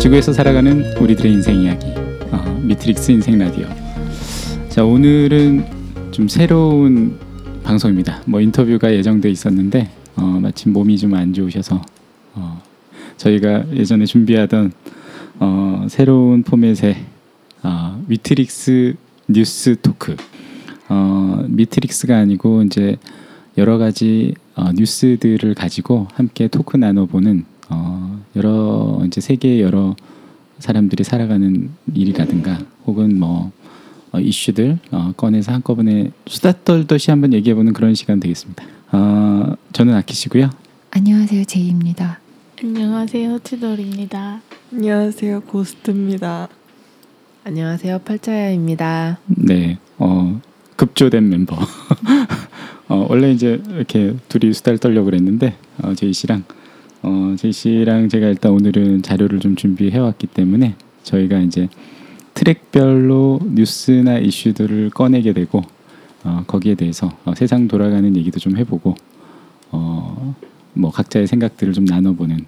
지구에서 살아가는 우리들의 인생 이야기. 어, 미트릭스 인생 라디오. 자 오늘은 좀 새로운 방송입니다. 뭐 인터뷰가 예정돼 있었는데 어, 마침 몸이 좀 안 좋으셔서 어, 저희가 예전에 준비하던 어, 새로운 포맷의 어, 미트릭스 뉴스 토크. 어, 미트릭스가 아니고 이제 여러 가지 어, 뉴스들을 가지고 함께 토크 나눠보는 어, 여러 이제 세계 여러 사람들이 살아가는 일이라든가 혹은 뭐 어, 이슈들 어, 꺼내서 한꺼번에 수다 떨듯이 한번 얘기해보는 그런 시간 되겠습니다. 어, 저는 아키시고요. 안녕하세요 제이입니다. 안녕하세요 치돌입니다. 안녕하세요 고스트입니다. 안녕하세요 팔자야입니다. 네, 어, 급조된 멤버. 어, 원래 이제 이렇게 둘이 수다를 떨려고 그랬는데 어, 제이 씨랑 어, 제이 씨랑 제가 일단 오늘은 자료를 좀 준비해 왔기 때문에 저희가 이제 트랙별로 뉴스나 이슈들을 꺼내게 되고 어, 거기에 대해서 어, 세상 돌아가는 얘기도 좀 해보고 어, 뭐 각자의 생각들을 좀 나눠보는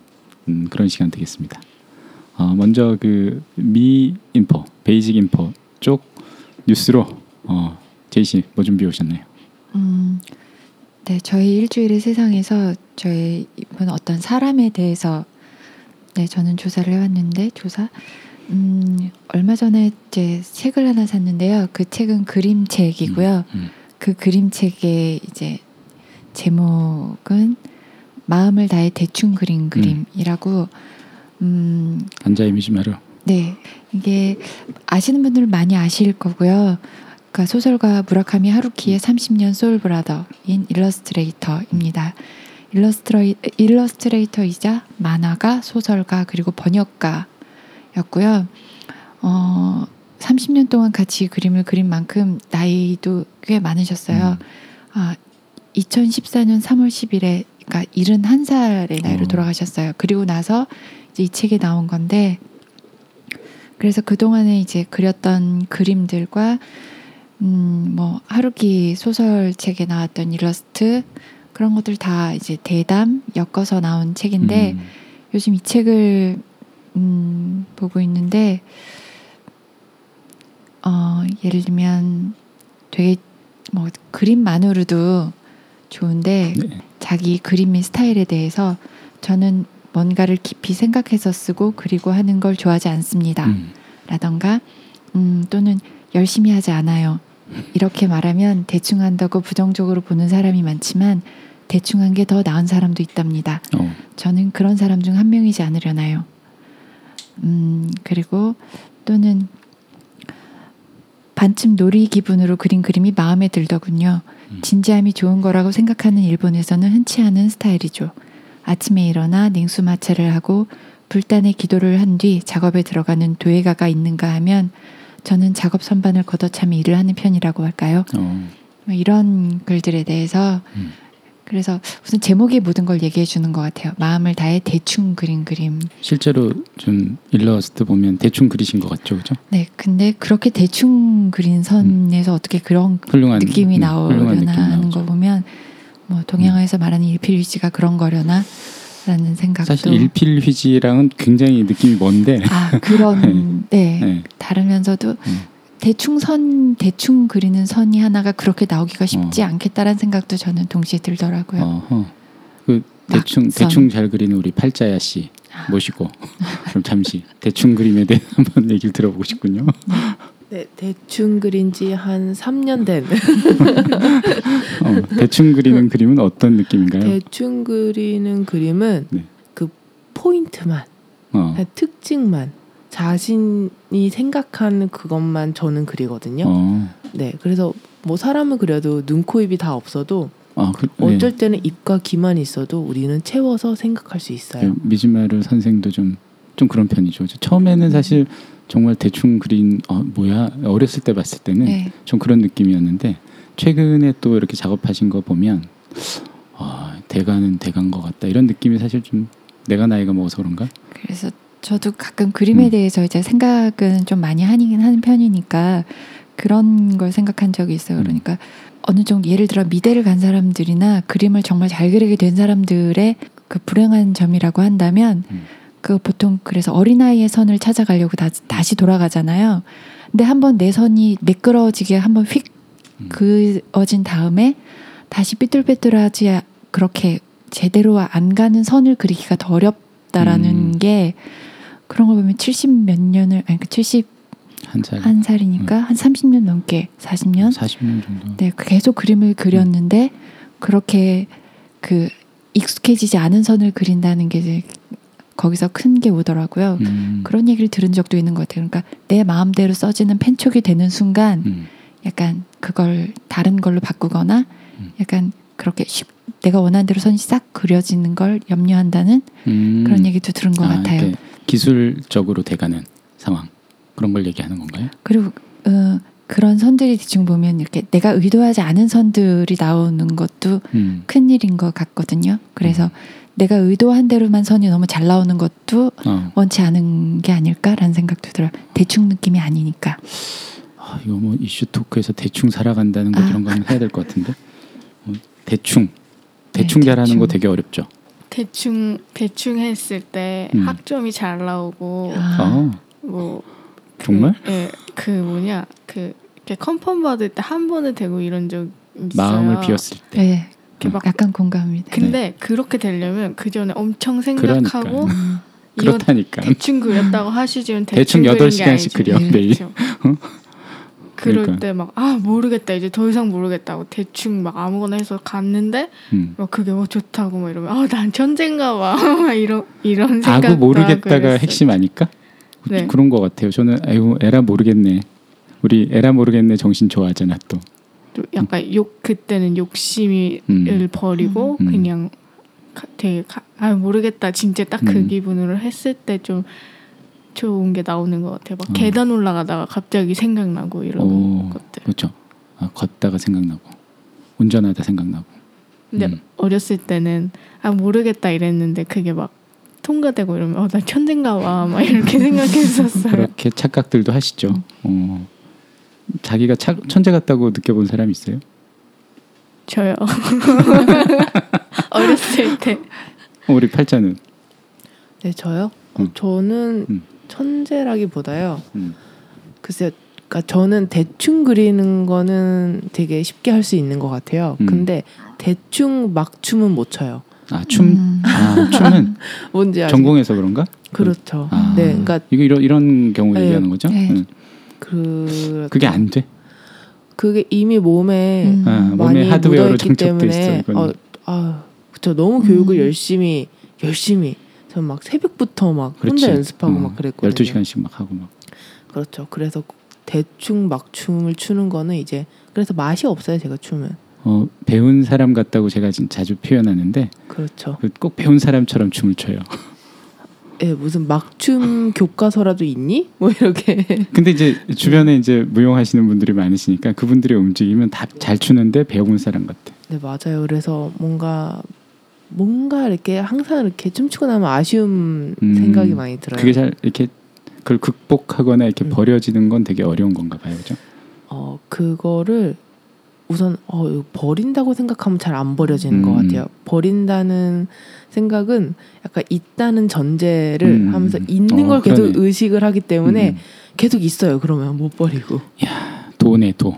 음, 그런 시간 되겠습니다. 어, 먼저 그 미 info, basic info 쪽 뉴스로 어, 제이 씨뭐 준비해 오셨나요? 음, 네 저희 일주일의 세상에서 저희 이번 어떤 사람에 대해서 네 저는 조사를 해왔는데 조사 음, 얼마 전에 이제 책을 하나 샀는데요. 그 책은 그림책이고요. 음, 그 그림책의 이제 제목은 마음을 다해 대충 그린 그림이라고 음, 안자이 미즈마루. 네, 이게 아시는 분들은 많이 아실 거고요. 그러니까 소설가 무라카미 하루키의 30년 soul brother인 일러스트레이터입니다. 일러스트레이, 일러스트레이터이자 만화가, 소설가 그리고 번역가였고요. 어, 30년 동안 같이 그림을 그린 만큼 나이도 꽤 많으셨어요. 음. 아, 2014년 3월 10일에 그러니까 71살의 나이로 어. 돌아가셨어요. 그리고 나서 이제 이 책이 나온 건데 그래서 그동안에 이제 그렸던 그림들과 음, 뭐 하루키 소설책에 나왔던 일러스트 그런 것들 다 이제 대담 엮어서 나온 책인데 음, 요즘 이 책을 음, 보고 있는데 어, 예를 들면 되게 뭐 그림만으로도 좋은데 네. 자기 그림의 스타일에 대해서 저는 뭔가를 깊이 생각해서 쓰고 그리고 하는 걸 좋아하지 않습니다. 음, 라던가 음, 또는 열심히 하지 않아요. 이렇게 말하면 대충 한다고 부정적으로 보는 사람이 많지만 대충 한 게 더 나은 사람도 있답니다. 어, 저는 그런 사람 중 한 명이지 않으려나요. 음, 그리고 또는 반쯤 놀이 기분으로 그린 그림이 마음에 들더군요. 음. 진지함이 좋은 거라고 생각하는 일본에서는 흔치 않은 스타일이죠. 아침에 일어나 냉수 마찰을 하고 불단의 기도를 한 뒤 작업에 들어가는 도예가가 있는가 하면 저는 작업 선반을 걷어차며 일을 하는 편이라고 할까요? 어, 뭐 이런 글들에 대해서 음. 그래서 우선 제목이 모든 걸 얘기해 주는 것 같아요. 마음을 다해 대충 그린 그림. 실제로 좀 일러스트 보면 대충 그리신 것 같죠, 그죠? 네, 근데 그렇게 대충 그린 선에서 어떻게 그런 훌륭한 느낌이 음, 나오려나 하는. 거 보면 뭐 동양화에서 말하는 일필휘지가 그런 거려나 라는 생각도 사실 일필휘지랑은 굉장히 느낌이 먼데 아 그런 네, 네. 다르면서도 음. 대충 선 대충 그리는 선이 하나가 그렇게 나오기가 쉽지 어. 않겠다라는 생각도 저는 동시에 들더라고요. 어허. 그 대충 낙선. 대충 잘 그리는 우리 팔자야 씨 모시고 그럼 잠시 대충 그림에 대해 한번 얘기를 들어보고 싶군요. 네 대충 그린 지 한 3년 된 어, 대충 그리는 그림은 어떤 느낌인가요? 대충 그리는 그림은 네. 그 포인트만 어, 그냥 특징만 자신이 생각하는 그것만 저는 그리거든요. 어, 네 그래서 뭐 사람을 그려도 눈, 코, 입이 다 없어도 아, 그, 네. 어쩔 때는 입과 귀만 있어도 우리는 채워서 생각할 수 있어요. 그 미즈마루 선생도 좀 좀 그런 편이죠. 저 처음에는 사실 정말 대충 그린 어, 뭐야 어렸을 때 봤을 때는 네. 좀 그런 느낌이었는데 최근에 또 이렇게 작업하신 거 보면 아, 대가는 대간 것 같다 이런 느낌이 사실 좀 내가 나이가 먹어서 그런가? 그래서 저도 가끔 그림에 음. 대해서 이제 생각은 좀 많이 하긴 하는 편이니까 그런 걸 생각한 적이 있어요. 음. 그러니까 어느 정도 예를 들어 미대를 간 사람들이나 그림을 정말 잘 그리게 된 사람들의 그 불행한 점이라고 한다면 음. 그 보통 그래서 어린아이의 선을 찾아가려고 다, 다시 돌아가잖아요. 근데 한번 내 선이 매끄러워지게 한번 휙 음. 그어진 다음에 다시 삐뚤빼뚤하지 그렇게 제대로 안 가는 선을 그리기가 더 어렵다라는 음. 게 그런 거 보면 70 몇 년을 아니 그71한 살, 살이니까 한 30년 넘게 40년 40년 정도. 네, 계속 그림을 그렸는데 그렇게 그 익숙해지지 않은 선을 그린다는 게 이제 거기서 큰 게 오더라고요. 음. 그런 얘기를 들은 적도 있는 것 같아요. 그러니까 내 마음대로 써지는 펜촉이 되는 순간 음. 약간 그걸 다른 걸로 바꾸거나 음. 약간 그렇게 쉽 내가 원하는 대로 선이 싹 그려지는 걸 염려한다는 음. 그런 얘기도 들은 것 아, 같아요. 이렇게 기술적으로 돼가는 상황 그런 걸 얘기하는 건가요? 그리고 어, 그런 선들이 대충 보면 이렇게 내가 의도하지 않은 선들이 나오는 것도 음. 큰 일인 것 같거든요. 그래서 내가 의도한 대로만 선이 너무 잘 나오는 것도 어. 원치 않은 게 아닐까라는 생각도 들어요. 대충 느낌이 아니니까. 아, 이거 뭐 이슈 토크에서 대충 살아간다는 거 아. 이런 거 하면 해야 될 것 같은데 어, 대충 대충 네, 잘하는 거 대충. 되게 어렵죠. 대충 대충 했을 때 음. 학점이 잘 나오고 아, 아, 뭐 그, 정말? 예, 그 뭐냐 그 이렇게 컨펌 받을 때 한 번에 되고 이런 적 있어요. 마음을 비웠을 때. 네, 이렇게 막 약간 공감합니다. 근데 그렇게 되려면 그 전에 엄청 생각하고 그러니까. 그렇다니까. 대충 그렸다고 하시지만 대충 대충, 여덟 그린 게 시간씩 아니죠. 그려, 매일. 그렇죠. 그럴 그러니까. 때막 아 모르겠다 이제 더 이상 모르겠다고 대충 막 아무거나 해서 갔는데 음. 막 그게 뭐 좋다고 막 이러면 아 난 천재인가 봐 막 이런 이런 생각 아고 모르겠다가 핵심 아닐까? 네. 그런 것 같아요. 저는 아유 에라 모르겠네. 우리 에라 모르겠네 정신 좋아하잖아 또. 또 약간 욕 그때는 욕심을 음. 버리고 음. 그냥 가- 되게 가, 아 모르겠다 진짜 딱그 음. 기분으로 했을 때 좀 좋은 게 나오는 것 같아요. 막 어. 계단 올라가다가 갑자기 생각나고 이런 오, 것들. 그렇죠. 아, 걷다가 생각나고 운전하다 생각나고. 근데 음. 어렸을 때는 아 모르겠다 이랬는데 그게 막 통과되고 이러면 어나 천재인가 봐 막 이렇게 생각했었어요. 그렇게 착각들도 하시죠. 어. 자기가 차, 천재 같다고 느껴본 사람 있어요? 저요. 어렸을 때 어, 우리 팔자는. 네 저요? 어, 음. 저는 음. 천재라기보다요. 음. 글쎄요. 그러니까 저는 대충 그리는 거는 되게 쉽게 할 수 있는 것 같아요. 음. 근데 대충 막 춤은 못 춰요. 아 춤. 음. 아 춤은 뭔지 아시죠? 전공해서 그런가? 그렇죠. 아, 네, 그러니까 이거 이런 이런 경우 네. 얘기하는 거죠? 네. 응. 그 그게 안 돼. 그게 이미 몸에 음. 아, 몸에 많이 하드웨어로 묻어있기 있어. 때문에 이거는. 어, 아, 그쵸 너무 교육을 음. 열심히 열심히 전 막 새벽부터 막 그렇지. 혼자 연습하고 어, 막 그랬거든요. 12시간씩 막 하고 막. 그렇죠. 그래서 대충 막 춤을 추는 거는 이제 그래서 맛이 없어요. 제가 춤은. 어, 배운 사람 같다고 제가 진- 자주 표현하는데 그렇죠. 그꼭 배운 사람처럼 춤을 춰요. 예, 무슨 막춤 교과서라도 있니? 뭐 이렇게. 근데 이제 주변에 이제 무용하시는 분들이 많으시니까 그분들의 움직임은 다잘 추는데 배운 사람 같아. 네, 맞아요. 그래서 뭔가 뭔가 이렇게 항상 이렇게 춤추고 나면 아쉬움 음, 생각이 많이 들어요. 그게 잘 이렇게 그걸 극복하거나 이렇게 음. 버려지는 건 되게 어려운 건가 봐요, 그죠? 어 그거를 우선 어 버린다고 생각하면 잘 안 버려지는 음. 것 같아요. 버린다는 생각은 약간 있다는 전제를 음. 하면서 있는 어, 걸 계속 그러네. 의식을 하기 때문에 음. 계속 있어요. 그러면 못 버리고. 도네 도. 어?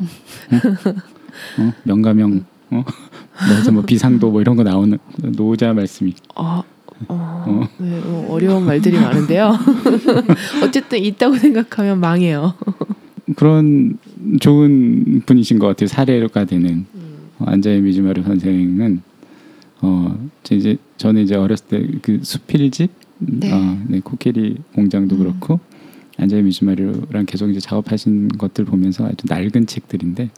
어? 명가명. 어? 그래서 뭐 비상도 뭐 이런 거 나오는 노자 말씀이. 아, 어, 어. 네, 어, 어려운 말들이 많은데요. 어쨌든 있다고 생각하면 망해요. 그런 좋은 분이신 것 같아요. 사례가 되는 어, 안자의 미즈마루 선생은 어저 이제 저는 이제 어렸을 때 그 수필집 네. 어, 네, 코끼리 공장도 음. 그렇고 안자의 미즈마루랑 계속 이제 작업하신 것들 보면서 아주 낡은 책들인데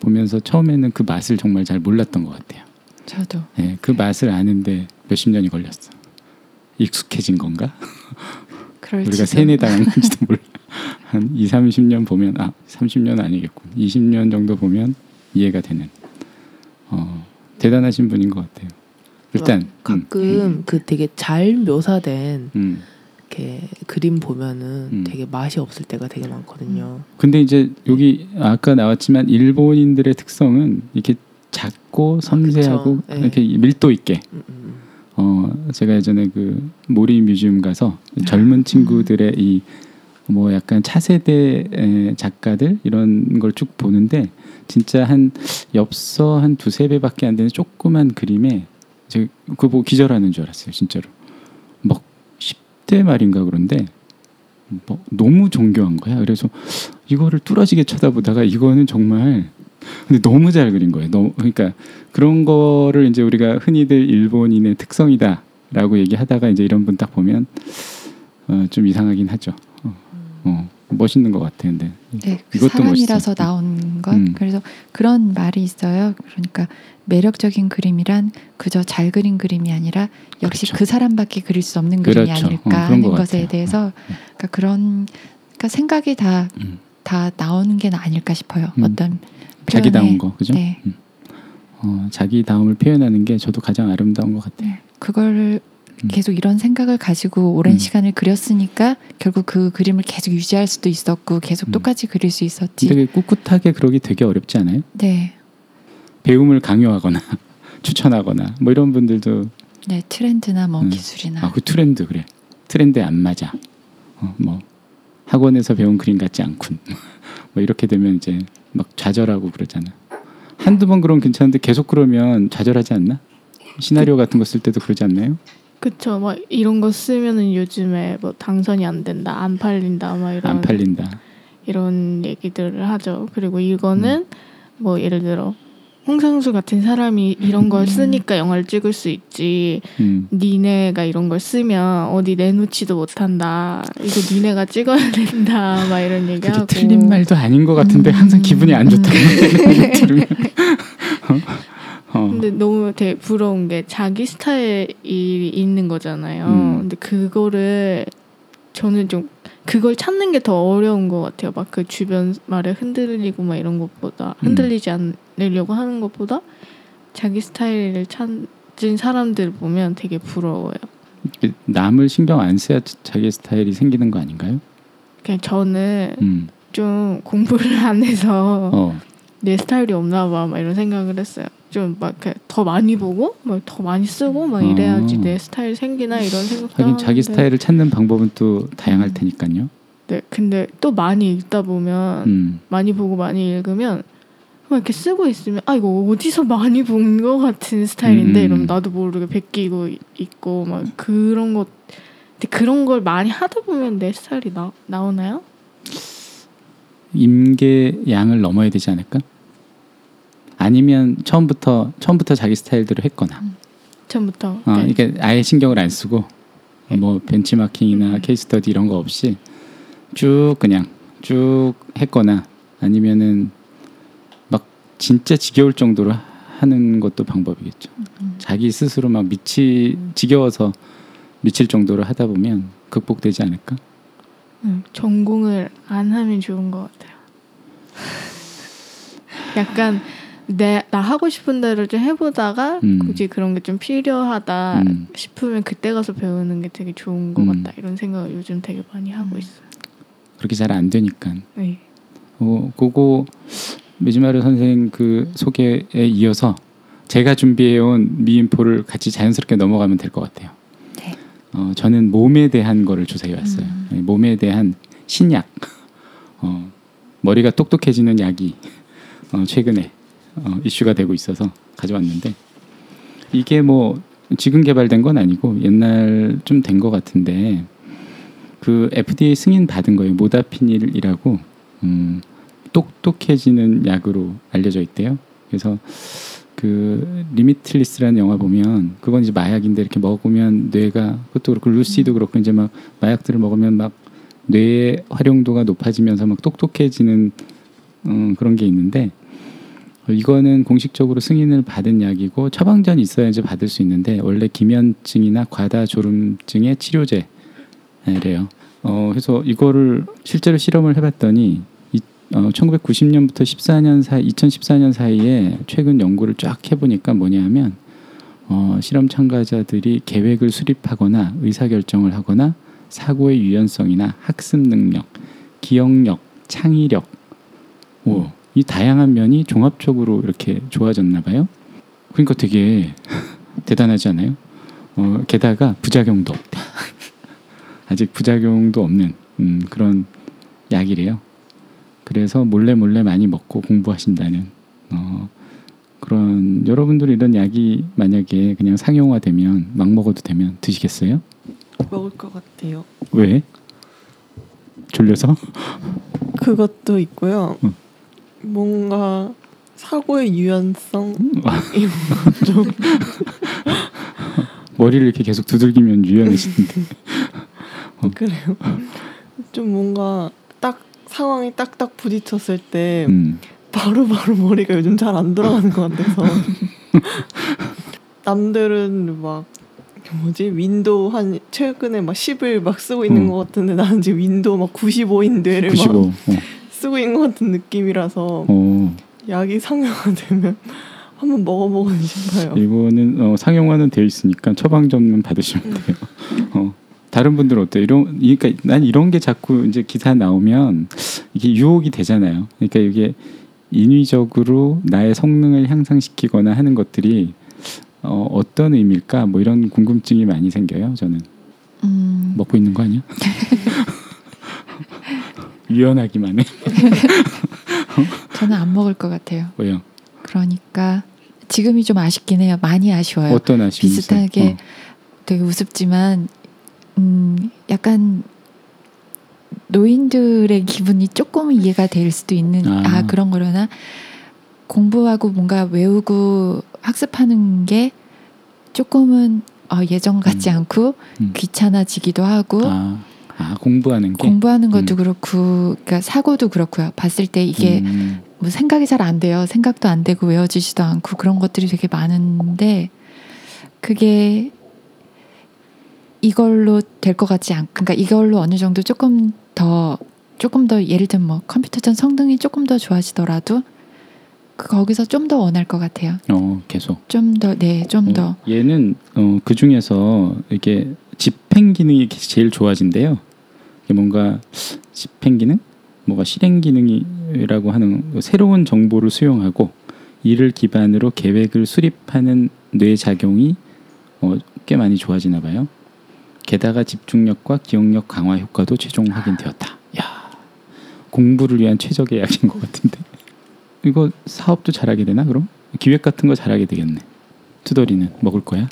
보면서 처음에는 그 맛을 정말 잘 몰랐던 것 같아요. 저도. 네, 그 맛을 아는데 몇십 년이 걸렸어. 익숙해진 건가? 우리가 세뇌당한 건지도 몰라. 한 2, 30년 보면 아, 30년 아니겠군. 20년 정도 보면 이해가 되는 어, 대단하신 분인 것 같아요. 일단 음, 가끔 그 되게 잘 묘사된 음. 이렇게 그림 보면은 음. 되게 맛이 없을 때가 되게 많거든요. 근데 이제 여기 아까 나왔지만 일본인들의 특성은 이렇게 작고 섬세하고 그쵸. 예. 이렇게 밀도 있게 음, 음. 어 제가 예전에 그 모리 뮤지엄 가서 젊은 친구들의 이 뭐 약간 차세대 의 작가들 이런 걸 쭉 보는데 진짜 한 엽서 한 두세 배밖에 안 되는 조그만 그림에 그거 보고 기절하는 줄 알았어요 진짜로. 막 10대 말인가 그런데 뭐 너무 정교한 거야. 그래서 이거를 뚫어지게 쳐다보다가 이거는 정말 근데 너무 잘 그린 거예요. 너무 그러니까 그런 거를 이제 우리가 흔히들 일본인의 특성이다라고 얘기하다가 이제 이런 분 딱 보면 어, 좀 이상하긴 하죠 어, 어, 멋있는 것 같아 근데 네, 그 이것도 사람이라서 멋있어. 나온 것. 음. 그래서 그런 말이 있어요. 그러니까 매력적인 그림이란 그저 잘 그린 그림이 아니라 역시 그렇죠. 그 사람밖에 그릴 수 없는 그림이 그렇죠. 어, 아닐까 그런 하는 것 것에 같아요. 대해서 그러니까 그런 그러니까 생각이 다다 음. 나오는 게 아닐까 싶어요. 음. 어떤 자기 표현에- 다운 거 그죠? 네. 음. 어, 자기 다움을 표현하는 게 저도 가장 아름다운 것 같아요. 그거를 음. 계속 이런 생각을 가지고 오랜 음. 시간을 그렸으니까 결국 그 그림을 계속 유지할 수도 있었고 계속 음. 똑같이 그릴 수 있었지. 되게 꿋꿋하게 그러기 되게 어렵지 않아요? 네, 배움을 강요하거나 추천하거나 뭐 이런 분들도 네 트렌드나 뭐 음. 기술이나 아그 트렌드 그래 트렌드에 안 맞아. 어, 뭐 학원에서 배운 그림 같지 않군. 뭐 이렇게 되면 이제 막 좌절하고 그러잖아. 한두 번 그러면 괜찮은데 계속 그러면 좌절하지 않나? 시나리오 같은 거 쓸 때도 그러지 않나요? 그쵸. 막 이런 거 쓰면은 요즘에 뭐 당선이 안 된다, 안 팔린다, 막 이런 안 팔린다. 이런 얘기들을 하죠. 그리고 이거는 뭐 예를 들어 홍상수 같은 사람이 이런 걸 쓰니까 영화를 찍을 수 있지. 음. 니네가 이런 걸 쓰면 어디 내놓지도 못한다. 이거 니네가 찍어야 된다. 막 이런 얘기하고. 틀린 말도 아닌 것 같은데 음. 항상 기분이 안 얘기 들으면 어. 어. 근데 너무 되게 부러운 게 자기 스타일이 있는 거잖아요. 음. 근데 그거를 저는 좀 그걸 찾는 게 더 어려운 것 같아요. 막 그 주변 말에 흔들리고 막 이런 것보다 음. 흔들리지 않으려고 하는 것보다 자기 스타일을 찾은 사람들 보면 되게 부러워요. 남을 신경 안 써야 자기 스타일이 생기는 거 아닌가요? 그냥 저는 음. 좀 공부를 안 해서 어. 내 스타일이 없나 봐, 막 이런 생각을 했어요. 좀막 더 많이 보고, 막 더 많이 쓰고, 막 이래야지 어. 내 스타일 생기나 이런 생각도 하긴 자기. 스타일을 찾는 방법은 또 다양할 음. 테니까요. 네, 근데 또 많이 읽다 보면 음. 많이 보고 많이 읽으면 막 이렇게 쓰고 있으면 아 이거 어디서 많이 본 것 같은 스타일인데 음. 이러면 나도 모르게 베끼고 있고 막 그런 것 근데 그런 걸 많이 하다 보면 내 스타일이 나 나오나요? 임계 양을 넘어야 되지 않을까? 아니면 처음부터 처음부터 자기 스타일대로 했거나, 처음부터 어, 네. 이게 아예 신경을 안 쓰고 뭐 벤치마킹이나 음. 케이스 스터디 이런 거 없이 쭉 그냥 쭉 했거나 아니면은 막 진짜 지겨울 정도로 하는 것도 방법이겠죠. 음. 자기 스스로 막 미치 지겨워서 미칠 정도로 하다 보면 극복되지 않을까? 음, 전공을 안 하면 좋은 것 같아요. 약간 내 나 하고 싶은 대로 좀 해보다가 음. 굳이 그런 게 좀 필요하다 음. 싶으면 그때 가서 배우는 게 되게 좋은 것 음. 같다 이런 생각을 요즘 되게 많이 하고 음. 있어요. 그렇게 잘 안 되니까. 네. 어, 그거 미즈마르 선생 그 소개에 이어서 제가 준비해온 미인포를 같이 자연스럽게 넘어가면 될 것 같아요. 네. 어, 저는 몸에 대한 거를 조사해 왔어요. 음. 네, 몸에 대한 신약. 어, 머리가 똑똑해지는 약이 어, 최근에 어, 이슈가 되고 있어서 가져왔는데 이게 뭐 지금 개발된 건 아니고 옛날 좀 된 것 같은데 그 FDA 승인 받은 거예요. 모다피닐이라고 음, 똑똑해지는 약으로 알려져 있대요. 그래서 그 리미틀리스라는 영화 보면 그건 이제 마약인데 이렇게 먹으면 뇌가 그것도 그렇고 루시도 그렇고 이제 막 마약들을 먹으면 막 뇌의 활용도가 높아지면서 막 똑똑해지는 음, 그런 게 있는데 어, 이거는 공식적으로 승인을 받은 약이고 처방전이 있어야 이제 받을 수 있는데 원래 기면증이나 과다졸음증의 치료제래요. 어, 그래서 이거를 실제로 실험을 해봤더니 이, 어, 1990년부터 14년 사이, 2014년 사이에 최근 연구를 쫙 해보니까 뭐냐면 어, 실험 참가자들이 계획을 수립하거나 의사결정을 하거나 사고의 유연성이나 학습 능력, 기억력, 창의력, 오, 이 다양한 면이 종합적으로 이렇게 좋아졌나 봐요. 그러니까 되게 대단하지 않아요? 어, 게다가 부작용도 없대. 아직 부작용도 없는 음, 그런 약이래요. 그래서 몰래 몰래 많이 먹고 공부하신다는 어, 그런 여러분들 이런 약이 만약에 그냥 상용화되면 막 먹어도 되면 드시겠어요? 먹을 것 같아요. 왜? 졸려서? 그것도 있고요. 응. 뭔가 사고의 유연성 아. 이런 거좀 머리를 이렇게 계속 두들기면 유연해지는데. 그래요. 좀 뭔가 딱 상황이 딱딱 부딪혔을 때 음. 바로 바로 머리가 요즘 잘 안 돌아가는 것 같아서 남들은 막 뭐지 윈도우 한 최근에 막 10을 막 쓰고 있는 음. 것 같은데 나는 지금 윈도우 막 95인데를 95. 막 어. 쓰고 있는 것 같은 느낌이라서 어. 약이 상용화되면 한번 먹어보고 싶어요. 이거는 어, 상용화는 되어 있으니까 처방전만 받으시면 돼요. 어. 다른 분들은 어때요? 이런 그러니까 난 이런 게 자꾸 이제 기사 나오면 이게 유혹이 되잖아요. 그러니까 이게 인위적으로 나의 성능을 향상시키거나 하는 것들이 어, 어떤 의미일까? 뭐 이런 궁금증이 많이 생겨요. 저는 음, 먹고 있는 거 아니야? 유연하기만 해. 저는 안 먹을 것 같아요. 왜요? 그러니까 지금이 좀 아쉽긴 해요. 많이 아쉬워요. 어떤 아쉬움이 비슷하게 있어요? 되게 우습지만 음, 약간 노인들의 기분이 조금 이해가 될 수도 있는 아. 아, 그런 거려나 공부하고 뭔가 외우고 학습하는 게 조금은 어, 예전 같지 음. 않고 음. 귀찮아지기도 하고 어. 아, 아 공부하는 게 공부하는 것도 음. 그렇고 그러니까 사고도 그렇고요. 봤을 때 이게 음, 뭐 생각이 잘 안 돼요. 생각도 안 되고 외워지지도 않고 그런 것들이 되게 많은데 그게 이걸로 될 것 같지 않. 그러니까 이걸로 어느 정도 조금 더 조금 더 예를 들면 뭐 컴퓨터전 성능이 조금 더 좋아지더라도 그 거기서 좀 더 원할 것 같아요. 어 계속. 좀 더 네, 좀 더. 어, 얘는 어, 그 중에서 이게 집행 기능이 제일 좋아진대요. 뭔가 집행 기능, 뭐가 실행 기능이라고 하는 새로운 정보를 수용하고 이를 기반으로 계획을 수립하는 뇌 작용이 어, 꽤 많이 좋아지나 봐요. 게다가 집중력과 기억력 강화 효과도 최종 확인되었다. 야, 공부를 위한 최적의 약인 것 같은데. 이거 사업도 잘하게 되나 그럼? 기획 같은 거 잘하게 되겠네. 투덜이는 먹을 거야?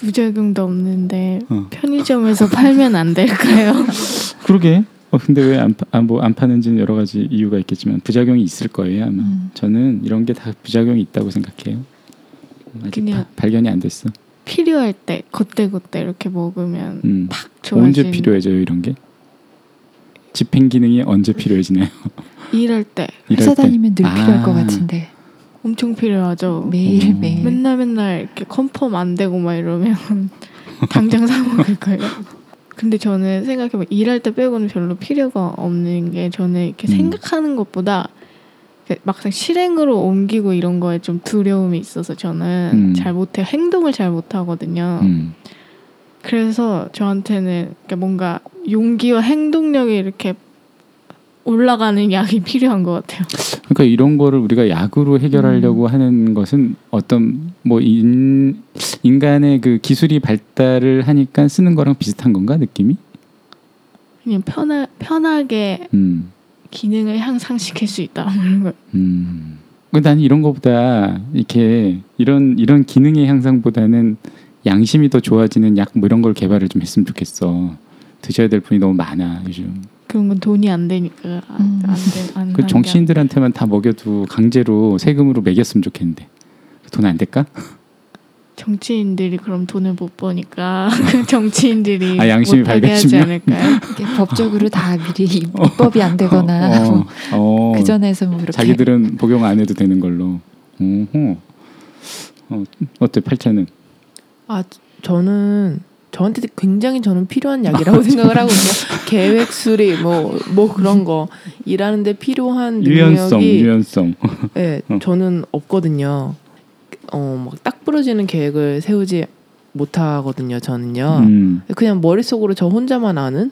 부작용도 없는데 어. 편의점에서 팔면 안 될까요? 그러게. 어 근데 왜안 안, 뭐, 안 파는지는 여러 가지 이유가 있겠지만 부작용이 있을 거예요 아마. 음. 저는 이런 게 다 부작용이 있다고 생각해요. 아직 그냥- 바- 발견이 안 됐어. 필요할 때 그때그때 이렇게 먹으면 음. 좋아지는 언제 필요해져요 이런 게? 집행 기능이 언제 필요해지나요? 일할 때 일할 회사 때? 다니면 늘 필요할 아. 것 같은데 엄청 필요하죠. 매일 음. 매일. 맨날 맨날 이렇게 컨펌 안 되고 막 이러면 당장 사 먹을 거예요. 근데 저는 생각해보면 일할 때 빼고는 별로 필요가 없는 게 저는 이렇게 음. 생각하는 것보다 막상 실행으로 옮기고 이런 거에 좀 두려움이 있어서 저는 음. 잘 못해요. 행동을 잘 못하거든요. 음. 그래서 저한테는 뭔가 용기와 행동력이 이렇게 올라가는 약이 필요한 것 같아요. 그러니까 이런 거를 우리가 약으로 해결하려고 음. 하는 것은 어떤 뭐 인, 인간의 그 기술이 발달을 하니까 쓰는 거랑 비슷한 건가 느낌이? 그냥 편하, 편하게 음. 기능을 향상시킬 수 있다. 뭐 이런 거. 음. 그 나는 이런 거보다 이렇게 이런 이런 기능의 향상보다는 양심이 더 좋아지는 약 뭐 이런 걸 개발을 좀 했으면 좋겠어. 드셔야 될 분이 너무 많아 요즘. 그런 건 돈이 안 되니까 안, 음. 안, 돼, 안 그 정치인들한테만 다 먹여도 강제로 세금으로 매겼으면 좋겠는데 돈 안 될까? 정치인들이 그럼 돈을 못 버니까 그 정치인들이 아, 양심이 못하게 하지 밝아지면? 않을까요? 이게 법적으로 다 미리 입법이 안 되거나 어, 뭐 어, 그 전에서 뭐 이렇게 자기들은 복용 안 해도 되는 걸로. 오호. 어, 어때 팔자는? 아 저는 저한테 굉장히 저는 필요한 약이라고 생각을 하거든요. 계획 수립 뭐뭐 그런 거 일하는데 필요한 유연성, 능력이 유연성. 네, 어. 저는 없거든요. 어막 딱 부러지는 계획을 세우지 못하거든요. 저는요. 음, 그냥 머릿속으로 저 혼자만 아는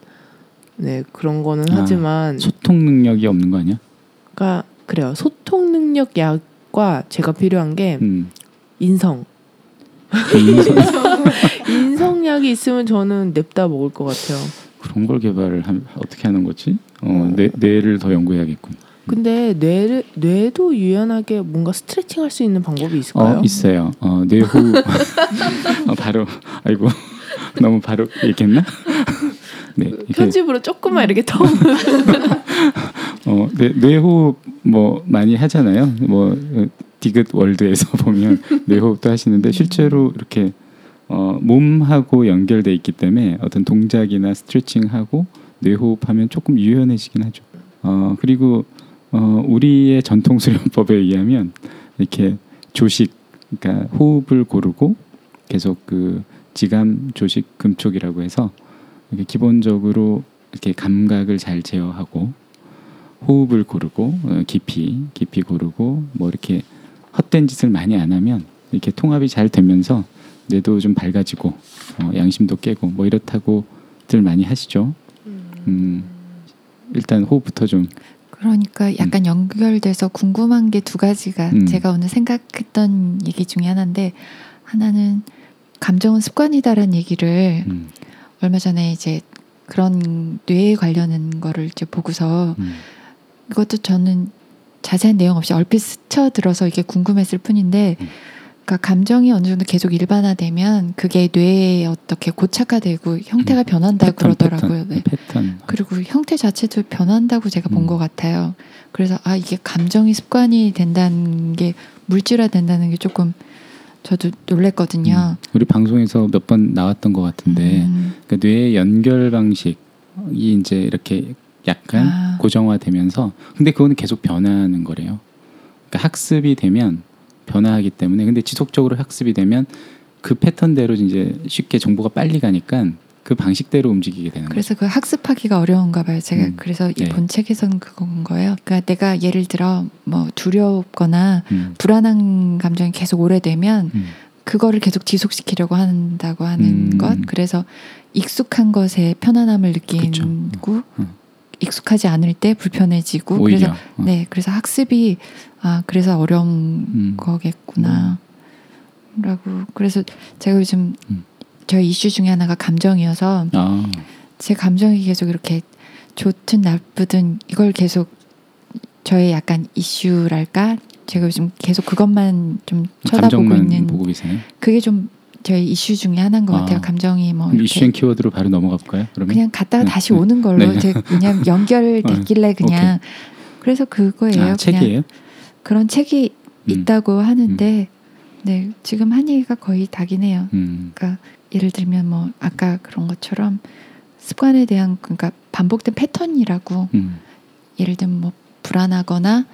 네 그런 거는 아, 하지만 소통 능력이 없는 거 아니야? 그러니까 그래요. 소통 능력 약과 제가 필요한 게 음. 인성. 인성. 인성약이 있으면 저는 냅다 먹을 것 같아요. 그런 걸 개발을 하, 어떻게 하는 거지? 어, 어. 뇌, 뇌를 더 연구해야겠군. 근데 뇌를 뇌도 유연하게 뭔가 스트레칭 할 수 있는 방법이 있을까요? 어 있어요. 어, 뇌호흡 어, 바로 아이고 너무 바로 얘기했나? 네, 편집으로 조금만 이렇게 더 어, 뇌, 뇌호흡 뭐 많이 하잖아요. 뭐 어, 디귿 월드에서 보면 뇌호흡도 하시는데 실제로 이렇게 어, 몸하고 연결돼 있기 때문에 어떤 동작이나 스트레칭하고 뇌호흡하면 조금 유연해지긴 하죠. 어, 그리고 어, 우리의 전통 수련법에 의하면 이렇게 조식, 그러니까 호흡을 고르고 계속 그 지감, 조식, 금촉이라고 해서 이렇게 기본적으로 이렇게 감각을 잘 제어하고 호흡을 고르고 어, 깊이 깊이 고르고 뭐 이렇게 헛된 짓을 많이 안 하면 이렇게 통합이 잘 되면서 뇌도 좀 밝아지고 어, 양심도 깨고 뭐 이렇다고들 많이 하시죠. 음, 일단 호흡부터 좀 그러니까 약간 연결돼서 궁금한 게 두 가지가 음. 제가 오늘 생각했던 얘기 중에 하나인데 하나는 감정은 습관이다라는 얘기를 음, 얼마 전에 이제 그런 뇌에 관련한 거를 이제 보고서 음, 이것도 저는 자세한 내용 없이 얼핏 스쳐 들어서 이게 궁금했을 뿐인데 음. 그러니까 감정이 어느 정도 계속 일반화되면 그게 뇌에 어떻게 고착화되고 형태가 변한다고 패턴, 그러더라고요. 패턴, 네. 패턴. 그리고 형태 자체도 변한다고 제가 본 음. 것 같아요. 그래서 아 이게 감정이 습관이 된다는 게 물질화 된다는 게 조금 저도 놀랬거든요. 음, 우리 방송에서 몇 번 나왔던 것 같은데 음. 그 뇌의 연결 방식이 이제 이렇게 약간 아. 고정화되면서 근데 그거는 계속 변하는 거래요. 그러니까 학습이 되면 변화하기 때문에 근데 지속적으로 학습이 되면 그 패턴대로 이제 쉽게 정보가 빨리 가니까 그 방식대로 움직이게 되는 거죠. 그래서 그 학습하기가 어려운가 봐요. 제가 음. 그래서 이 네. 본 책에서는 그건 거예요. 그러니까 내가 예를 들어 뭐 두렵거나 음, 불안한 감정이 계속 오래되면 음, 그거를 계속 지속시키려고 한다고 하는 음. 것. 그래서 익숙한 것에 편안함을 느끼고. 음. 익숙하지 않을 때 불편해지고 오히려 그래서 어, 네 그래서 학습이 아 그래서 어려운 음. 거겠구나 라고 그래서 제가 요즘 음. 저희 이슈 중에 하나가 감정이어서 아, 제 감정이 계속 이렇게 좋든 나쁘든 이걸 계속 저의 약간 이슈랄까 제가 요즘 계속 그것만 좀 쳐다보고 있는 보고. 그게 좀 저희 이슈 중에 하나인 것 아. 같아요 감정이 뭐 이슈앤 키워드로 바로 넘어가 볼까요? 그러면 그냥 갔다가 네, 다시 네. 오는 걸로 네. 제가 그냥 연결됐길래 그냥 그래서 그거예요 아, 그냥 책이에요? 그런 책이 음. 있다고 하는데 네 지금 한 얘기가 거의 다긴 해요. 음, 그러니까 예를 들면 뭐 아까 그런 것처럼 습관에 대한 그러니까 반복된 패턴이라고 음, 예를 들면 뭐 불안하거나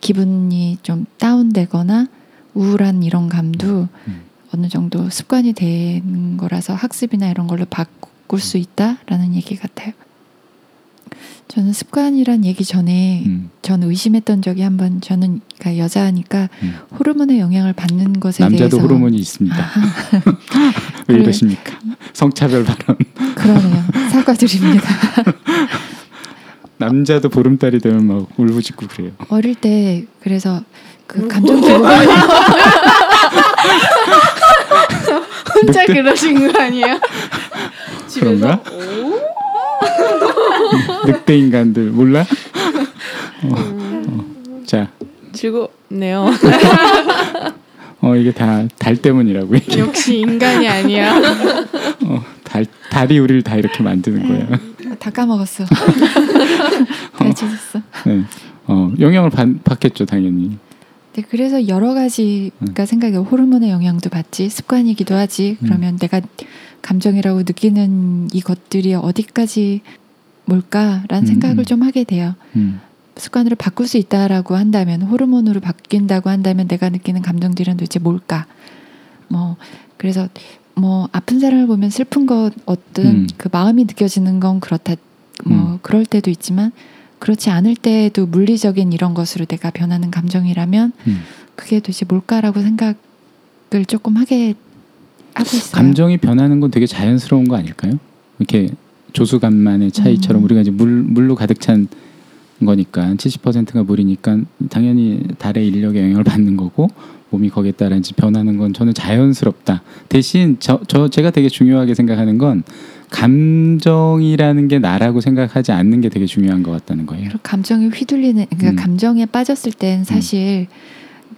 기분이 좀 다운되거나 우울한 이런 감도 음. 어느 정도 습관이 되는 거라서 학습이나 이런 걸로 바꿀 수 있다라는 얘기 같아요. 저는 습관이란 얘기 전에 음. 전 의심했던 적이 한번 저는 그러니까 여자니까 음. 호르몬의 영향을 받는 것에 남자도 대해서 호르몬이 있습니다. 아하, 왜. 이러십니까? 성차별 발언. 그러네요. 사과드립니다. 남자도 보름달이 되면 막 울부짖고 그래요. 어릴 때 그래서 그 감정 기복을 혼자 그러신 거 아니에요? 그런가? 늑대 인간들 몰라? 어, 어. 자, 즐겁네요. 어 이게 다 달 때문이라고. 이게. 역시 인간이 아니야. 어, 달 달이 우리를 다 이렇게 만드는 거야. 다 까먹었어. 다 잊었어. 네. 어 영향을 받, 받겠죠 당연히. 네, 그래서 여러 가지가 생각이 호르몬의 영향도 받지 습관이기도 하지. 음. 그러면 내가 감정이라고 느끼는 이 것들이 어디까지 뭘까라는 음, 생각을 음. 좀 하게 돼요. 음, 습관으로 바꿀 수 있다라고 한다면 호르몬으로 바뀐다고 한다면 내가 느끼는 감정들은 도대체 뭘까? 뭐 그래서 뭐 아픈 사람을 보면 슬픈 것 어떤 음. 그 마음이 느껴지는 건 그렇다 뭐 음. 그럴 때도 있지만 그렇지 않을 때에도 물리적인 이런 것으로 내가 변하는 감정이라면 음. 그게 도대체 뭘까라고 생각을 조금 하게 하고 있어요. 감정이 변하는 건 되게 자연스러운 거 아닐까요? 이렇게 조수간만의 차이처럼 음. 우리가 이제 물 물로 가득 찬 거니까 70%가 물이니까 당연히 달의 인력에 영향을 받는 거고 몸이 거기에 따라 이제 변하는 건 저는 자연스럽다. 대신 저, 저 제가 되게 중요하게 생각하는 건 감정이라는 게 나라고 생각하지 않는 게 되게 중요한 것 같다는 거예요. 감정이 휘둘리는 그러니까 음. 감정에 빠졌을 땐 사실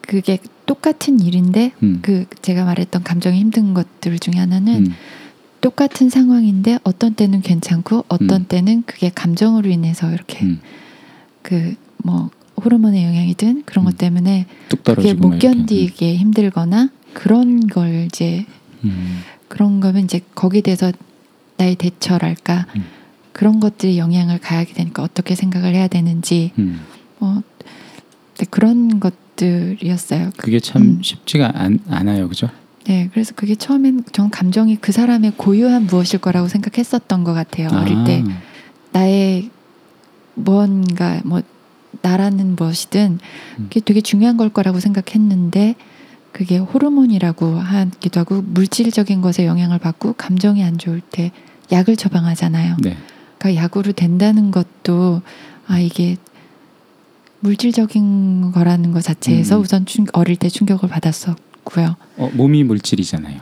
그게 똑같은 일인데 음. 그 제가 말했던 감정이 힘든 것들 중에 하나는 음. 똑같은 상황인데 어떤 때는 괜찮고 어떤 음. 때는 그게 감정으로 인해서 이렇게 음. 그뭐 호르몬의 영향이든 그런 음. 것 때문에 뚝 그게 못. 견디게 힘들거나 그런 걸 이제 음. 그런 거면 이제 거기에 대해서 나의 대처랄까 음. 그런 것들이 영향을 가하게 되니까 어떻게 생각을 해야 되는지 음. 뭐 네, 그런 것들이었어요. 그게 참 음. 쉽지가 않, 않아요, 그죠? 네, 그래서 그게 처음엔 전 감정이 그 사람의 고유한 무엇일 거라고 생각했었던 것 같아요. 어릴 아. 때 나의 뭔가 뭐 나라는 무엇이든 음. 그게 되게 중요한 걸 거라고 생각했는데 그게 호르몬이라고 하기도 하고 물질적인 것에 영향을 받고 감정이 안 좋을 때 약을 처방하잖아요. 네. 그러니까 약으로 된다는 것도 아 이게 물질적인 거라는 것 자체에서 음. 우선 충, 어릴 때 충격을 받았었고요. 어, 몸이 물질이잖아요.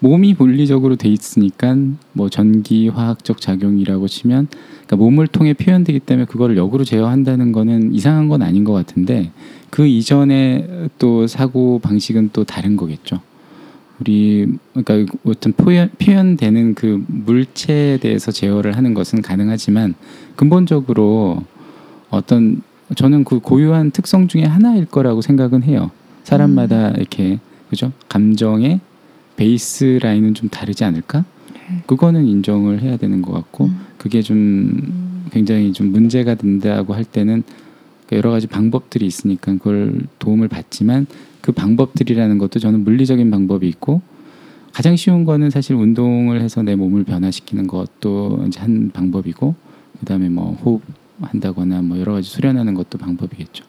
몸이 물리적으로 돼 있으니까 뭐 전기 화학적 작용이라고 치면 그러니까 몸을 통해 표현되기 때문에 그거를 역으로 제어한다는 거는 이상한 건 아닌 것 같은데 그 이전에 또 사고 방식은 또 다른 거겠죠. 우리 그러니까 어떤 표현 표현되는 그 물체에 대해서 제어를 하는 것은 가능하지만 근본적으로 어떤 저는 그 고유한 특성 중에 하나일 거라고 생각은 해요. 사람마다 이렇게 그죠? 감정의 베이스 라인은 좀 다르지 않을까? 그거는 인정을 해야 되는 것 같고 음. 그게 좀 굉장히 좀 문제가 된다고 할 때는 여러 가지 방법들이 있으니까 그걸 도움을 받지만 그 방법들이라는 것도 저는 물리적인 방법이 있고 가장 쉬운 거는 사실 운동을 해서 내 몸을 변화시키는 것도 이제 한 방법이고 그다음에 뭐 호흡 한다거나 뭐 여러 가지 수련하는 것도 방법이겠죠.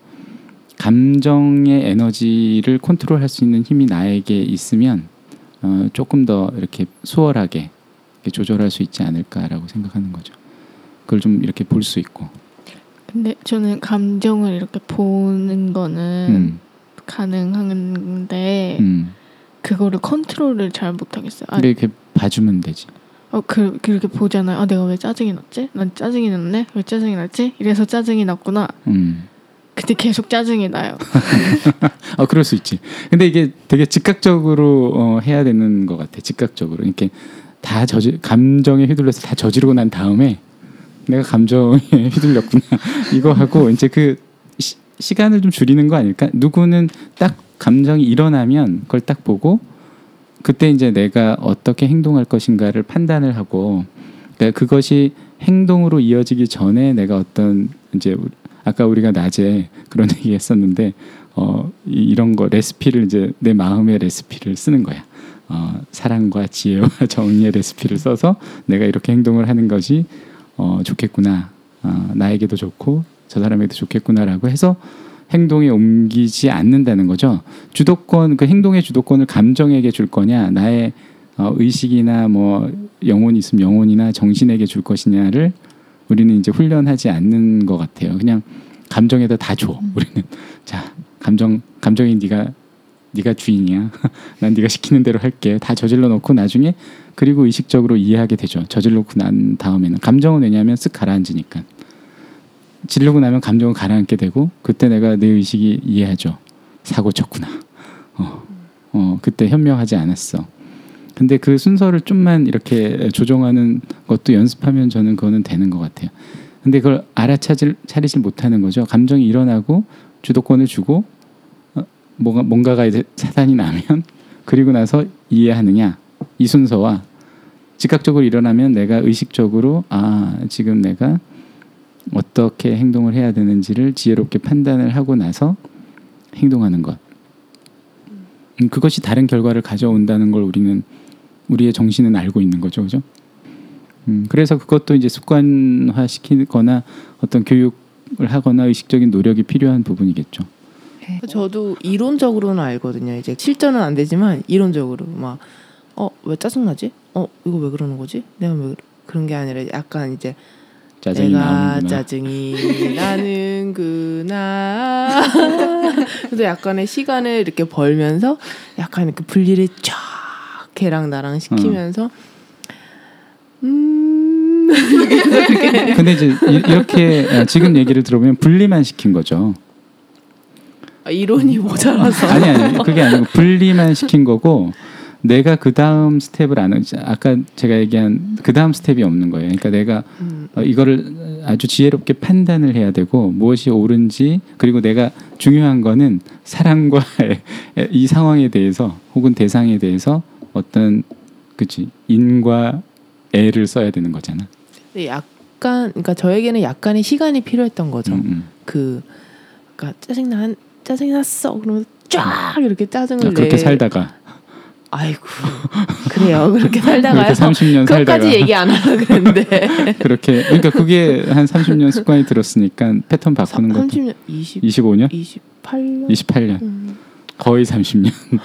감정의 에너지를 컨트롤할 수 있는 힘이 나에게 있으면 어, 조금 더 이렇게 수월하게 조절할 수 있지 않을까라고 생각하는 거죠. 그걸 좀 이렇게 볼 수 있고. 근데 저는 감정을 이렇게 보는 거는 음, 가능한데 음. 그거를 컨트롤을 잘 못하겠어요. 아, 근데 이렇게 봐주면 되지. 어, 그, 그렇게 보잖아요. 아, 내가 왜 짜증이 났지? 난 짜증이 났네? 왜 짜증이 났지? 이래서 짜증이 났구나. 음. 근데 계속 짜증이 나요. 아 그럴 수 있지. 근데 이게 되게 즉각적으로 어, 해야 되는 것 같아. 즉각적으로 이렇게 다 저지 감정에 휘둘려서 다 저지르고 난 다음에 내가 감정에 휘둘렸구나 이거 하고 이제 그 시, 시간을 좀 줄이는 거 아닐까? 누구는 딱 감정이 일어나면 그걸 딱 보고 그때 이제 내가 어떻게 행동할 것인가를 판단을 하고 그러니까 그것이 행동으로 이어지기 전에 내가 어떤 이제 아까 우리가 낮에 그런 얘기 했었는데 어 이- 이런 거 레시피를 이제 내 마음의 레시피를 쓰는 거야. 어 사랑과 지혜와 정의의 레시피를 써서 내가 이렇게 행동을 하는 것이 어 좋겠구나. 어, 나에게도 좋고 저 사람에게도 좋겠구나라고 해서 행동에 옮기지 않는다는 거죠. 주도권 그 행동의 주도권을 감정에게 줄 거냐, 나의 어, 의식이나 뭐 영혼이 있으면 영혼이나 정신에게 줄 것이냐를 우리는 이제 훈련하지 않는 것 같아요. 그냥 감정에다 다 줘. 우리는 자 감정 감정이 네가 네가 주인이야. 난 네가 시키는 대로 할게. 다 저질러 놓고 나중에 그리고 의식적으로 이해하게 되죠. 저질러 놓고 난 다음에는 감정은 왜냐하면 쓱 가라앉으니까. 지르고 나면 감정은 가라앉게 되고 그때 내가 내 의식이 이해하죠. 사고 쳤구나. 어, 어 그때 현명하지 않았어. 근데 그 순서를 좀만 이렇게 조정하는 것도 연습하면 저는 그거는 되는 것 같아요. 근데 그걸 알아차질 차리질 못하는 거죠. 감정이 일어나고 주도권을 주고 어, 뭔가 뭔가가 이제 사단이 나면 그리고 나서 이해하느냐 이 순서와 즉각적으로 일어나면 내가 의식적으로 아 지금 내가 어떻게 행동을 해야 되는지를 지혜롭게 판단을 하고 나서 행동하는 것. 음, 그것이 다른 결과를 가져온다는 걸 우리는 우리의 정신은 알고 있는 거죠, 그죠? 음, 그래서 그것도 이제 습관화 시키거나 어떤 교육을 하거나 의식적인 노력이 필요한 부분이겠죠. 네. 저도 이론적으로는 알거든요. 이제 실전은 안 되지만 이론적으로 막 어 왜 짜증 나지? 어 이거 왜 그러는 거지? 내가 왜 그런 게 아니라 약간 이제 짜증이 내가 나오는구나. 짜증이 나는구나. 그래서 약간의 시간을 이렇게 벌면서 약간 그 분리를 쫙 걔랑 나랑 시키면서 음 근데 이제 이- 이렇게 아, 지금 얘기를 들어보면 분리만 시킨 거죠. 아, 이론이 모자라서 아니 아니 그게 아니고 분리만 시킨 거고 내가 그 다음 스텝을 안 아까 제가 얘기한 그 다음 스텝이 없는 거예요. 그러니까 내가 음, 어, 이거를 아주 지혜롭게 판단을 해야 되고 무엇이 옳은지 그리고 내가 중요한 거는 사랑과 이 상황에 대해서 혹은 대상에 대해서 어떤 그치 인과 애를 써야 되는 거잖아. 약간 그러니까 저에게는 약간의 시간이 필요했던 거죠. 음, 음. 그 그러니까 짜증 난 짜증 났어 그러면서 쫙 이렇게 짜증을 아, 그렇게 내 살다가 아이고. 그래요. 그렇게 살다가요. 그렇게 30년 살다가. 그것까지 얘기 안 하려 그랬는데. 그렇게. 그러니까 그게 한 30년 습관이 들었으니까 패턴 바꾸는 것도 30년 20 25년, 28년? 28년, 음. 거의 30년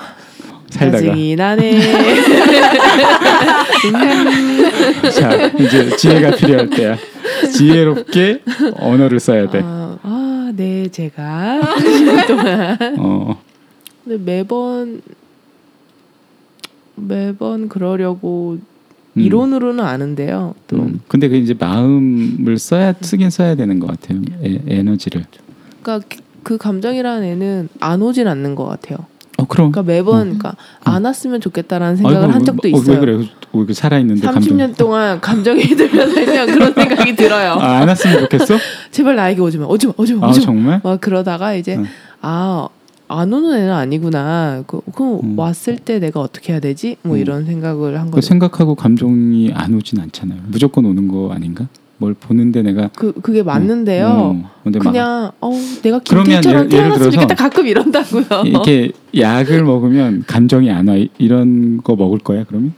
살다가. 짜증이 나네. 자 이제 지혜가 필요할 때야. 지혜롭게 언어를 써야 돼. 아, 아, 네, 제가. 30년 동안. 어, 근데 매번 매번 그러려고 음. 이론으로는 아는데요. 또 음. 근데 그 이제 마음을 써야 쓰긴 써야 되는 것 같아요. 에, 에너지를. 그러니까 그- 그 감정이라는 애는 안 오진 않는 것 같아요. 어 그럼. 그러니까 매번 그러니까 안 왔으면 좋겠다라는 생각을 아이고, 한 적도 어, 있어요. 왜 그래? 왜그 살아 있는데 30년 동안 감정이 들면 살면 그런 생각이 들어요. 아, 안 왔으면 좋겠어? 제발 나에게 오지 마, 오지 마, 오지 마, 아 오지 마. 정말? 막 그러다가 이제 응. 아. 안 오는 애는 아니구나. 그, 그 음. 왔을 때 내가 어떻게 해야 되지? 뭐 음. 이런 생각을 한그 거죠. 생각하고 감정이 안 오진 않잖아요. 무조건 오는 거 아닌가? 뭘 보는데 내가 그 그게 맞는데요. 어, 근데 막 그냥 어 내가 예를 태어났으면 좋겠다 가끔 이런다고요. 이렇게 약을 먹으면 감정이 안 와. 이런 거 먹을 거야 그러면?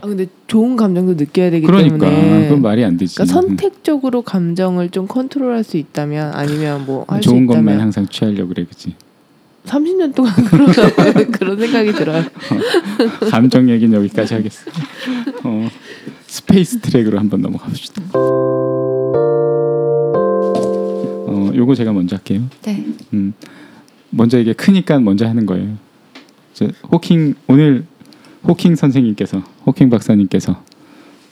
아, 근데 좋은 감정도 느껴야 되기 그러니까 때문에 그건 말이 안 되지. 그러니까 선택적으로 감정을 좀 컨트롤할 수 있다면 아니면 뭐 할수 좋은 것만 있다면 항상 취하려고 그래, 그치? 30년 동안 그런 그런 생각이 들어요. 감정 얘기는 여기까지 하겠어. 어, space 트랙으로 한번 넘어가 봅시다. 어, 요거 제가 먼저 할게요. 네. 음, 먼저 이게 크니까 먼저 하는 거예요. 저 호킹 오늘 호킹 선생님께서 호킹 박사님께서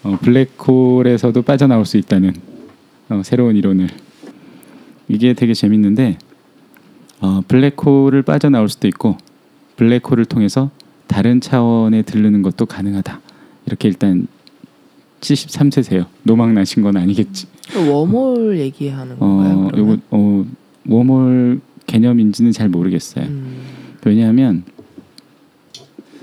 어, 블랙홀에서도 빠져나올 수 있다는 어, 새로운 이론을 이게 되게 재밌는데 어, 블랙홀을 빠져나올 수도 있고 블랙홀을 통해서 다른 차원에 들르는 것도 가능하다. 이렇게 일단 73세세요. 노망 나신 건 아니겠지. 웜홀 얘기하는 건가요? 어, 그러면? 요거 어, 웜홀 개념인지는 잘 모르겠어요. 음. 왜냐하면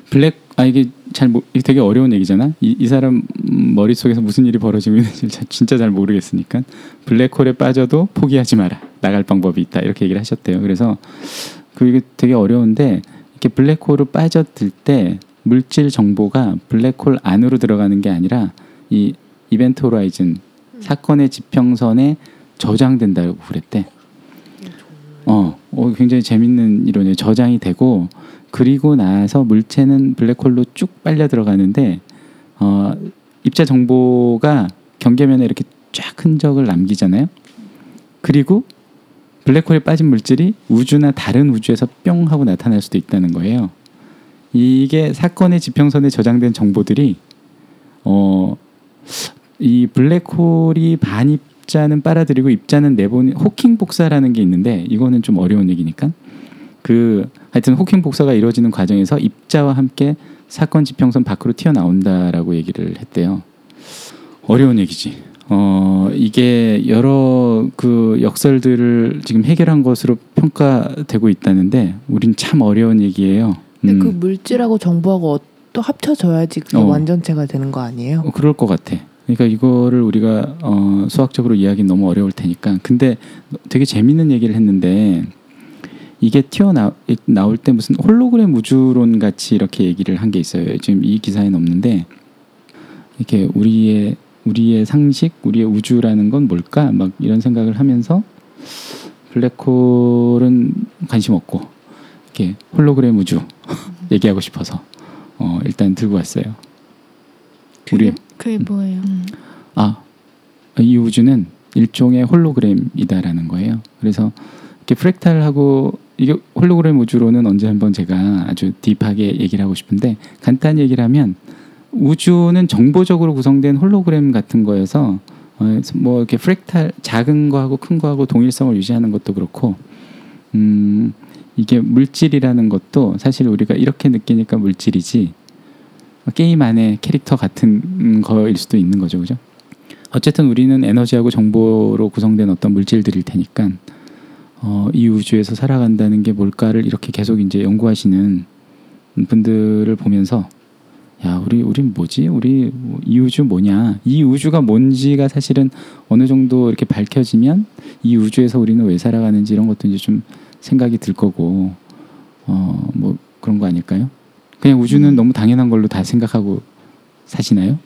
블랙 아 이게 잘 모, 되게 어려운 얘기잖아. 이, 이 사람 음, 머릿속에서 무슨 일이 벌어지고 있는지 자- 진짜 잘 모르겠으니까 블랙홀에 빠져도 포기하지 마라. 나갈 방법이 있다. 이렇게 얘기를 하셨대요. 그래서 그게 되게 어려운데 이렇게 블랙홀을 빠져들 때 물질 정보가 블랙홀 안으로 들어가는 게 아니라 이 이벤트 호라이즌 사건의 지평선에 저장된다고 그랬대. 어, 어, 굉장히 재밌는 이론이에요. 저장이 되고 그리고 나서 물체는 블랙홀로 쭉 빨려 들어가는데 어, 입자 정보가 경계면에 이렇게 쫙 흔적을 남기잖아요. 그리고 블랙홀에 빠진 물질이 우주나 다른 우주에서 뿅 하고 나타날 수도 있다는 거예요. 이게 사건의 지평선에 저장된 정보들이 어, 이 블랙홀이 반입자는 빨아들이고 입자는 내보내 호킹 복사라는 게 있는데 이거는 좀 어려운 얘기니까 그 하여튼 호킹 복사가 이루어지는 과정에서 입자와 함께 사건 지평선 밖으로 튀어나온다라고 얘기를 했대요. 어려운 얘기지. 어 이게 여러 그 역설들을 지금 해결한 것으로 평가되고 있다는데 우린 참 어려운 얘기예요. 근데 음, 그 물질하고 정보하고 또 합쳐져야지 그게 어. 완전체가 되는 거 아니에요? 어, 그럴 것 같아. 그러니까 이거를 우리가 어, 수학적으로 이해하기는 너무 어려울 테니까. 근데 되게 재밌는 얘기를 했는데 이게 튀어나 나올 때 무슨 홀로그램 우주론 같이 이렇게 얘기를 한 게 있어요. 지금 이 기사에는 없는데 이렇게 우리의 우리의 상식, 우리의 우주라는 건 뭘까? 막 이런 생각을 하면서 블랙홀은 관심 없고 이렇게 홀로그램 우주 얘기하고 싶어서 어, 일단 들고 왔어요. 우리 그게 뭐예요? 음. 아 이 우주는 일종의 홀로그램이다라는 거예요. 그래서 이렇게 프랙탈하고 이게 홀로그램 우주로는 언제 한번 제가 아주 딥하게 얘기를 하고 싶은데 간단히 얘기를 하면 우주는 정보적으로 구성된 홀로그램 같은 거여서 어, 뭐 이렇게 프랙탈 작은 거하고 큰 거하고 동일성을 유지하는 것도 그렇고 음 이게 물질이라는 것도 사실 우리가 이렇게 느끼니까 물질이지 게임 안에 캐릭터 같은 거일 수도 있는 거죠, 그죠? 어쨌든 우리는 에너지하고 정보로 구성된 어떤 물질들일 테니까 어, 이 우주에서 살아간다는 게 뭘까를 이렇게 계속 이제 연구하시는 분들을 보면서 야 우리 우린 뭐지 우리 뭐이 우주 뭐냐 이 우주가 뭔지가 사실은 어느 정도 이렇게 밝혀지면 이 우주에서 우리는 왜 살아가는지 이런 것도 이제 좀 생각이 들 거고 어 뭐 그런 거 아닐까요? 그냥 우주는 음. 너무 당연한 걸로 다 생각하고 사시나요?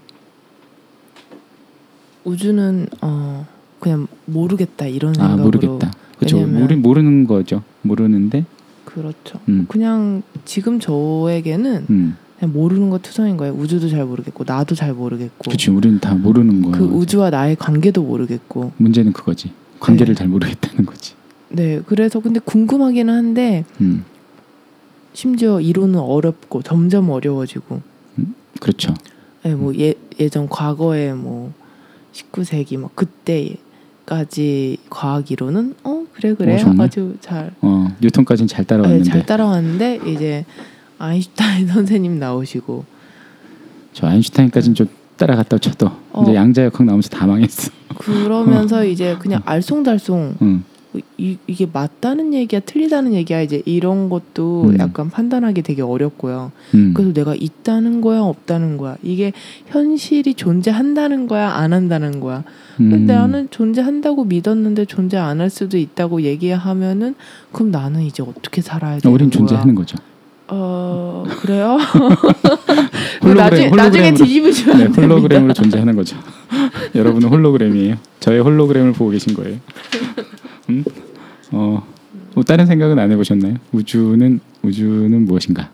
우주는 어 그냥 모르겠다 이런 아 생각으로 모르겠다. 그렇죠. 우리 모르는 거죠. 모르는데 그렇죠. 음. 그냥 지금 저에게는 음. 그냥 모르는 거 투성인 거예요. 우주도 잘 모르겠고 나도 잘 모르겠고 그렇죠. 우리는 다 모르는 거예요. 그 우주와 나의 관계도 모르겠고 문제는 그거지. 관계를 네. 잘 모르겠다는 거지. 네 그래서 근데 궁금하기는 한데 음. 심지어 이론은 어렵고 점점 어려워지고 그렇죠. 네, 뭐 예, 예전 과거에 뭐 19세기 막 그때 까지 과학 이론은 어 그래 그래 어, 정말? 아주 잘 어, 뉴턴까지는 잘 네, 따라왔는데 잘 따라왔는데 이제 아인슈타인 선생님 나오시고 저 아인슈타인까지는 좀 따라갔다 쳐도 어. 이제 양자역학 나오면서 다 망했어. 그러면서 이제 그냥 알쏭달쏭 응. 이, 이게 맞다는 얘기야 틀리다는 얘기야 이제 이런 것도 음. 약간 판단하기 되게 어렵고요. 음. 그래서 내가 있다는 거야 없다는 거야 이게 현실이 존재한다는 거야 안 한다는 거야. 음. 근데 나는 존재한다고 믿었는데 존재 안 할 수도 있다고 얘기하면은 그럼 나는 이제 어떻게 살아야 어, 되는 우린 거야? 존재하는 거죠. 어 그래요? 홀로그램, 나중에 나중에. 뒤집으시면 네. 홀로그램으로 존재하는 거죠. 여러분은 홀로그램이에요. 저의 홀로그램을 보고 계신 거예요. 음? 어, 뭐 다른 생각은 안 해보셨나요? 우주는 우주는 무엇인가?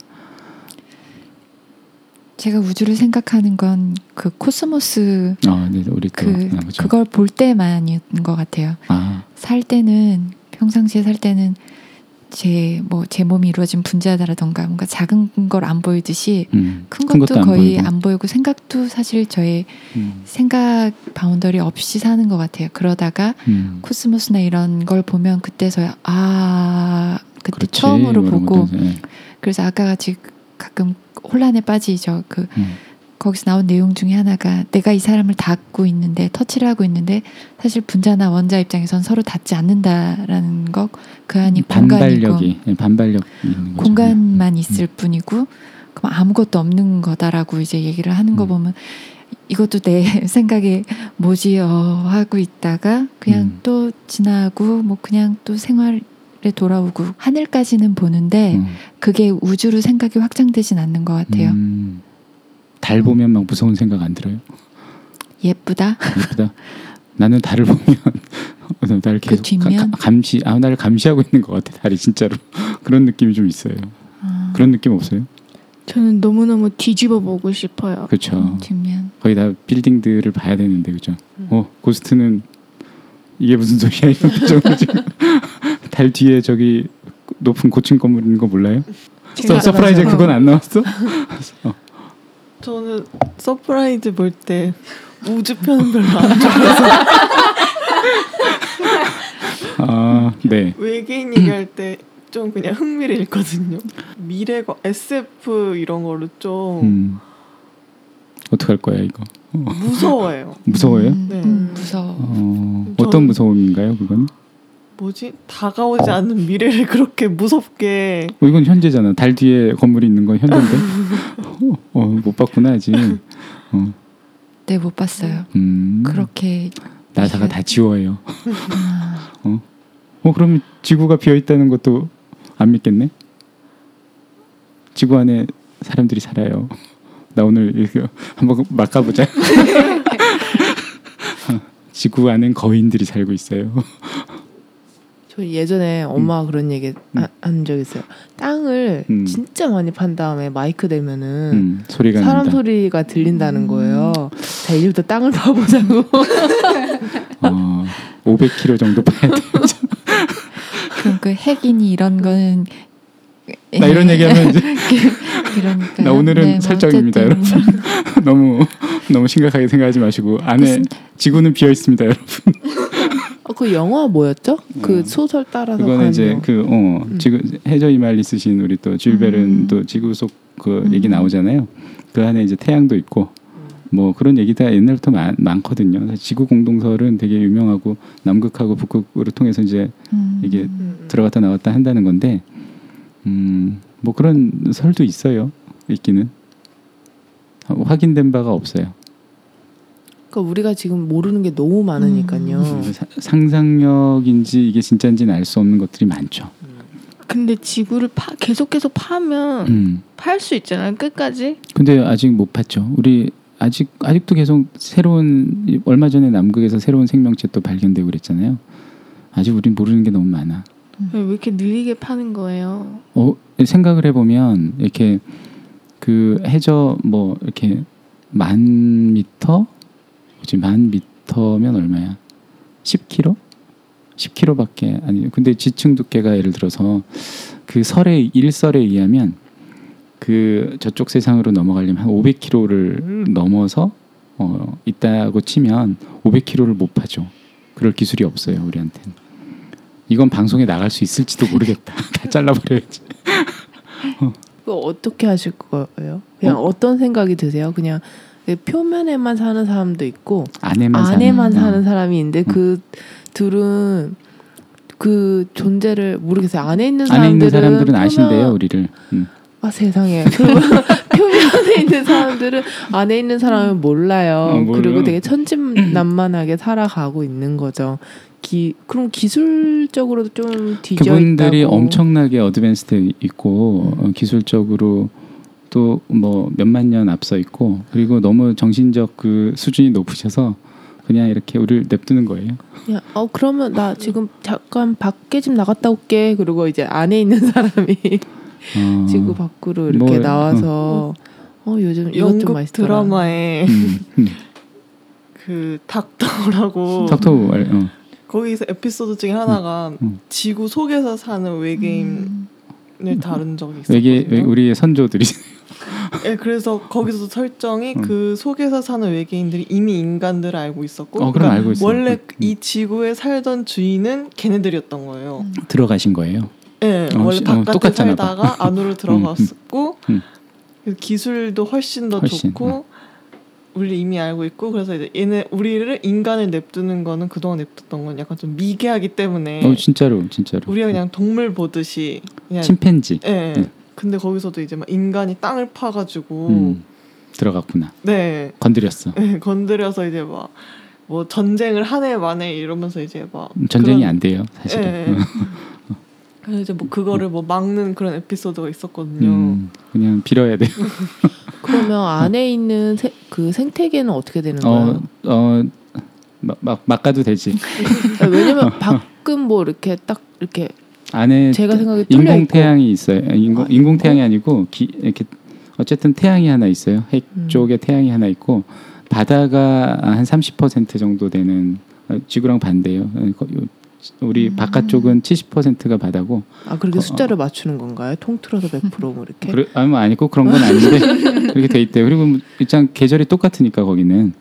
제가 우주를 생각하는 건 그 코스모스 어, 네, 우리 또그 하나 보죠. 그걸 볼 때만인 것 같아요. 아, 살 때는 평상시에 살 때는 제 뭐 제 몸이 이루어진 분자다라던가 뭔가 작은 걸 안 보이듯이 음, 큰큰 것도, 것도 안 거의 보이고. 안 보이고 생각도 사실 저의 음, 생각 boundary 없이 사는 것 같아요. 그러다가 음. 코스모스나 이런 걸 보면 그때서야 아 그때 그렇지, 처음으로 뭐 보고 것도, 네. 그래서 아까 같이 가끔 혼란에 빠지죠. 그 음. 거기서 나온 내용 중에 하나가 내가 이 사람을 닿고 있는데 터치를 하고 있는데 사실 분자나 원자 입장에선 서로 닿지 않는다라는 것 그 안이 공간이고 반발력이 예, 반발력. 공간만 있을 뿐이고 그럼 아무것도 없는 거다라고 이제 얘기를 하는 거 음. 보면 이것도 내 생각에 뭐지 어 하고 있다가 그냥 음. 또 지나고 뭐 그냥 또 생활에 돌아오고 하늘까지는 보는데 음. 그게 우주로 생각이 확장되진 않는 것 같아요. 음. 달 보면 막 무서운 생각 안 들어요? 예쁘다. 예쁘다. 나는 달을 보면 나를 그 계속 뒷면? 가- 감시 아 나를 감시하고 있는 것 같아 달이 진짜로 그런 느낌이 좀 있어요. 아, 그런 느낌 없어요? 저는 너무 너무 뒤집어 보고 싶어요. 그렇죠. 뒷면. 거의 다 빌딩들을 봐야 되는데 그죠? 음. 어 고스트는 이게 무슨 소리야 이런 표정으로 지금 달 뒤에 저기 높은 고층 건물 있는 거 몰라요? 제가 서프라이즈 알아서. 그건 안 나왔어? 저는 서프라이즈 볼 때 우주편은 별로 안 좋아해서 아 네. 외계인 얘기할 때 좀 그냥 흥미를 잃거든요. 미래가 SF 이런 거를 좀 음. 어떻게 할 거야 이거? 무서워요? 음, 네. 음, 무서워. 어, 어떤 무서움인가요 그건? 뭐지? 다가오지 않는 미래를 그렇게 무섭게 어, 이건 현재잖아. 달 뒤에 건물이 있는 건 현재인데. 어, 어, 못 봤구나 아직. 어, 네, 못 봤어요. 음, 그렇게 나사가 다 지워요. 아, 어 그러면 지구가 비어 있다는 것도 안 믿겠네? 지구 안에 사람들이 살아요. 나 오늘 이거 한번 막 가보자. 지구 안엔 거인들이 살고 있어요. 저 예전에 엄마가 그런 얘기 하- 한적 있어요. 땅을 음. 진짜 많이 판 다음에 마이크 대면은 음, 소리가 사람 난다. 소리가 들린다는 거예요. 자 이제부터 땅을 봐보자고. 어, 500km 정도 파야 돼. 그럼 그 핵이니 이런 거는 나 이런 얘기하면 이제 그러니까 나 오늘은 설정입니다, 여러분. 너무 너무 심각하게 생각하지 마시고 안에 지구는 비어 있습니다, 여러분. 어, 그 영화 뭐였죠? 그 음. 소설 따라서 그거는 이제. 그 어, 음. 지구 해저 이말리 쓰신 우리 또 줄베른 음. 또 지구 속그 음. 얘기 나오잖아요. 그 안에 이제 태양도 있고 뭐 그런 얘기가 옛날부터 많, 많거든요. 그래서 지구 공동설은 되게 유명하고 남극하고 북극으로 통해서 이제 음. 이게. 들어갔다 나왔다 한다는 건데 음, 뭐 그런 설도 있어요. 있기는 어, 확인된 바가 없어요. 그러니까 우리가 지금 모르는 게 너무 많으니까요. 음, 사- 상상력인지 이게 진짜인지는 알 수 없는 것들이 많죠. 근데 지구를 파, 계속 계속 파면 음. 팔수 있잖아요. 끝까지. 근데 아직 못 봤죠. 우리 아직 아직도 계속 새로운 얼마 전에 남극에서 새로운 생명체 또 발견되고 그랬잖아요. 아직 우린 모르는 게 너무 많아. 왜 이렇게 느리게 파는 거예요? 어, 생각을 해보면 이렇게 그 해저 뭐 이렇게 만 미터, 그지 만 미터면 얼마야? 10km? 10km밖에 아니. 근데 지층 두께가 예를 들어서 그 설의 일설에 의하면 그 저쪽 세상으로 넘어가려면 한 500km를 넘어서 어, 있다고 치면 500km를 못 파죠. 그럴 기술이 없어요 우리한테는. 이건 방송에 나갈 수 있을지도 모르겠다. 다 잘라버려야지. 그거 어떻게 하실 거예요? 그냥 어? 떤 생각이 드세요? 그냥 그 표면에만 사는 사람도 있고 안에만 안에만 사는, 사는 어. 사람이 있는데 그 둘은 그 존재를 모르겠어요. 안에 있는 안에 있는 사람들은 사람들은 표면- 아신대요 우리를. 음. 아 세상에 표면에 있는 사람들은 안에 있는 사람은 몰라요. 어, 몰라. 그리고 되게 천진난만하게 살아가고 있는 거죠. 기 그럼 기술적으로도 좀 뒤져 그분들이 있다고. 엄청나게 어드밴스드 있고 음. 어, 기술적으로 또 뭐 몇만 년 앞서 있고 그리고 너무 정신적 그 수준이 높으셔서 그냥 이렇게 우리를 냅두는 거예요. 그냥, 어 그러면 나 지금 잠깐 밖에 좀 나갔다 올게. 그리고 이제 안에 있는 사람이 어, 지구 밖으로 이렇게 뭐, 나와서 어 요즘 이것 좀 맛있더라. 드라마에 음, 음. 그 닥터라고 닥터 알- 어. 거기서 에피소드 중에 하나가 음. 지구 속에서 사는 외계인을 음. 다룬 적이 외계 있었거든요. 우리의 선조들이 예, 그래서 거기서 설정이 음. 그 속에서 사는 외계인들이 이미 인간들을 알고 있었고 어 그럼 알고 있어요. 원래 음, 이 지구에 살던 주인은 걔네들이었던 거예요. 음. 들어가신 거예요. 예, 어, 원래 시- 어, 바깥에 똑같잖아, 봐. 살다가 안으로 들어갔었고 음. 기술도 훨씬 더 훨씬, 좋고 우리 이미 알고 있고 그래서 이제 얘네 우리를 인간을 냅두는 거는 그동안 냅뒀던 건 약간 좀 미개하기 때문에 어 진짜로 진짜로. 우리가 그냥 동물 보듯이 그냥 침팬지 예. 예. 음. 근데 거기서도 이제 막 인간이 땅을 파가지고 음, 들어갔구나. 네 건드렸어. 예, 건드려서 이제 막 뭐 전쟁을 한 해 만에 이러면서 이제 막 전쟁이 그런- 안 돼요 사실은. 예, 예. 그래서 이제 뭐 그거를 뭐 막는 그런 에피소드가 있었거든요. 음, 그냥 빌어야 돼요. 그러면 안에 있는 세, 그 생태계는 어떻게 되는 거예요? 어, 어, 막, 막, 막 가도 되지. 아, 왜냐면 밖은 뭐 이렇게 딱 이렇게 안에 제가 생각에 인공. 태양이 있어요. 아니, 인공, 아, 인공 태양이 아니고 기, 이렇게 어쨌든 태양이 하나 있어요. 핵 음. 쪽에 태양이 하나 있고 바다가 한 30% 정도 되는 어, 지구랑 반대예요. 어, 거- 요- 우리 음. 바깥쪽은 70%가 바다고. 아 그렇게 어, 숫자를 맞추는 건가요? 통틀어서 100%뭐 이렇게. 그래, 아니 뭐 아니고 그런 건 아닌데 그렇게 돼 있대요. 그리고 뭐 일단 계절이 똑같으니까 거기는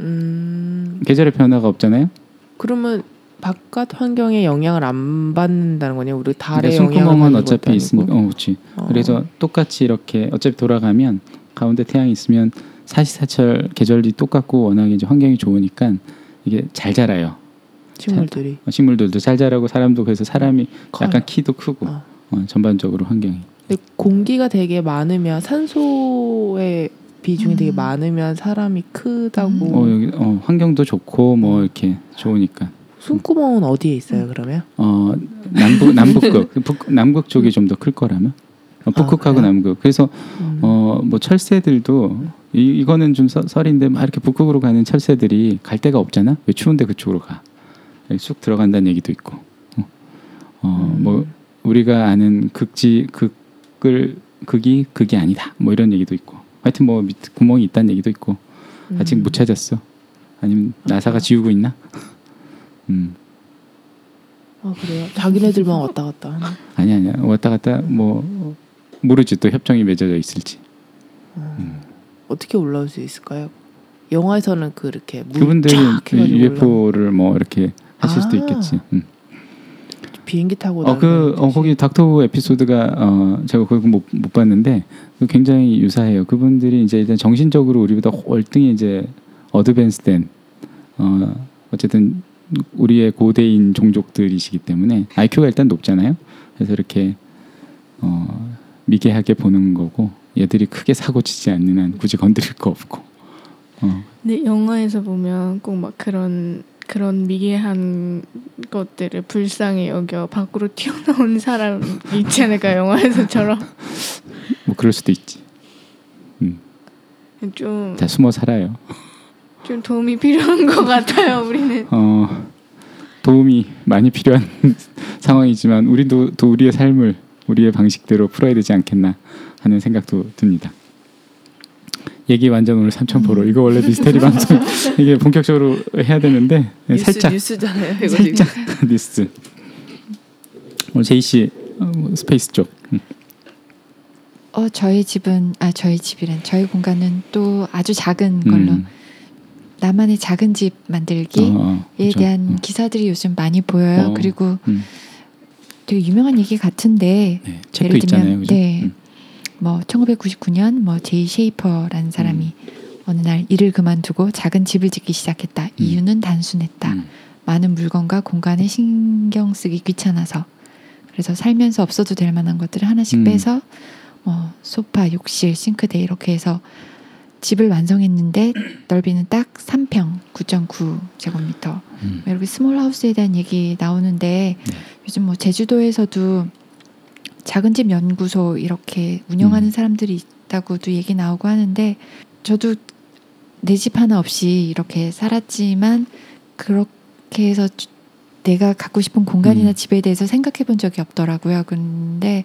음 계절의 변화가 없잖아요. 그러면 바깥 환경에 영향을 안 받는다는 거냐? 우리 달에 그러니까 영향을 어차피. 있으니까. 어, 그렇지. 어. 그래서 똑같이 이렇게 어차피 돌아가면 가운데 태양이 있으면 사시사철 계절이 똑같고 워낙에 이제 환경이 좋으니까 이게 잘 자라요. 식물들이. 어, 식물들도 잘 자라고 사람도 그래서 사람이 커요. 약간 키도 크고 어. 어, 전반적으로 환경이. 근데 공기가 되게 많으면 산소의 비중이 되게 음. 많으면 사람이 크다고. 음. 어, 여기 어, 환경도 좋고 뭐 이렇게 좋으니까. 손구멍은 어디에 있어요? 그러면? 어 남북 남북극 북, 남극 쪽이 좀 더 클 거라면 어, 북극하고 그래요? 남극. 그래서 음. 어뭐 철새들도 이, 이거는 좀 서, 설인데 막 이렇게 북극으로 가는 철새들이 갈 데가 없잖아. 왜 추운데 그쪽으로 가? 쑥 들어간다는 얘기도 있고. 어, 어, 음. 뭐 우리가 아는 극지 극을 극이 극이 아니다. 뭐 이런 얘기도 있고. 하여튼 뭐 밑 구멍이 있다는 얘기도 있고. 아직 음. 못 찾았어. 아니면 나사가 지우고 있나? 음. 아 그래요? 자기네들만 왔다 갔다 하나? 아니 아니야. 왔다 갔다 뭐 모르지 또 협정이 맺어져 있을지. 음. 어떻게 올라올 수 있을까요? 영화에서는 그렇게 그분들이 올라- UFO를 뭐 이렇게 하실 수도 아. 있겠지. 음. 비행기 타고 어 그. 어, 거기 닥터 에피소드가 어 제가 거기 못, 못 봤는데 그 굉장히 유사해요. 그분들이 이제 일단 정신적으로 우리보다 월등히 이제 어드밴스된 어 어쨌든 우리의 고대인 종족들이시기 때문에 IQ가 일단 높잖아요. 그래서 이렇게 어 미개하게 보는 거고 얘들이 크게 사고 치지 않는 한 굳이 건드릴 거 없고 어 근데 영화에서 보면 꼭 막 그런 그런 미개한 것들을 불쌍히 여겨 밖으로 튀어나온 사람 있지 않을까 영화에서처럼 뭐 그럴 수도 있지. 좀, 다 숨어 살아요. 좀 도움이 필요한 것 같아요 우리는 어, 도움이 많이 필요한 상황이지만 우리도 또 우리의 삶을 우리의 방식대로 풀어야 되지 않겠나 하는 생각도 듭니다. 얘기 완전 오늘 삼천포로 이거 원래 미스테리 방송 이게 본격적으로 해야 되는데 뉴스, 살짝 뉴스잖아요. 이거 지금. 살짝 뉴스. 오늘 제이 씨 어, 뭐 space 쪽. 음. 어 저희 집은 아 저희 집이란 저희 공간은 또 아주 작은 걸로 음. 나만의 작은 집 만들기에 어, 어. 대한 음. 기사들이 요즘 많이 보여요. 어. 그리고 음. 되게 유명한 얘기 같은데 네, 예를 들면, 있잖아요. 네. 음. 뭐 1999년 뭐 제이 쉐이퍼라는 사람이 어느 날 일을 그만두고 작은 집을 짓기 시작했다. 이유는 단순했다. 음. 많은 물건과 공간에 신경 쓰기 귀찮아서 그래서 살면서 없어도 될 만한 것들을 하나씩 음. 빼서 뭐 소파, 욕실, 싱크대 이렇게 해서 집을 완성했는데 넓이는 딱 3평 9.9 제곱미터 음. 이렇게 small house에 대한 얘기 나오는데 네. 요즘 뭐 제주도에서도 작은 집 연구소 이렇게 운영하는 음. 사람들이 있다고도 얘기 나오고 하는데 저도 내 집 하나 없이 이렇게 살았지만 그렇게 해서 주- 내가 갖고 싶은 공간이나 음. 집에 대해서 생각해 본 적이 없더라고요. 근데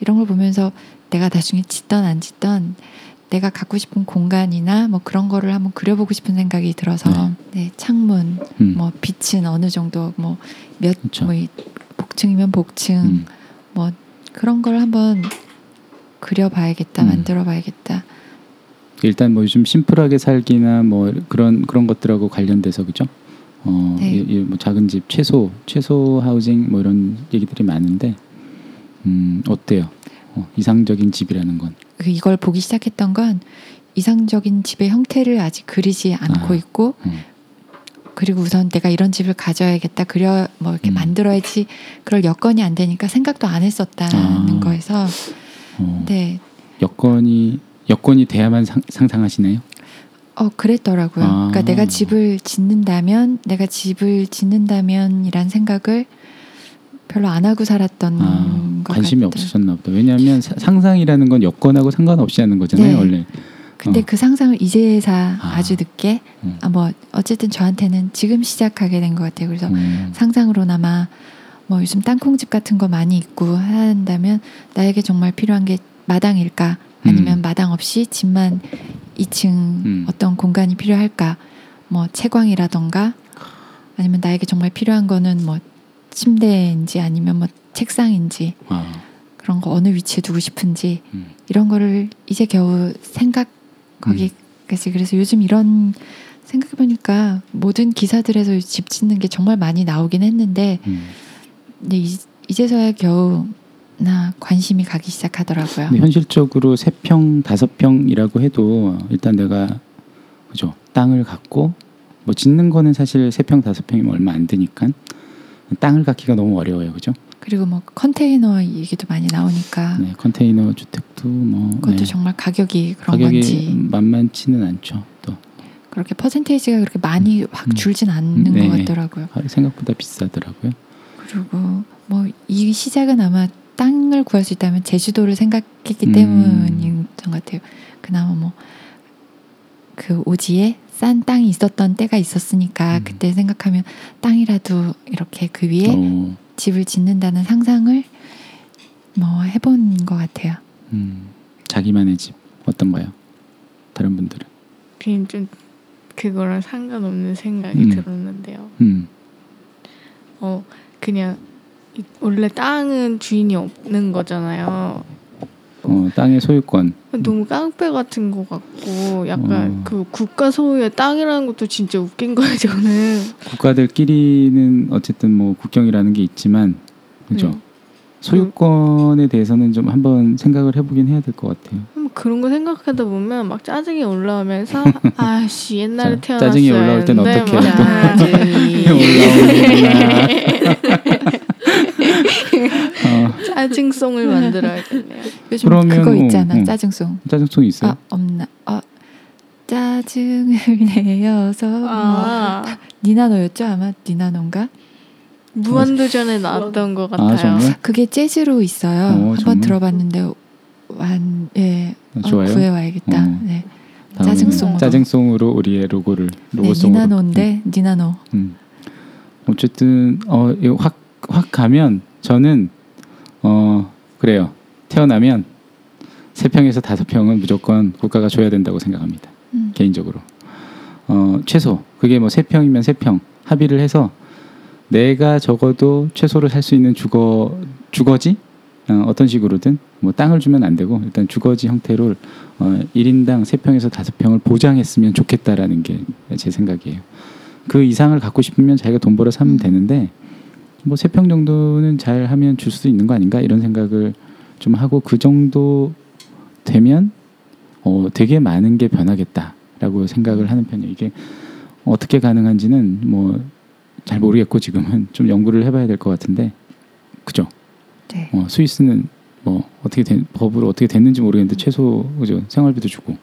이런 걸 보면서 내가 나중에 짓던 안 짓던 내가 갖고 싶은 공간이나 뭐 그런 거를 한번 그려보고 싶은 생각이 들어서 네, 창문 음. 뭐 빛은 어느 정도 뭐몇 그쵸. 뭐 복층이면 복층 음. 뭐 그런 걸 한번 그려봐야겠다 음. 만들어봐야겠다 일단 뭐 요즘 심플하게 살기나 뭐 그런 그런 것들하고 관련돼서 그죠? 어, 네. 이, 이 뭐 작은 집 최소 최소 하우징 뭐 이런 얘기들이 많은데 음 어때요? 어, 이상적인 집이라는 건그 이걸 보기 시작했던 건 이상적인 집의 형태를 아직 그리지 않고 아. 있고 음. 그리고 우선 내가 이런 집을 가져야겠다 그려 뭐 이렇게 음. 만들어야지 그럴 여건이 안 되니까 생각도 안 했었다는 아. 거에서 어, 네. 여건이 여건이 돼야만 상, 상상하시나요? 어 그랬더라고요. 아. 그러니까 내가 집을 짓는다면 내가 집을 짓는다면이란 생각을 별로 안 하고 살았던 아, 것 관심이 같아요. 없으셨나 보다. 왜냐하면 사- 상상이라는 건 여건하고 상관없이 하는 거잖아요, 네. 원래. 근데 어. 그 상상을 이제사 아. 아. 주 늦게 음. 아, 뭐 어쨌든 저한테는 지금 시작하게 된 것 같아요. 그래서 음, 상상으로나마 뭐 요즘 땅콩집 같은 거 많이 있고 한다면 나에게 정말 필요한 게 마당일까 아니면 음. 마당 없이 집만 2층 음. 어떤 공간이 필요할까 뭐 채광이라던가 아니면 나에게 정말 필요한 거는 뭐 침대인지 아니면 뭐 책상인지 아, 그런 거 어느 위치에 두고 싶은지 음. 이런 거를 이제 겨우 생각하기까지 그래서 요즘 이런 생각해 보니까 모든 기사들에서 집 짓는 게 정말 많이 나오긴 했는데 음. 근데 이, 이제서야 겨우 나 관심이 가기 시작하더라고요. 현실적으로 세 평, 다섯 평이라고 해도 일단 내가 그죠 땅을 갖고 뭐 짓는 거는 사실 세 평, 다섯 평이면 얼마 안 드니까 땅을 갖기가 너무 어려워요, 그죠? 그리고 뭐 컨테이너 얘기도 많이 나오니까 네, 컨테이너 주택도 뭐 그것도 네, 정말 가격이 그런 가격이 건지 만만치는 않죠. 또 그렇게 퍼센테이지가 그렇게 많이 확 음. 줄진 않는 네. 것 같더라고요. 생각보다 비싸더라고요. 그리고 뭐 이 시작은 아마 땅을 구할 수 있다면 제주도를 생각했기 음. 때문인 것 같아요. 그나마 뭐 그 오지에 싼 땅이 있었던 때가 있었으니까 음. 그때 생각하면 땅이라도 이렇게 그 위에 어, 집을 짓는다는 상상을 뭐 해본 것 같아요. 음, 자기만의 집 어떤가요? 다른 분들은 그냥 좀 그거랑 상관없는 생각이 음. 들었는데요. 음. 어 그냥 이- 원래 땅은 주인이 없는 거잖아요. 어, 땅의 소유권. 너무 깡패 같은 거 같고 약간 어. 그 국가 소유의 땅이라는 것도 진짜 웃긴 거예요 저는. 국가들끼리는 어쨌든 뭐 국경이라는 게 있지만 그죠. 네. 소유권에 대해서는 좀 한번 생각을 해보긴 해야 될 것 같아요. 뭐 그런 거 생각하다 보면 막 짜증이 올라오면서 아씨 옛날에 자, 태어났어야 짜증이 올라올 땐 어떻게 막 짜증이 올라오는구나. 어, 짜증송을 만들어야겠네요. 요즘 그러면 그거 뭐, 있잖아 응. 짜증송. 짜증성이 있어요. 아 없나? 어 짜증을 내어서 뭐아 니나노였죠 아마 니나노인가? 무한도전에 나왔던 것 아, 같아요. 정말? 그게 재즈로 있어요. 어, 한번 정말? 들어봤는데 완 예. 아, 어, 좋아요. 구해와야겠다. 어. 네. 짜증송으로. 짜증송으로 우리의 로고를 네, 로고송으로. 니나노인데 니나노. 음. 어쨌든 어확확 가면 저는 어 그래요. 태어나면 세 평에서 다섯 평은 무조건 국가가 줘야 된다고 생각합니다. 음. 개인적으로. 어 최소 그게 뭐 세 평이면 세 평 합의를 해서 내가 적어도 최소를 살 수 있는 주거 주거지 어, 어떤 식으로든 뭐 땅을 주면 안 되고 일단 주거지 형태로 어, 1인당 세 평에서 다섯 평을 보장했으면 좋겠다라는 게 제 생각이에요. 그 이상을 갖고 싶으면 자기가 돈 벌어 사면 음. 되는데 뭐 세 평 정도는 잘 하면 줄 수도 있는 거 아닌가 이런 생각을 좀 하고 그 정도 되면 어 되게 많은 게 변하겠다라고 생각을 하는 편이에요. 이게 어떻게 가능한지는 뭐 잘 모르겠고 지금은 좀 연구를 해봐야 될 것 같은데 그죠? 네. 어, 스위스는 뭐 어떻게 된 법으로 어떻게 됐는지 모르겠는데 최소 그죠 생활비도 주고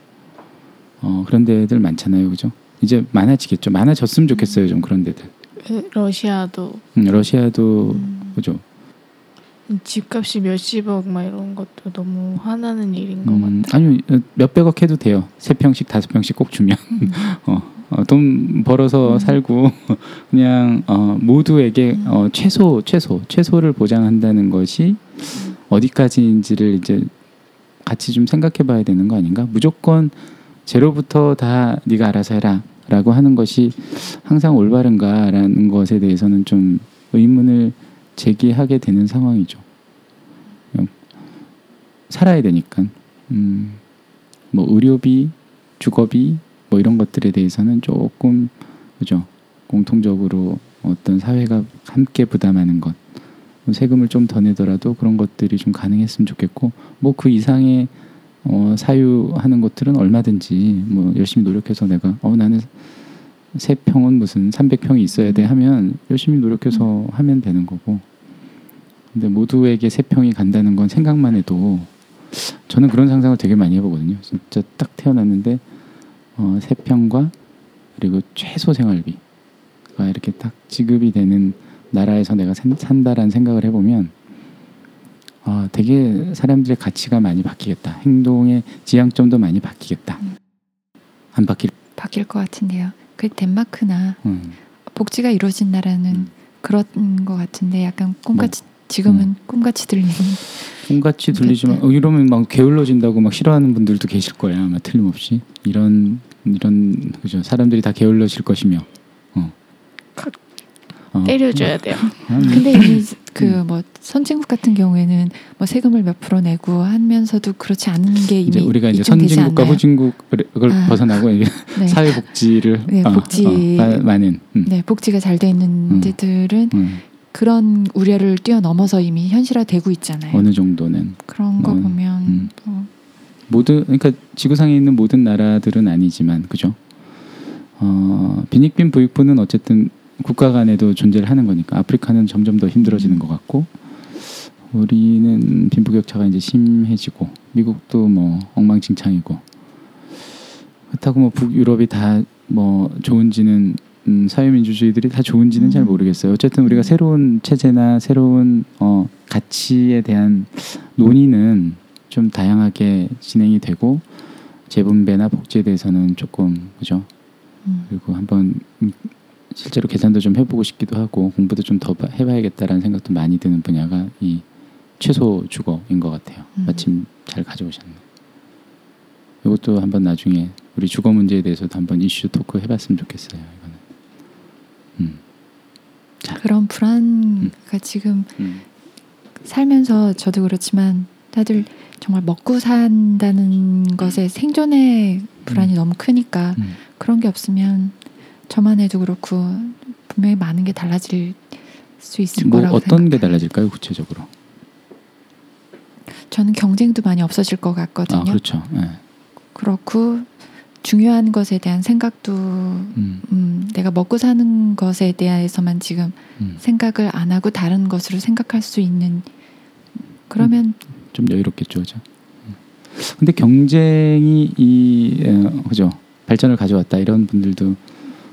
어 그런 데들 많잖아요, 그죠? 이제 많아지겠죠. 많아졌으면 좋겠어요, 좀 그런 데들. 그 러시아도 음, 러시아도 음. 그죠. 집값이 몇십억 막 이런 것도 너무 화나는 일인 것 음, 같아요. 아니요 어, 몇백억 해도 돼요. 세 평씩 다섯 평씩 꼭 주면 어, 어, 돈 벌어서 음. 살고 그냥 어, 모두에게 어, 최소 최소 최소를 보장한다는 것이 어디까지인지를 이제 같이 좀 생각해봐야 되는 거 아닌가? 무조건 제로부터 다 네가 알아서 해라 라고 하는 것이 항상 올바른가라는 것에 대해서는 좀 의문을 제기하게 되는 상황이죠. 그냥 살아야 되니까. 음, 뭐 의료비, 주거비 뭐 이런 것들에 대해서는 조금 그죠 공통적으로 어떤 사회가 함께 부담하는 것 세금을 좀 더 내더라도 그런 것들이 좀 가능했으면 좋겠고 뭐 그 이상의 어, 사유하는 것들은 얼마든지 뭐 열심히 노력해서 내가 어 나는 세 평은 무슨 300평이 있어야 돼 하면 열심히 노력해서 하면 되는 거고 근데 모두에게 세 평이 간다는 건 생각만 해도 저는 그런 상상을 되게 많이 해보거든요. 진짜 딱 태어났는데 어, 세 평과 그리고 최소 생활비가 이렇게 딱 지급이 되는 나라에서 내가 산, 산다라는 생각을 해보면 아, 되게 사람들의 가치가 많이 바뀌겠다. 행동의 지향점도 많이 바뀌겠다. 안 바뀔. 바뀔 것 같은데요. 그 덴마크나 음. 복지가 이루어진 나라는 음. 그런 것 같은데 약간 꿈같이 지금은 꿈같이 들리는 꿈같이 들리지만 그때. 어, 이러면 막 게을러진다고 막 싫어하는 분들도 계실 거예요. 아마 틀림없이 이런 이런 그죠. 사람들이 다 게을러질 것이며. 어. 어. 때려줘야 돼요. 아니, 근데 이미 음. 그뭐 선진국 같은 경우에는 뭐 세금을 몇 프로 내고 하면서도 그렇지 않은 게 이미 우리가 이제 선진국과? 후진국을 아. 벗어나고 네. 사회복지를 네, 어, 복지. 어, 마- 많은 음. 네, 복지가 잘 돼 있는 음. 데들은 음, 그런 우려를 뛰어넘어서 이미 현실화되고 있잖아요. 어느 정도는 그런 거 음, 보면 음. 어, 모든 그러니까 지구상에 있는 모든 나라들은 아니지만 그죠? 어, 빈익빈 부익부는 어쨌든 국가 간에도 존재를 하는 거니까 아프리카는 점점 더 힘들어지는 것 같고 우리는 빈부격차가 이제 심해지고 미국도 뭐 엉망진창이고 그렇다고 뭐 북유럽이 다 뭐 좋은지는 음, 사회민주주의들이 다 좋은지는 잘 음. 모르겠어요. 어쨌든 우리가 새로운 체제나 새로운 어, 가치에 대한 논의는 좀 다양하게 진행이 되고 재분배나 복지에 대해서는 조금 그죠. 음, 그리고 한번 음, 실제로 계산도 좀 해보고 싶기도 하고 공부도 좀 더 해봐야겠다라는 생각도 많이 드는 분야가 이 최소 주거인 것 같아요. 음. 마침 잘 가져오셨네. 이것도 한번 나중에 우리 주거 문제에 대해서도 한번 이슈 토크 해봤으면 좋겠어요. 이거는. 음. 그런 불안가 지금 음. 살면서 저도 그렇지만 다들 정말 먹고 산다는 것에 생존의 불안이 음. 너무 크니까 음. 그런 게 없으면 저만 해도 그렇고 분명히 많은 게 달라질 수 있을 뭐 거라고 어떤 게 생각해요. 달라질까요, 구체적으로? 저는 경쟁도 많이 없어질 것 같거든요. 아, 그렇죠. 예. 그렇고 중요한 것에 대한 생각도 음, 음, 내가 먹고 사는 것에 대해서만 지금 음. 생각을 안 하고 다른 것으로 생각할 수 있는 그러면 좀 여유롭겠죠, 그죠? 음. 근데 경쟁이 이 어, 그죠 발전을 가져왔다 이런 분들도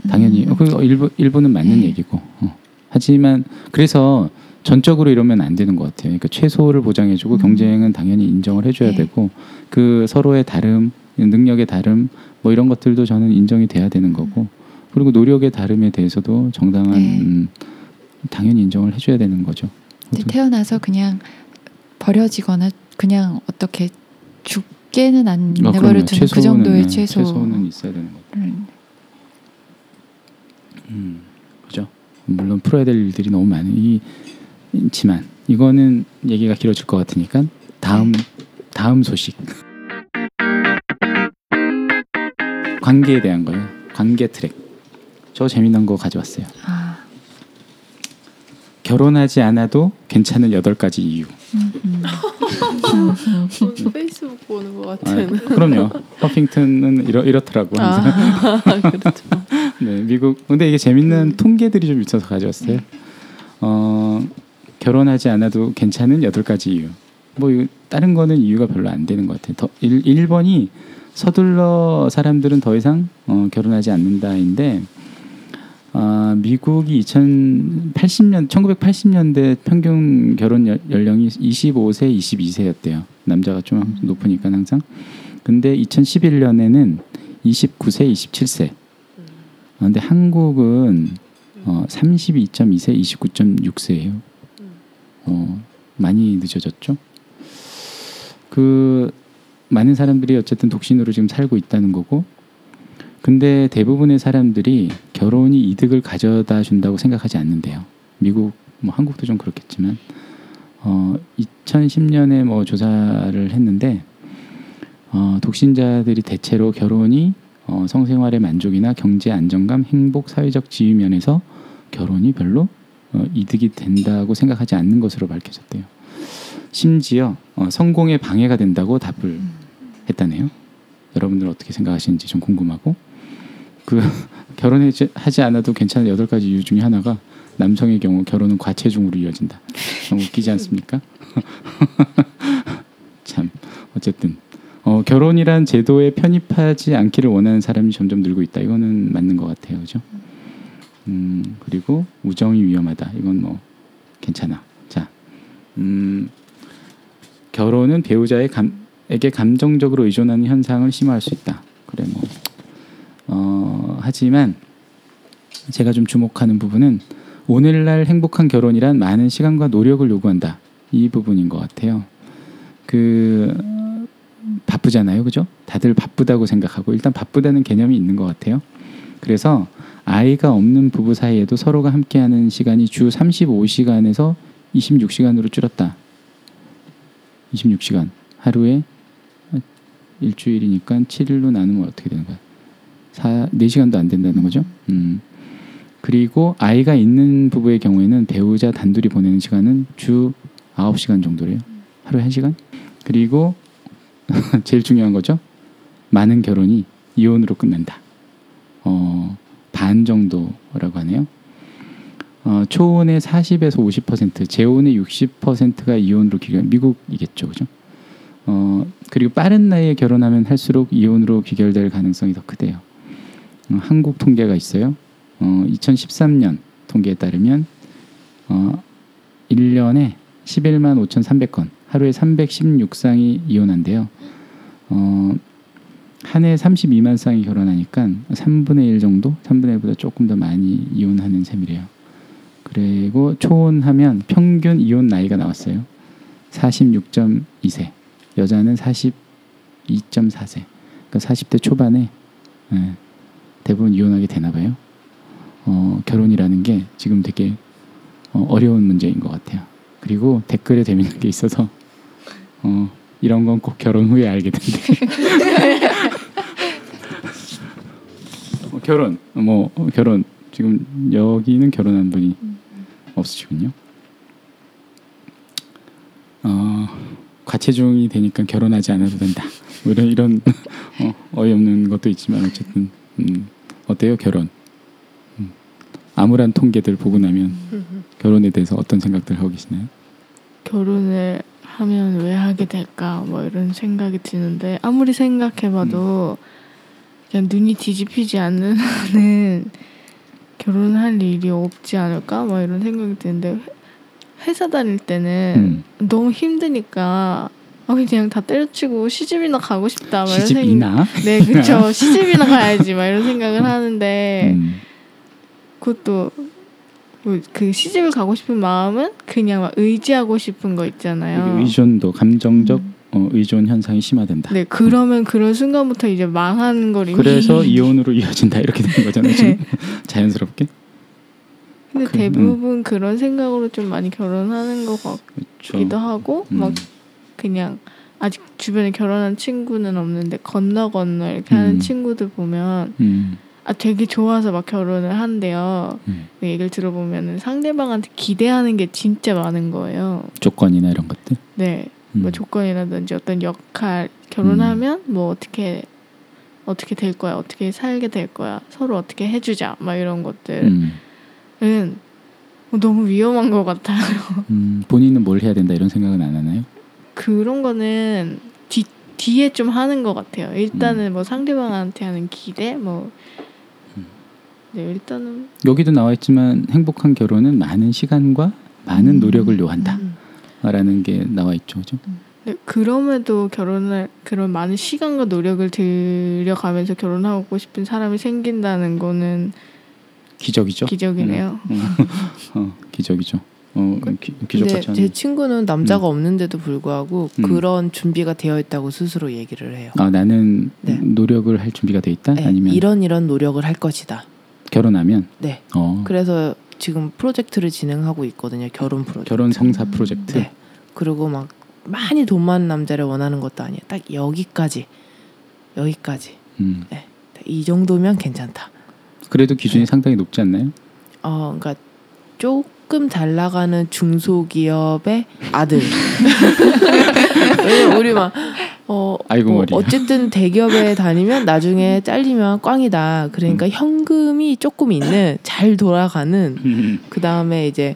당연히 음, 어, 그 일부 일부는 맞는 네. 얘기고 어. 하지만 그래서 전적으로 이러면 안 되는 것 같아요. 그러니까 최소를 보장해주고 음. 경쟁은 당연히 인정을 해줘야 네. 되고 그 서로의 다름, 능력의 다름 뭐 이런 것들도 저는 인정이 돼야 되는 거고 그리고 노력의 다름에 대해서도 정당한 네. 음, 당연히 인정을 해줘야 되는 거죠. 태어나서 그냥 버려지거나 그냥 어떻게 죽게는 안 어, 내버려. 두는 그 정도의 네, 최소 최소는 있어야 되는 거죠. 음, 음, 그죠. 물론 풀어야 될 일들이 너무 많이 있지만 이거는 얘기가 길어질 것 같으니까 다음 다음 소식 관계에 대한 거요. 관계 트랙. 저 재미난 거 가져왔어요. 아, 결혼하지 않아도 괜찮은 여덟 가지 이유. 음, 음. 페이스북 보는 것 아, 같은. 그럼요. 퍼핑턴은 이렇 이렇더라고 항상. 아, 그렇죠. 네, 미국. 근데 이게 재밌는 음. 통계들이 좀 있어서 가져왔어요. 어, 결혼하지 않아도 괜찮은 여덟 가지 이유. 뭐 다른 거는 이유가 별로 안 되는 것 같아요. 더 1, 1번이 서둘러 사람들은 더 이상 어, 결혼하지 않는다인데 아, 미국이 2080년 1980년대 평균 결혼 연- 연령이 25세, 22세였대요. 남자가 좀 항- 높으니까 항상. 근데 2011년에는 29세, 27세. 아, 근데 한국은 어, 32.2세, 29.6세예요. 어, 많이 늦어졌죠. 그 많은 사람들이 어쨌든 독신으로 지금 살고 있다는 거고. 근데 대부분의 사람들이 결혼이 이득을 가져다 준다고 생각하지 않는데요. 미국, 뭐 한국도 좀 그렇겠지만, 어, 2010년에 뭐 조사를 했는데, 어, 독신자들이 대체로 결혼이 어, 성생활의 만족이나 경제 안정감, 행복, 사회적 지위 면에서 결혼이 별로 어, 이득이 된다고 생각하지 않는 것으로 밝혀졌대요. 심지어 어, 성공에 방해가 된다고 답을 했다네요. 여러분들 어떻게 생각하시는지 좀 궁금하고 그 결혼하지 하지 않아도 괜찮은 여덟 가지 이유 중에 하나가 남성의 경우 결혼은 과체중으로 이어진다. 너무 웃기지 않습니까? 참 어쨌든 어, 결혼이란 제도에 편입하지 않기를 원하는 사람이 점점 늘고 있다. 이거는 맞는 것 같아요, 그죠? 음, 그리고 우정이 위험하다. 이건 뭐 괜찮아. 자, 음, 결혼은 배우자의 감 에게 감정적으로 의존하는 현상을 심화할 수 있다. 그래 뭐, 어, 하지만 제가 좀 주목하는 부분은 오늘날 행복한 결혼이란 많은 시간과 노력을 요구한다. 이 부분인 것 같아요. 그 바쁘잖아요, 그죠? 다들 바쁘다고 생각하고 일단 바쁘다는 개념이 있는 것 같아요. 그래서 아이가 없는 부부 사이에도 서로가 함께하는 시간이 주 35시간에서 26시간으로 줄었다. 26시간 하루에 일주일이니까 7일로 나누면 어떻게 되는 거야? 4, 4시간도 안 된다는 거죠. 음. 그리고 아이가 있는 부부의 경우에는 배우자 단둘이 보내는 시간은 주 9시간 정도래요. 하루에 1시간? 그리고 제일 중요한 거죠. 많은 결혼이 이혼으로 끝난다. 어, 반 정도라고 하네요. 어, 초혼의 40에서 50%, 재혼의 60%가 이혼으로 귀결. 미국이겠죠, 그죠? 어, 그리고 빠른 나이에 결혼하면 할수록 이혼으로 귀결될 가능성이 더 크대요. 어, 한국 통계가 있어요. 어, 2013년 통계에 따르면 어, 1년에 11만 5,300건, 하루에 316쌍이 이혼한대요. 어, 한 해 32만 쌍이 결혼하니까 3분의 1 정도, 3분의 1보다 조금 더 많이 이혼하는 셈이래요. 그리고 초혼하면 평균 이혼 나이가 나왔어요. 46.2세. 여자는 42.4세. 그러니까 40대 초반에 예, 대부분 이혼하게 되나 봐요. 어, 결혼이라는 게 지금 되게 어, 어려운 문제인 것 같아요. 그리고 댓글에 재밌는 게 있어서 어, 이런 건 꼭 결혼 후에 알게 된대. 어, 결혼, 뭐 어, 결혼 지금 여기는 결혼한 분이 없으시군요. 어, 과체중이 되니까 결혼하지 않아도 된다. 뭐 이런 이런 어, 어이없는 것도 있지만 어쨌든 음, 어때요 결혼? 음, 암울한 통계들 보고 나면 결혼에 대해서 어떤 생각들 하고 계시나요? 결혼을 하면 왜 하게 될까? 뭐 이런 생각이 드는데 아무리 생각해봐도 그냥 눈이 뒤집히지 않는 한은 결혼할 일이 없지 않을까? 뭐 이런 생각이 드는데 회- 회사 다닐 때는 음, 너무 힘드니까 아, 그냥 다 때려치고 시집이나 가고 싶다 막 이런 생각 시집이나? 네 그쵸. 시집이나 가야지 막 이런 생각을 하는데 음, 그것도 뭐 그 시집을 가고 싶은 마음은 그냥 막 의지하고 싶은 거 있잖아요. 의존도 감정적 어, 의존 현상이 심화된다. 네, 그러면 그런 순간부터 이제 망하는 걸 이미. 그래서 이혼으로 이어진다 이렇게 되는 거잖아요. 지금 자연스럽게. 근데 그, 대부분 그런 생각으로 좀 많이 결혼하는 것 그렇죠. 같기도 하고 음, 막 그냥 아직 주변에 결혼한 친구는 없는데 건너 건너 이렇게 하는 음. 친구들 보면 음, 아 되게 좋아서 막 결혼을 한대요. 음. 그 얘기를 들어보면은 상대방한테 기대하는 게 진짜 많은 거예요. 조건이나 이런 것들. 네. 음, 뭐 조건이라든지 어떤 역할 결혼하면 뭐 어떻게 어떻게 될 거야 어떻게 살게 될 거야 서로 어떻게 해주자 막 이런 것들은 음, 너무 위험한 것 같아요 음, 본인은 뭘 해야 된다 이런 생각은 안 하나요? 그런 거는 뒤 뒤에 좀 하는 것 같아요 음. 일단은 뭐 상대방한테 하는 기대 뭐 음. 네, 일단은 여기도 나와 있지만 행복한 결혼은 많은 시간과 많은 음. 노력을 요한다. 음. 라는 게 나와 있죠. 그죠? 네, 그럼에도 결혼을 그런 많은 시간과 노력을 들여가면서 결혼하고 싶은 사람이 생긴다는 거는 기적이죠. 기적이네요. 음, 어, 기적이죠. 어, 기, 기적 같지 않은. 제 친구는 남자가 없는데도 불구하고 음. 그런 준비가 되어 있다고 스스로 얘기를 해요. 아 나는 네. 노력을 할 준비가 돼 있다. 네, 아니면 이런 이런 노력을 할 것이다. 결혼하면 네. 어, 그래서 지금 프로젝트를 진행하고 있거든요. 결혼 프로젝트. 결혼 성사 프로젝트. 네. 그리고 막 많이 돈 많은 남자를 원하는 것도 아니에요. 딱 여기까지. 여기까지. 음, 이 정도면 괜찮다. 그래도 기준이 네. 상당히 높지 않나요? 어, 그러니까 조금 잘 나가는 중소기업의 아들. 우리 막 어, 아이고, 뭐. 어쨌든 대기업에 다니면 나중에 잘리면 꽝이다. 그러니까 음. 현금이 조금 있는 잘 돌아가는 음, 그 다음에 이제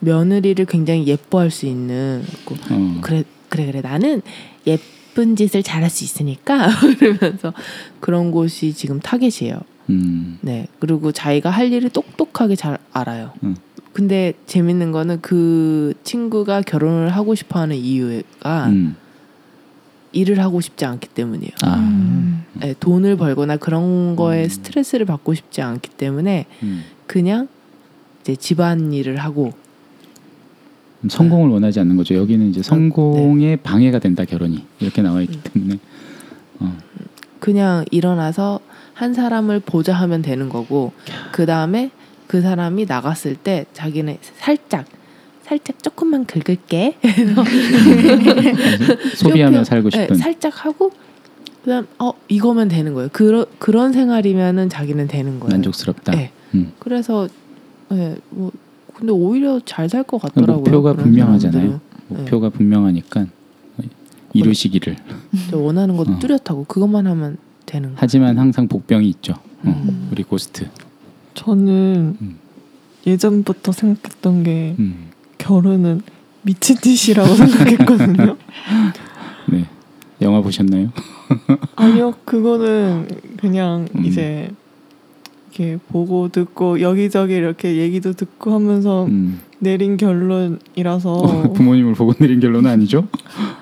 며느리를 굉장히 예뻐할 수 있는 그- 어, 그래 그래 그래 나는 예쁜 짓을 잘할 수 있으니까 그러면서 그런 곳이 지금 타겟이에요. 음, 네 그리고 자기가 할 일을 똑똑하게 잘 알아요. 음. 근데 재밌는 거는 그 친구가 결혼을 하고 싶어하는 이유가 음. 일을 하고 싶지 않기 때문이에요. 아, 음. 네, 돈을 벌거나 그런 거에 음. 스트레스를 받고 싶지 않기 때문에 음. 그냥 이제 집안 일을 하고 성공을 원하지 않는 거죠. 여기는 네. 이제 성공에 방해가 된다 결혼이 이렇게 나와 있기 때문에 어, 그냥 일어나서 한 사람을 보자 하면 되는 거고 그 다음에 그 사람이 나갔을 때 자기는 살짝 살짝 조금만 긁을게 소비하며. 살고 네, 싶은 살짝 하고 그다음 어 이거면 되는 거예요 그런 그런 생활이면은 자기는 되는 거예요 만족스럽다. 네. 음. 그래서 네, 뭐 근데 오히려 잘 살 것 같더라고요 목표가 분명하잖아요. 사람들은. 목표가 분명하니까 이루시기를. 저 원하는 것도 어. 뚜렷하고 그것만 하면 되는 거 하지만 항상 복병이 있죠. 어, 음. 우리 고스트. 저는 음. 예전부터 생각했던 게 음. 결혼은 미친 짓이라고 생각했거든요. 네. 영화 보셨나요? 아니요, 그거는 그냥 음. 이제 이렇게 보고 듣고 여기저기 이렇게 얘기도 듣고 하면서 음. 내린 결론이라서 부모님을 보고 내린 결론은 아니죠?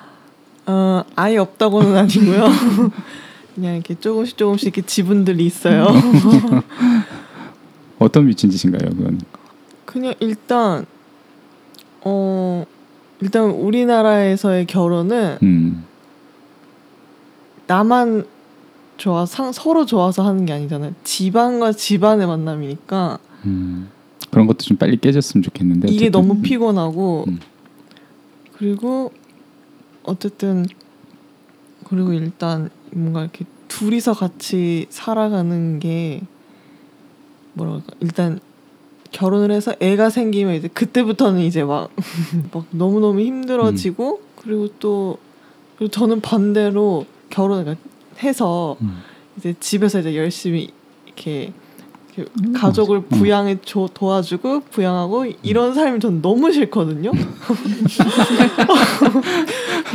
어, 아예 없다고는 아니고요. 그냥 이렇게 조금씩 조금씩 이렇게 지분들이 있어요. 어떤 미친 짓인가요? 그건. 그냥 일단 어 일단 우리나라에서의 결혼은 음. 나만 좋아 상 서로 좋아서 하는 게 아니잖아요. 집안과 집안의 만남이니까 음, 그런 것도 좀 빨리 깨졌으면 좋겠는데 이게 어쨌든. 너무 피곤하고 음. 그리고 어쨌든 그리고 일단 뭔가 이렇게 둘이서 같이 살아가는 게 뭐랄까 일단 결혼을 해서 애가 생기면 이제 그때부터는 이제 막, 막 너무너무 힘들어지고 그리고 또 그리고 저는 반대로 결혼을 해서 음. 이제 집에서 이제 열심히 이렇게, 이렇게 가족을 부양해 줘 도와주고 부양하고 이런 삶이 전 너무 싫거든요.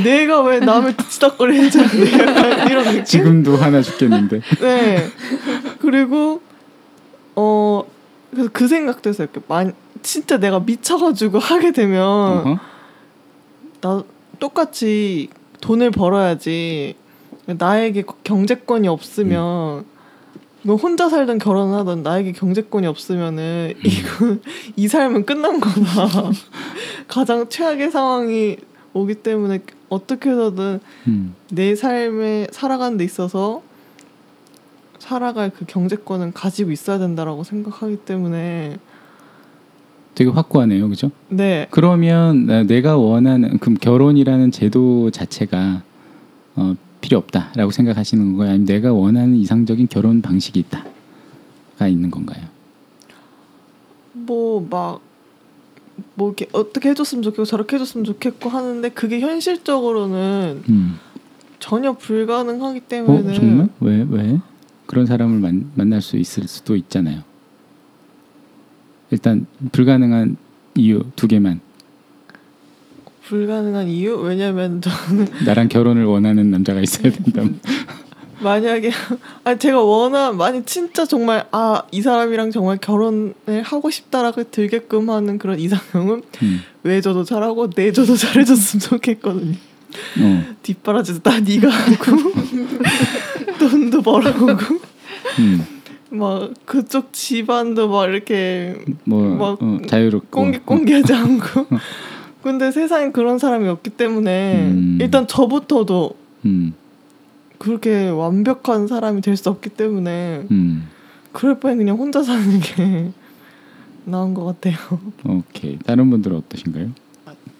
내가 왜 남을 뒤치다거리? 약간 이런 느낌. 지금도 하나 죽겠는데 네. 그리고 어 그래서 그 생각도 했어요. 이렇게 만 진짜 내가 미쳐가지고 하게 되면 어허. 나 똑같이 돈을 벌어야지 나에게 경제권이 없으면 너 혼자 살던 결혼하던 나에게 경제권이 없으면은 이거 이 삶은 끝난 거다 가장 최악의 상황이 오기 때문에 어떻게 해서든 음. 내 삶에 살아가는 데 있어서 살아갈 그 경제권은 가지고 있어야 된다라고 생각하기 때문에 되게 확고하네요, 그죠? 네 그러면 나- 내가 원하는 그럼 결혼이라는 제도 자체가 어, 필요 없다라고 생각하시는 건가요? 아니면 내가 원하는 이상적인 결혼 방식이 있다가 있는 건가요? 뭐 막 뭐 이렇게 어떻게 해줬으면 좋겠고 저렇게 해줬으면 좋겠고 하는데 그게 현실적으로는 음. 전혀 불가능하기 어 때문에 정말 왜 왜? 그런 사람을 만, 만날 수 있을 수도 있잖아요. 일단 불가능한 이유 두 개만. 불가능한 이유 왜냐면 저는 나랑 결혼을 원하는 남자가 있어야 된다면. 만약에 아 제가 원한 만약 진짜 정말 아 이 사람이랑 정말 결혼을 하고 싶다라고 들게끔 하는 그런 이상형은 음. 외조도 잘하고 내조도 잘해줬으면 좋겠거든요. 어. 뒷바라지도 다 네가 하고 돈도 벌어오고 음. 막 그쪽 집안도 막 이렇게 뭐 막 어, 자유롭고. 꽁기꽁기하지 않고 근데 세상에 그런 사람이 없기 때문에 음. 일단 저부터도 음. 그렇게 완벽한 사람이 될 수 없기 때문에 음. 그럴 바엔 그냥 혼자 사는 게 나은 것 같아요. 오케이. 다른 분들은 어떠신가요?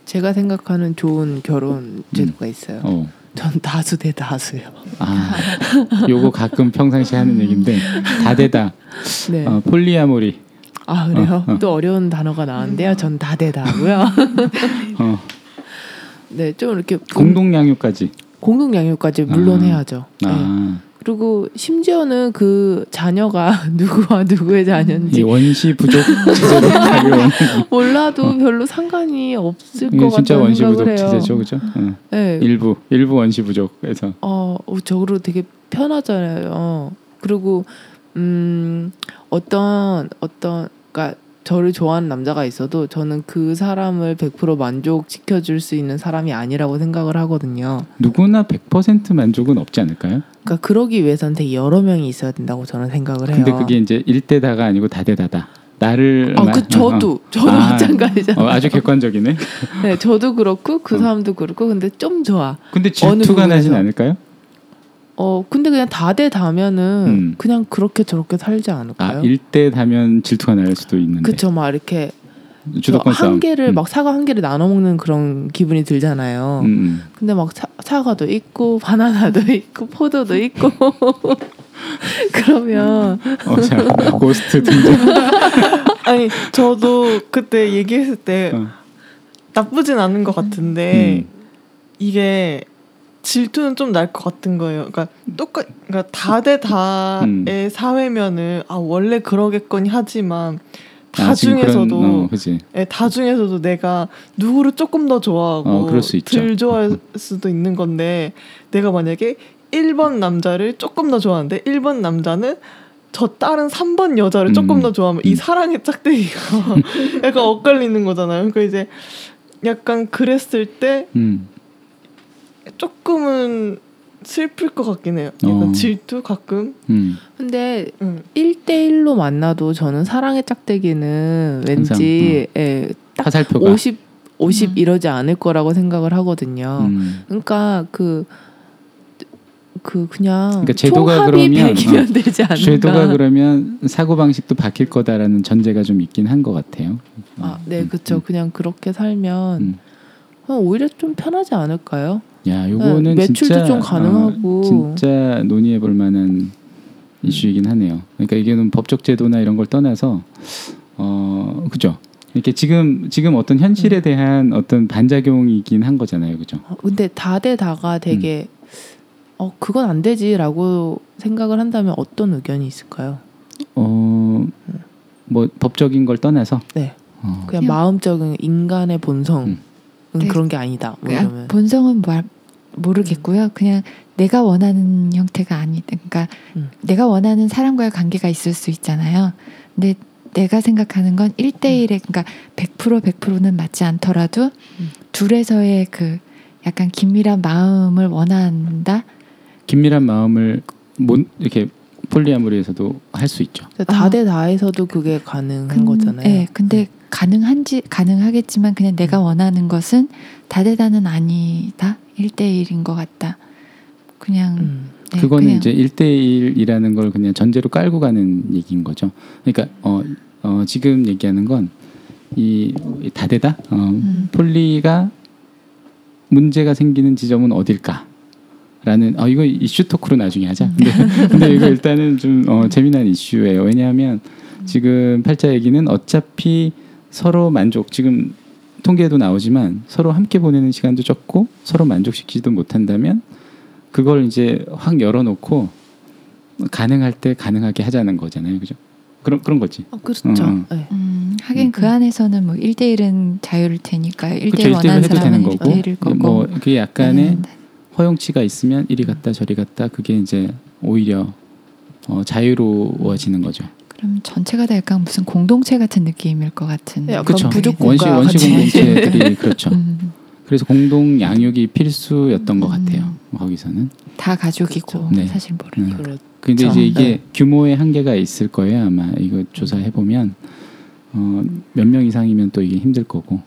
제가 생각하는 좋은 결혼 제도가 있어요. 어. 전 다수 대 다수요. 아, 요거 가끔 평상시 하는 얘기인데 다대다. 네. 어, 폴리아모리. 아 그래요? 어, 어. 또 어려운 단어가 나왔는데요. 전 다대다고요. 어, 네, 좀 이렇게 공동 양육까지. 공동 양육까지 물론 아. 해야죠. 네. 아, 그리고 심지어는 그 자녀가 누구와 누구의 이 자녀인지 원시 부족. 몰라도 별로 상관이 없을 것 진짜 같다는 원시 부족. 체제죠, 그죠? 어. 네. 일부 일부 원시 부족에서. 어, 저로 되게 편하잖아요. 그리고 음 어떤 어떤 그러니까 저를 좋아하는 남자가 있어도 저는 그 사람을 100% 만족시켜 줄 수 있는 사람이 아니라고 생각을 하거든요. 누구나 100% 만족은 없지 않을까요? 그러니까 그러기 위해서는 되게 여러 명이 있어야 된다고 저는 생각을 해요. 근데 그게 이제 일대다가 아니고 다대다다. 나를 아, 마- 그 저도 저도 아, 마찬가지잖아요. 어, 아주 객관적이네. 네, 저도 그렇고 그 어. 사람도 그렇고 근데 좀 좋아. 근데 질투가 나진? 않을까요? 어, 근데 그냥 다대 다면은 음. 그냥 그렇게 저렇게 살지 아, 않을까요? 일대 다면 질투가 날 수도 있는데. 그쵸, 막 이렇게 주도권 한. 개를 음. 막 사과 한 개를 나눠 먹는 그런 기분이 들잖아요. 음, 음. 근데 막 사, 사과도 있고 바나나도 있고 포도도 있고 그러면 어, 자, 고스트 등장. 아니 저도 그때 얘기했을 때 어. 나쁘진 않은 것 같은데 음. 이게 질투는 좀 날 것 같은 거예요. 그러니까 똑같 그러니까 다대 다의 음. 사회면은 아 원래 그러겠거니 하지만 다 아, 중에서도 그런, 어, 그지. 예, 다 중에서도 내가 누구를 조금 더 좋아하고 어. 덜 좋아할 수도 있는 건데 내가 만약에 1번 남자를 조금 더 좋아하는데 1번 남자는 저 다른 3번 여자를 조금 음. 더 좋아하면 음. 이 사랑의 짝대기가 약간 엇갈리는 거잖아요. 그러니까 이제 약간 그랬을 때 음. 조금은 슬플 것 같긴 해요. 약간 어. 질투 가끔. 음. 근데 응. 1대1로 만나도 저는 사랑의 짝대기는 왠지 예, 딱 화살표가. 50, 50 음. 이러지 않을 거라고 생각을 하거든요. 음. 그러니까 그 그 그냥 그러니까 제도가 그러면, 100이면 되지 않을까? 죄도가 그러면 사고 방식도 바뀔 거다라는 전제가 좀 있긴 한 것 같아요. 아, 네, 음, 그렇죠. 음. 그냥 그렇게 살면 음. 어, 오히려 좀 편하지 않을까요? 야, 요거는 네, 매출도 진짜 좀 가능하고. 어, 진짜 논의해 볼 만한 이슈이긴 하네요. 그러니까 이게는 법적 제도나 이런 걸 떠나서 어, 그죠? 이렇게 지금 지금 어떤 음. 현실에 대한 어떤 반작용이긴 한 거잖아요. 그죠? 어, 근데 다대다가 되게 음. 어 그건 안 되지라고 생각을 한다면 어떤 의견이 있을까요? 어, 뭐 법적인 걸 떠나서 네, 어, 그냥 그냥- 마음적인 인간의 본성은 음. 네. 그런 게 아니다. 뭐 그냥 이러면 본성은 뭐 모르겠고요. 그냥 내가 원하는 형태가 아니다. 그러니까 음. 내가 원하는 사람과의 관계가 있을 수 있잖아요. 근데 내가 생각하는 건 1대1의 그러니까 100% 100%는 맞지 않더라도 음. 둘에서의 그 약간 긴밀한 마음을 원한다. 긴밀한 마음을 못 이렇게 폴리아모리에서도 할 수 있죠. 다대 다에서도 그게 가능한 근- 거잖아요. 네, 근데 가능한지 가능하겠지만 그냥 내가 음. 원하는 것은 다대다는 아니다. 1대1인 것 같다. 그냥 음. 네, 그거는 그냥 이제 1대1이라는 걸 그냥 전제로 깔고 가는 얘기인 거죠. 그러니까 어, 어 지금 얘기하는 건 이 다대다 어, 음. 폴리가 문제가 생기는 지점은 어딜까 라는 아 이거 이슈 토크로 나중에 하자. 음. 근데, 근데 이거 일단은 좀 어, 재미난 이슈예요. 왜냐하면 지금 팔자 얘기는 어차피 서로 만족 지금 통계에도 나오지만 서로 함께 보내는 시간도 적고 서로 만족시키지도 못한다면 그걸 이제 확 열어놓고 가능할 때 가능하게 하자는 거잖아요, 그죠? 그런 그런 거지. 아, 그렇죠. 음, 네. 음, 하긴 음. 그 안에서는 뭐 1대1은 자유일 테니까요. 1대1 그렇죠, 원하는 해도 되는 사람은 거고, 1대1일 거고. 뭐 그게 약간의 아니면 허용치가 있으면 이리 갔다 저리 갔다 그게 이제 오히려 어, 자유로워지는 거죠. 그럼 전체가 다 약간 무슨 공동체 같은 느낌일 것 같은. 네, 그렇죠. 원시 원시. 공동체들이 그렇죠. 음, 그래서 공동 양육이 필수였던 것 음. 같아요. 거기서는. 다 가족이고 그렇죠. 네. 사실 모르는. 음. 그렇죠. 근데. 이제 이게 네. 규모의 한계가 있을 거예요. 아마 이거 조사해 보면 어, 몇 명 이상이면 또 이게 힘들 거고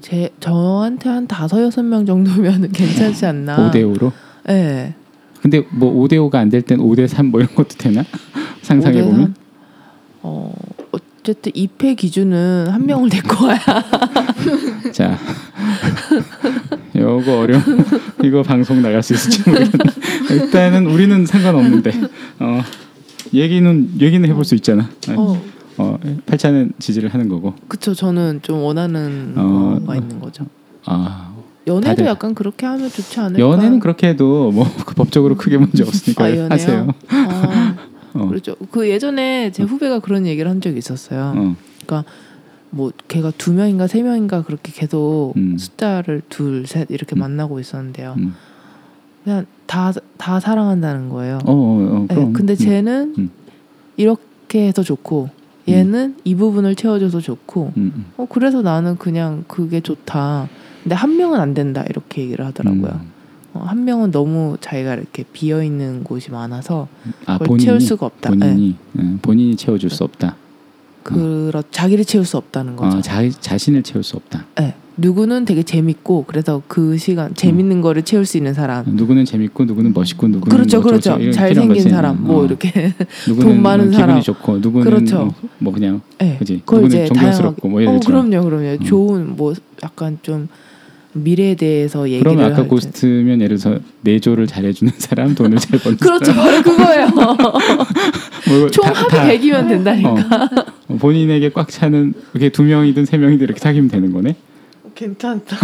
제 저한테 한 다섯 여섯 명 정도면 괜찮지 않나? 5대 5로. 네. 근데 뭐 5대 5가 안 될 땐 5대 3 뭐 이런 것도 되나? 상상해 보면. 삼? 어 어쨌든 입회 기준은 한 명을 데리고 와야. 자, 요거 어려운 이거 방송 나갈 수 있을지 모르겠네. 일단은 우리는 상관없는데 어, 얘기는 얘기는 해볼 수 있잖아. 어, 어, 팔자는 지지를 하는 거고. 그쵸. 저는 좀 원하는 어. 거가 있는 거죠. 아, 연애도 다들- 약간 그렇게 하면 좋지 않을까? 연애는 그렇게 해도 뭐그 법적으로 크게 문제 없으니까 아? 하세요. 아, 어, 그렇죠. 그 예전에 제 후배가 그런 얘기를 한 적이 있었어요. 어, 뭐 걔가 두 명인가 세 명인가 그렇게 계속 음. 숫자를 둘, 셋 이렇게 음. 만나고 있었는데요. 음. 그냥 다 다 사랑한다는 거예요. 어, 어, 어, 네. 근데 음. 쟤는 음. 이렇게 해서 좋고 얘는 이 부분을 채워줘서 좋고 음, 음. 어 그래서 나는 그냥 그게 좋다. 근데 한 명은 안 된다 이렇게 얘기를 하더라고요. 음. 어, 한 명은 너무 자기가 이렇게 비어 있는 곳이 많아서 아, 그걸 본인이 채울 수가 없다. 네. 본인이 음, 본인이 채워줄 수 없다. 그렇 자기를 채울 수 없다는 거죠. 어, 자, 자신을 채울 수 없다. 네. 누구는 되게 재밌고 그래서 그 시간 재밌는 거를 채울 수 있는 사람. 누구는 재밌고 누구는 멋있고 누구는 그렇죠, 뭐 그렇죠. 잘생긴. 사람, 뭐 어. 이렇게, 돈 많은 뭐 사람. 기분이 좋고 누구는 그렇죠. 뭐, 뭐 그냥 네. 그지 누구는 이제 존경스럽고 뭐 이런 어. 그럼요, 그럼요. 음. 좋은 뭐 약간 좀 미래에 대해서 얘기를 그러면 아까. 고스트면 예를 들어서 내조를 잘해주는 사람 돈을 잘 버는 그렇죠, 사람 바로 그거예요. 뭐총 다- 합이 다- 100이면 된다니까. 어, 본인에게 꽉 차는 이렇게 두 명이든 세 명이든 이렇게 사귀면 되는 거네. 괜찮다.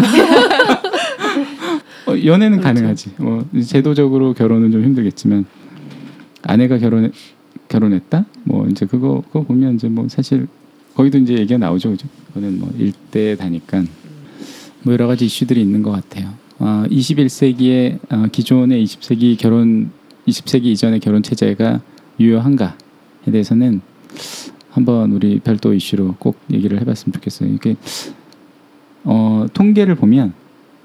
어, 연애는 그렇죠. 가능하지. 뭐 제도적으로 결혼은 좀 힘들겠지만 아내가 결혼 결혼했다. 뭐 이제 그거 그거 보면 이제 뭐 사실 거기도 이제 얘기가 나오죠, 그죠? 그거는 뭐 일대 다니까 뭐 여러 가지 이슈들이 있는 것 같아요. 아, 21세기의 아, 기존의 20세기 결혼 20세기 이전의 결혼 체제가 유효한가에 대해서는 한번 우리 별도 이슈로 꼭 얘기를 해봤으면 좋겠어요. 이게 어, 통계를 보면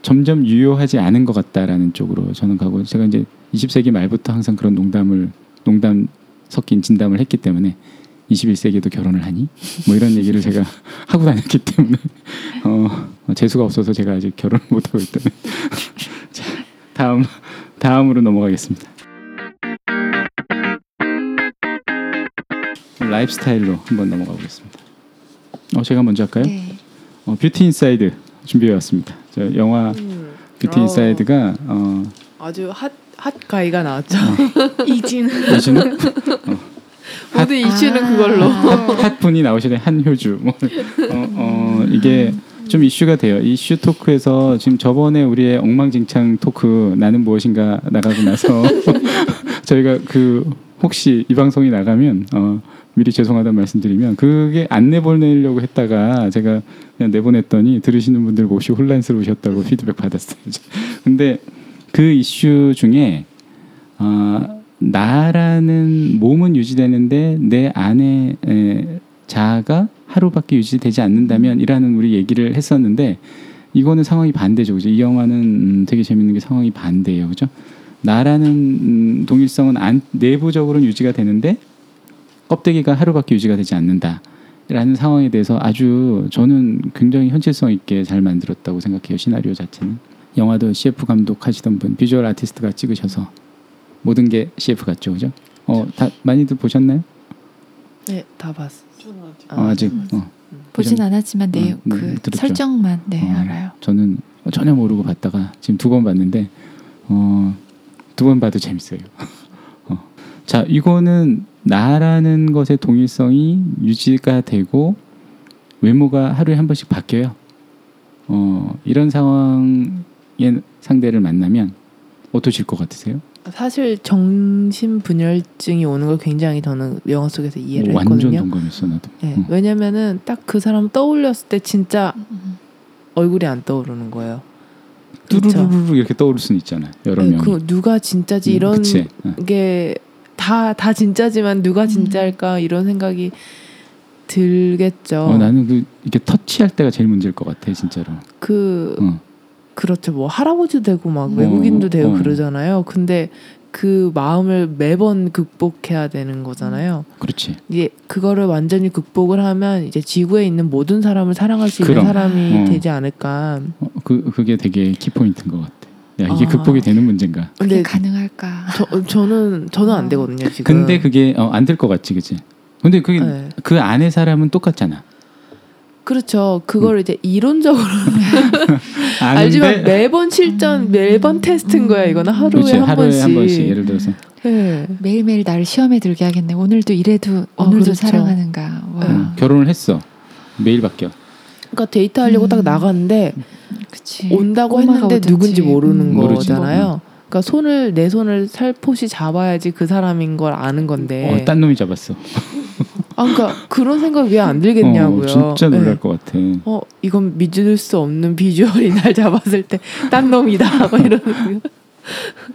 점점 유효하지 않은 것 같다라는 쪽으로 저는 가고 제가 이제 20세기 말부터 항상 그런 농담을 농담 섞인 진담을 했기 때문에 21세기에도 결혼을 하니? 뭐 이런 얘기를 제가 하고 다녔기 때문에 어, 어, 재수가 없어서 제가 아직 결혼을 못하고 있다는 자, 다음 다음으로 넘어가겠습니다. 라이프스타일로 한번 넘어가 보겠습니다. 어, 제가 먼저 할까요? 네. 어, 뷰티 인사이드 준비해 왔습니다. 저 영화 음. 뷰티 어. 인사이드가 어, 아주 핫 핫가이가 나왔죠. 어. 이진우. 이진우? 어. 모든 이슈는 아. 그걸로. 핫 분이 나오시네 한효주. 뭐, 어, 어, 이게 좀 이슈가 돼요. 이슈 토크에서 지금 저번에 우리의 엉망진창 토크 나는 무엇인가 나가고 나서 저희가 그 혹시 이 방송이 나가면 어, 미리 죄송하다는 말씀드리면 그게 안 내보내려고 했다가 제가 그냥 내보냈더니 들으시는 분들 몹시 혼란스러우셨다고 피드백 받았어요. 근데 그 이슈 중에 어, 나라는 몸은 유지되는데 내 안에 에, 자아가 하루밖에 유지되지 않는다면 이라는 우리 얘기를 했었는데 이거는 상황이 반대죠. 그죠? 이 영화는 음, 되게 재밌는 게 상황이 반대예요. 그죠? 나라는 음, 동일성은 안, 내부적으로는 유지가 되는데 껍데기가 하루밖에 유지가 되지 않는다. 라는 상황에 대해서 아주 저는 굉장히 현실성 있게 잘 만들었다고 생각해요. 시나리오 자체는. 영화도 CF 감독 하시던 분, 비주얼 아티스트가 찍으셔서 모든 게 CF 같죠. 그죠? 어, 다 많이들 보셨나요? 네, 다 봤어. 아직 어, 아직. 어. 보진 보셨- 않았지만 네, 어, 네, 그 들었죠. 설정만 네 어, 알아요. 저는 전혀 모르고 봤다가 지금 두 번 봤는데 어, 두 번 봐도 재밌어요. 어. 자, 이거는 나라는 것의 동일성이 유지가 되고 외모가 하루에 한 번씩 바뀌어요. 어, 이런 상황의 상대를 만나면 어떠실 것 같으세요? 사실 정신 분열증이 오는 걸 굉장히 저는 영화 속에서 이해를 완전 했거든요. 동감했어 나도. 네, 어. 왜냐면은 딱 그 사람 떠올렸을 때 진짜 음, 얼굴이 안 떠오르는 거예요. 뚜루루루 이렇게 떠오를 수는 있잖아. 여러 네, 명. 그 누가 진짜지 음, 이런 그치. 어. 게다다 진짜지만 누가 진짜일까 이런 생각이 들겠죠. 어, 나는 그 이렇게 터치할 때가 제일 문제일 것 같아 진짜로. 그 어. 그렇죠. 뭐 할아버지도 되고 막 어, 외국인도 되고 어. 그러잖아요. 근데 그 마음을 매번 극복해야 되는 거잖아요. 그렇지. 이제 그거를 완전히 극복을 하면 이제 지구에 있는 모든 사람을 사랑할 수 있는 그럼. 사람이 어. 되지 않을까. 어, 그 그게 되게 키포인트인 것 같아. 야 이게 아. 극복이 되는 문제인가? 그게 근데 가능할까? 저 저는 저는 안 어. 되거든요 지금. 근데 그게 어, 안될 것 같지, 그치? 근데 그게 네. 그 안에 사람은 똑같잖아. 그렇죠. 그걸 이제 이론적으로 아는데 알지만 매번 실전, 음. 매번 테스트인 거야. 이거는 하루에 그렇지 한 하루에 번씩. 한 번씩 예를 들어서 네. 매일매일 나를 시험에 들게 하겠네. 오늘도 이래도 어, 오늘도 그렇죠. 사랑하는가. 와. 어, 결혼을 했어. 매일 바뀌어. 그러니까 데이트 하려고 음. 딱 나갔는데 그치. 온다고 했는데 오든지. 누군지 모르는 음. 거잖아요. 그러니까 손을 내 손을 살포시 잡아야지 그 사람인 걸 아는 건데. 어, 딴 놈이 잡았어. 아, 그러니까 그런 생각 왜 안 들겠냐고요. 어, 진짜 놀랄 네. 것 같아. 어, 이건 믿을 수 없는 비주얼이 날 잡았을 때 딴 놈이다. 거.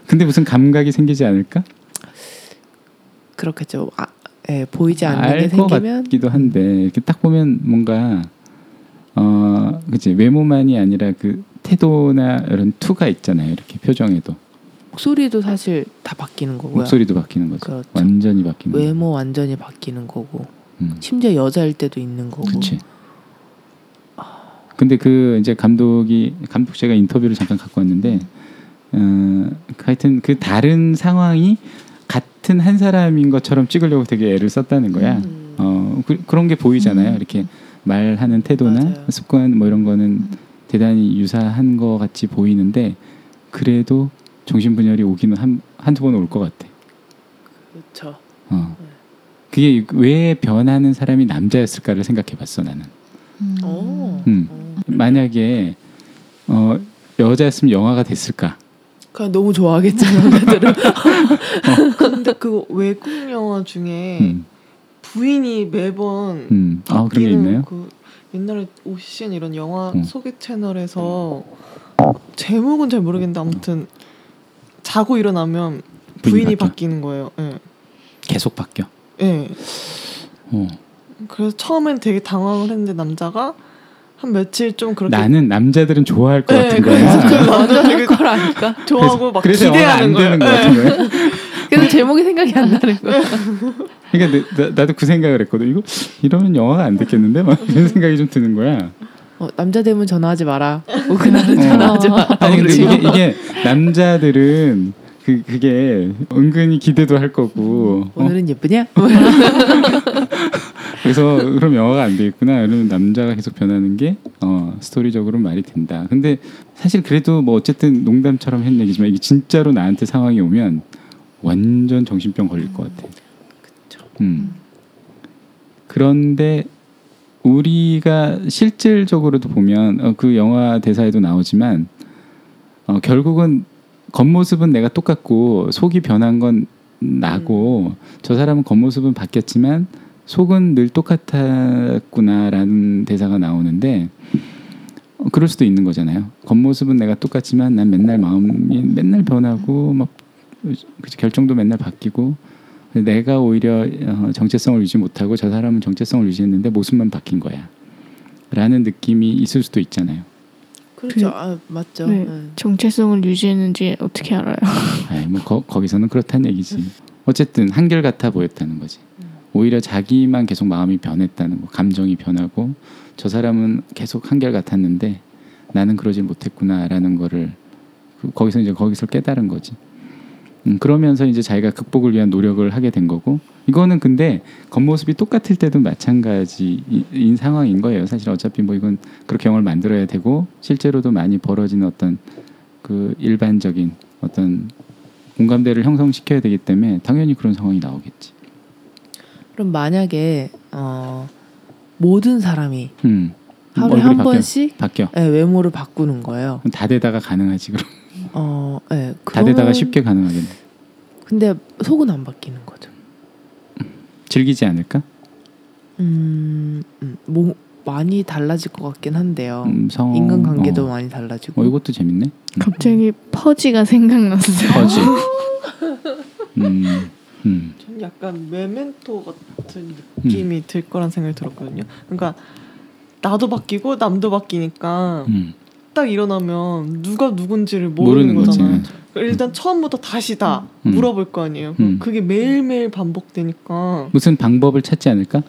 근데 무슨 감각이 생기지 않을까? 그렇겠죠. 아, 예, 보이지 않는 게 생기면 같기도 한데 이렇게 딱 보면 뭔가 어 그치 외모만이 아니라 그 태도나 이런 투가 있잖아요. 이렇게 표정에도 목소리도 사실 다 바뀌는 거고요. 목소리도 바뀌는 거죠. 그렇죠. 완전히 바뀌는 거. 외모 완전히 바뀌는 거고 음. 심지어 여자일 때도 있는 거고. 그치. 근데 그 이제 감독이 감독 제가 인터뷰를 잠깐 갖고 왔는데 어, 그 하여튼 그 다른 상황이 같은 한 사람인 것처럼 찍으려고 되게 애를 썼다는 거야. 음. 어 그, 런게 보이잖아요. 음. 이렇게 말하는 태도나 맞아요. 습관 뭐 이런 거는 대단히 유사한 거 같이 보이는데 그래도 정신분열이 오기는 한 한두 번 올 것 같아. 그렇죠. 어. 그게 왜 변하는 사람이 남자였을까를 생각해봤어 나는. 음. 오. 음. 어. 만약에 어, 여자였으면 영화가 됐을까? 그냥 너무 좋아하겠죠 남자들은. 근데 그 외국 영화 중에 음, 부인이 매번 음. 아 그런 게 있나요? 그 옛날에 오신 이런 영화 음. 소개 채널에서 제목은 잘 모르겠는데 아무튼 자고 일어나면 부인이 부인이? 바뀌는 거예요. 예. 계속 바뀌어. 예. 어. 그래서 처음엔 되게 당황을 했는데 남자가 한 며칠 좀 그렇게 나는 남자들은 좋아할 것 네, 같은 그래서 거야. 그 완전 그걸 아니까. 좋아하고 막 그래서 기대하는 거예요. 예. 그래서 제목이 생각이 안 나는 거야. 그러니까 내- 나, 나도 그 생각을 했거든. 이거 이러면 영화가 안 됐겠는데? 막 이런 생각이 좀 드는 거야. 어, 남자 되면 전화하지 마라. 뭐 그날은 전화하지 마라. 아니 근데 그렇죠. 이게 이게 남자들은 그 그게 은근히 기대도 할 거고. 어? 오늘은 예쁘냐? 그래서 그럼 영화가 안 되겠구나. 그러면 남자가 계속 변하는 게 어, 스토리적으로 말이 된다. 근데 사실 그래도 뭐 어쨌든 농담처럼 했 얘기지만 이게 진짜로 나한테 상황이 오면 완전 정신병 걸릴 것 같아. 음. 그런데 우리가 실질적으로도 보면 어, 그 영화 대사에도 나오지만 어, 결국은 겉모습은 내가 똑같고 속이 변한 건 나고 저 사람은 겉모습은 바뀌었지만 속은 늘 똑같았구나라는 대사가 나오는데 어, 그럴 수도 있는 거잖아요. 겉모습은 내가 똑같지만 난 맨날 마음이 맨날 변하고 막 결정도 맨날 바뀌고 내가 오히려 어, 정체성을 유지 못하고 저 사람은 정체성을 유지했는데 모습만 바뀐 거야. 라는 느낌이 있을 수도 있잖아요. 그렇죠. 아, 맞죠. 네. 네. 정체성을 유지했는지 어떻게 알아요? 아이, 뭐 거, 거기서는 그렇다는 얘기지. 어쨌든 한결 같아 보였다는 거지. 오히려 자기만 계속 마음이 변했다는 거, 감정이 변하고 저 사람은 계속 한결 같았는데 나는 그러질 못했구나라는 거를 그- 거기서 이제 거기서 깨달은 거지. 음, 그러면서 이제 자기가 극복을 위한 노력을 하게 된 거고 이거는 근데 겉모습이 똑같을 때도 마찬가지인 상황인 거예요. 사실 어차피 뭐 이건 그렇게 영화를 만들어야 되고 실제로도 많이 벌어지는 어떤 그 일반적인 어떤 공감대를 형성시켜야 되기 때문에 당연히 그런 상황이 나오겠지. 그럼 만약에 어, 모든 사람이 음. 하루에 한 바뀌어. 번씩 바뀌어. 네, 외모를 바꾸는 거예요. 다 되다가 가능하지 그럼. 어, 네, 다 되다가 그러면- 쉽게 가능하겠네. 근데 속은 안 바뀌는 거죠. 즐기지 않을까? 음, 음, 뭐 많이 달라질 것 같긴 한데요. 음, 성 인간관계도 어. 많이 달라지고. 어, 이것도 재밌네. 갑자기 퍼지가 생각났어요. 거지. 음. 음. 전 약간 메멘토 같은 느낌이 들 거란 생각이 들었거든요. 그러니까 나도 바뀌고 남도 바뀌니까 음. 딱 일어나면 누가 누군지를 모르는 모르는. 거잖아요. 일단 처음부터 다시 다 음. 물어볼 거 아니에요. 음. 그게 매일매일 반복되니까 무슨 방법을 찾지 않을까?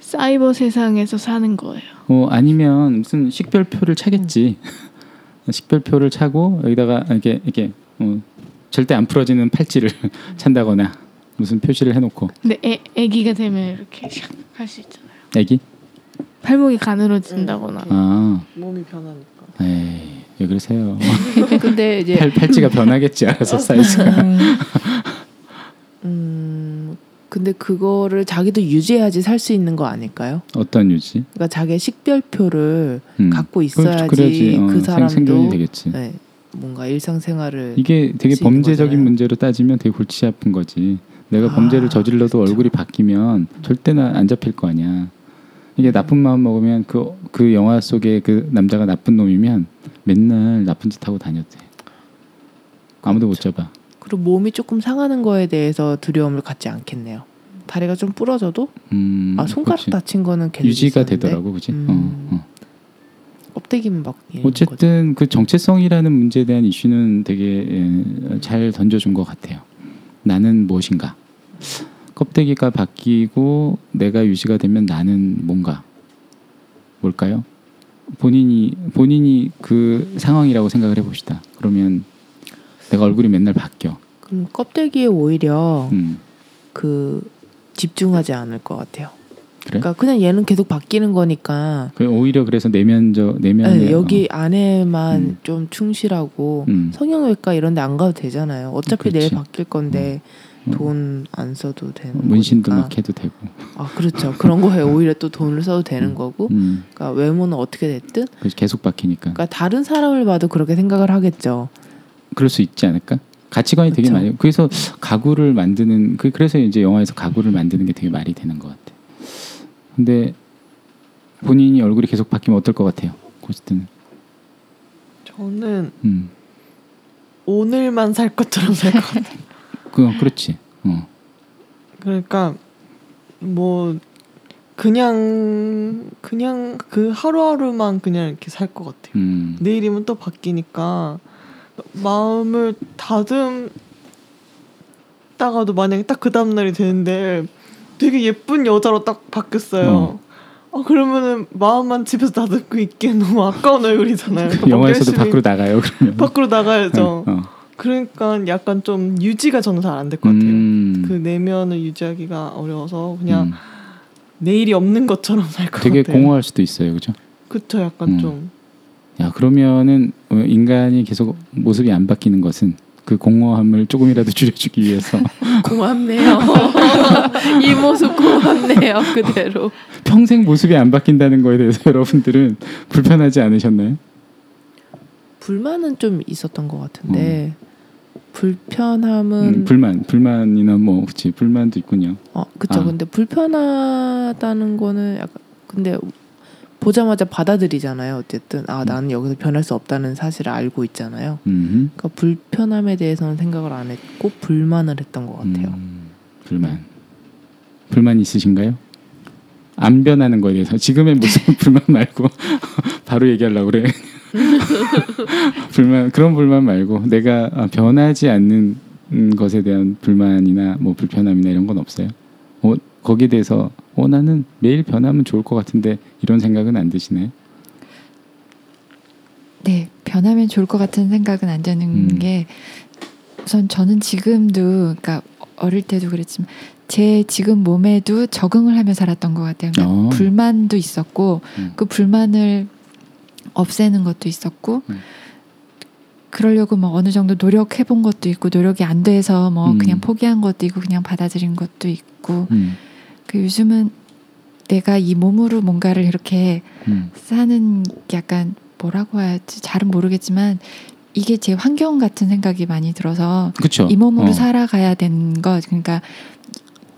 사이버 세상에서 사는 거예요. 어, 아니면 무슨 식별표를 차겠지. 식별표를 차고 여기다가 이렇게 이렇게 어, 절대 안 풀어지는 팔찌를 찬다거나 무슨 표시를 해놓고 근데 애, 애기가 되면 이렇게 할수 있잖아요. 애기. 팔목이 가늘어진다거나. 아, 몸이 변하니까. 에이, 왜 그러세요? 근데 이제 팔 팔찌가 변하겠지 알아서 사이즈가. 음, 근데 그거를 자기도 유지해야지 살 수 있는 거 아닐까요? 어떤 유지? 그러니까 자기의 식별표를 음. 갖고. 있어야지 그래야지, 어, 그 생- 사람도 생존이 되겠지. 네, 뭔가 일상생활을 이게 되게 범죄적인 거잖아요. 문제로 따지면 되게 골치 아픈 거지. 내가 아, 범죄를 저질러도 그렇죠. 얼굴이 바뀌면 절대는 안 잡힐 거 아니야. 이게 나쁜 마음 먹으면 그, 그 영화 속에 그 남자가 나쁜 놈이면 맨날 나쁜 짓 하고 다녔대. 아무도 못 잡아. 그리고 몸이 조금 상하는 거에 대해서 두려움을 갖지 않겠네요. 다리가 좀 부러져도 음, 아 손가락 그렇지. 다친 거는 유지가 있었는데 되더라고, 그지? 음. 어, 어. 껍데기만 거죠. 어쨌든 그 정체성이라는 문제에 대한 이슈는 되게 예, 잘 던져준 것 같아요. 나는 무엇인가? 껍데기가 바뀌고 내가 유지가 되면 나는 뭔가 뭘까요? 본인이 본인이 그 상황이라고 생각을 해봅시다. 그러면 내가 얼굴이 맨날 바뀌어. 그럼 껍데기에 오히려 음, 그 집중하지 않을 것 같아요. 그래? 그러니까 그냥 얘는 계속 바뀌는 거니까 그 오히려 그래서 내면적 내면에 네, 여기 안에만 음. 좀 충실하고 음. 성형외과 이런 데 안 가도 되잖아요. 어차피 내일 그렇지. 바뀔 건데 어, 돈 안 써도 되는 어, 문신도 거니까. 막 해도 되고. 아 그렇죠. 그런 거에 오히려 또 돈을 써도 되는 음. 거고. 음, 그러니까 외모는 어떻게 됐든 계속 바뀌니까. 그러니까 다른 사람을 봐도 그렇게 생각을 하겠죠. 그럴 수 있지 않을까? 가치관이 되게 그쵸. 많이. 그래서 가구를 만드는 그 그래서 이제 영화에서 가구를 만드는 게 되게 말이 되는 것 같아. 근데 본인이 얼굴이 계속 바뀌면 어떨 것 같아요, 고스트는? 저는 음, 오늘만 살 것처럼 살 것 같아요. 그 그렇지. 어, 그러니까 뭐 그냥 그냥 그 하루하루만 그냥 이렇게 살 것 같아요. 음, 내일이면 또 바뀌니까 마음을 다듬다가도 만약에 딱 그 다음 날이 되는데 되게 예쁜 여자로 딱 바뀌었어요. 아 그러면은 마음만 집에서 다듬고 있기엔 너무 아까운 얼굴이잖아요. 막 영화에서도 밖으로 나가요. 그러면. 밖으로 나가야죠. 어, 어. 그러니까 약간 좀 유지가 저는 잘 안 될 것 같아요. 음, 그 내면을 유지하기가 어려워서 그냥 음, 내일이 없는 것처럼 살것 되게 같아요. 공허할 수도 있어요, 그죠? 그쵸, 약간 음. 좀. 야 그러면은 어, 인간이 계속 모습이 안 바뀌는 것은 그 공허함을 조금이라도 줄여주기 위해서 고맙네요. 이 모습 고맙네요. 그대로. 평생 모습이 안 바뀐다는 거에 대해서 여러분들은 불편하지 않으셨나요? 불만은 좀 있었던 것 같은데 불편함은 음, 불만, 불만이나 뭐 그치 불만도 있군요. 어 그쵸 아. 근데 불편하다는 거는 약간 근데 보자마자 받아들이잖아요 어쨌든 아 나는 여기서 변할 수 없다는 사실을 알고 있잖아요 음, 그러니까 불편함에 대해서는 생각을 안 했고 불만을 했던 것 같아요 음, 불만, 불만 있으신가요? 안 변하는 거에 대해서 지금의 모습은 불만 말고 바로 얘기하려고 그래. 불만 그런 불만 말고 내가 아, 변하지 않는 음, 것에 대한 불만이나 뭐 불편함이나 이런 건 없어요. 어, 거기에 대해서 어 나는 매일 변하면 좋을 것 같은데 이런 생각은 안 드시나요? 네, 변하면 좋을 것 같은 생각은 안 드는 음. 게 우선 저는 지금도 그러니까 어릴 때도 그랬지만 제 지금 몸에도 적응을 하며 살았던 것 같아요. 그러니까 어. 불만도 있었고 음. 그 불만을 없애는 것도 있었고 음. 그러려고 뭐 어느 정도 노력해 본 것도 있고 노력이 안 돼서 뭐 음. 그냥 포기한 것도 있고 그냥 받아들인 것도 있고 음, 그 요즘은 내가 이 몸으로 뭔가를 이렇게 음, 사는 게 약간 뭐라고 해야지 잘은 모르겠지만 이게 제 환경 같은 생각이 많이 들어서 그렇죠. 이 몸으로 어. 살아가야 되는 것 그러니까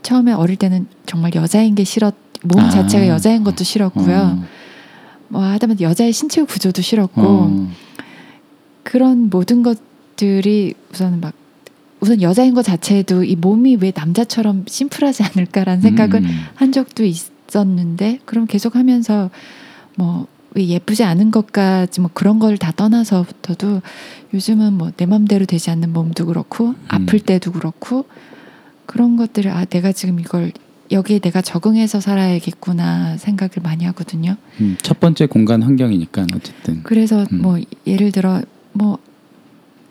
처음에 어릴 때는 정말 여자인 게 싫었 몸 아. 자체가 여자인 것도 싫었고요 어, 뭐 하다못해 여자의 신체 구조도 싫었고 어, 그런 모든 것들이 우선 막 우선 여자인 것 자체도 이 몸이 왜 남자처럼 심플하지 않을까라는 생각을 음, 한 적도 있었는데 그럼 계속 하면서 뭐 왜 예쁘지 않은 것까지 뭐 그런 걸 다 떠나서부터도 요즘은 뭐 내 맘대로 되지 않는 몸도 그렇고 아플 때도 그렇고 그런 것들을 아 내가 지금 이걸 여기에 내가 적응해서 살아야겠구나 생각을 많이 하거든요. 음, 첫 번째 공간 환경이니까 어쨌든 그래서 음. 뭐 예를 들어 뭐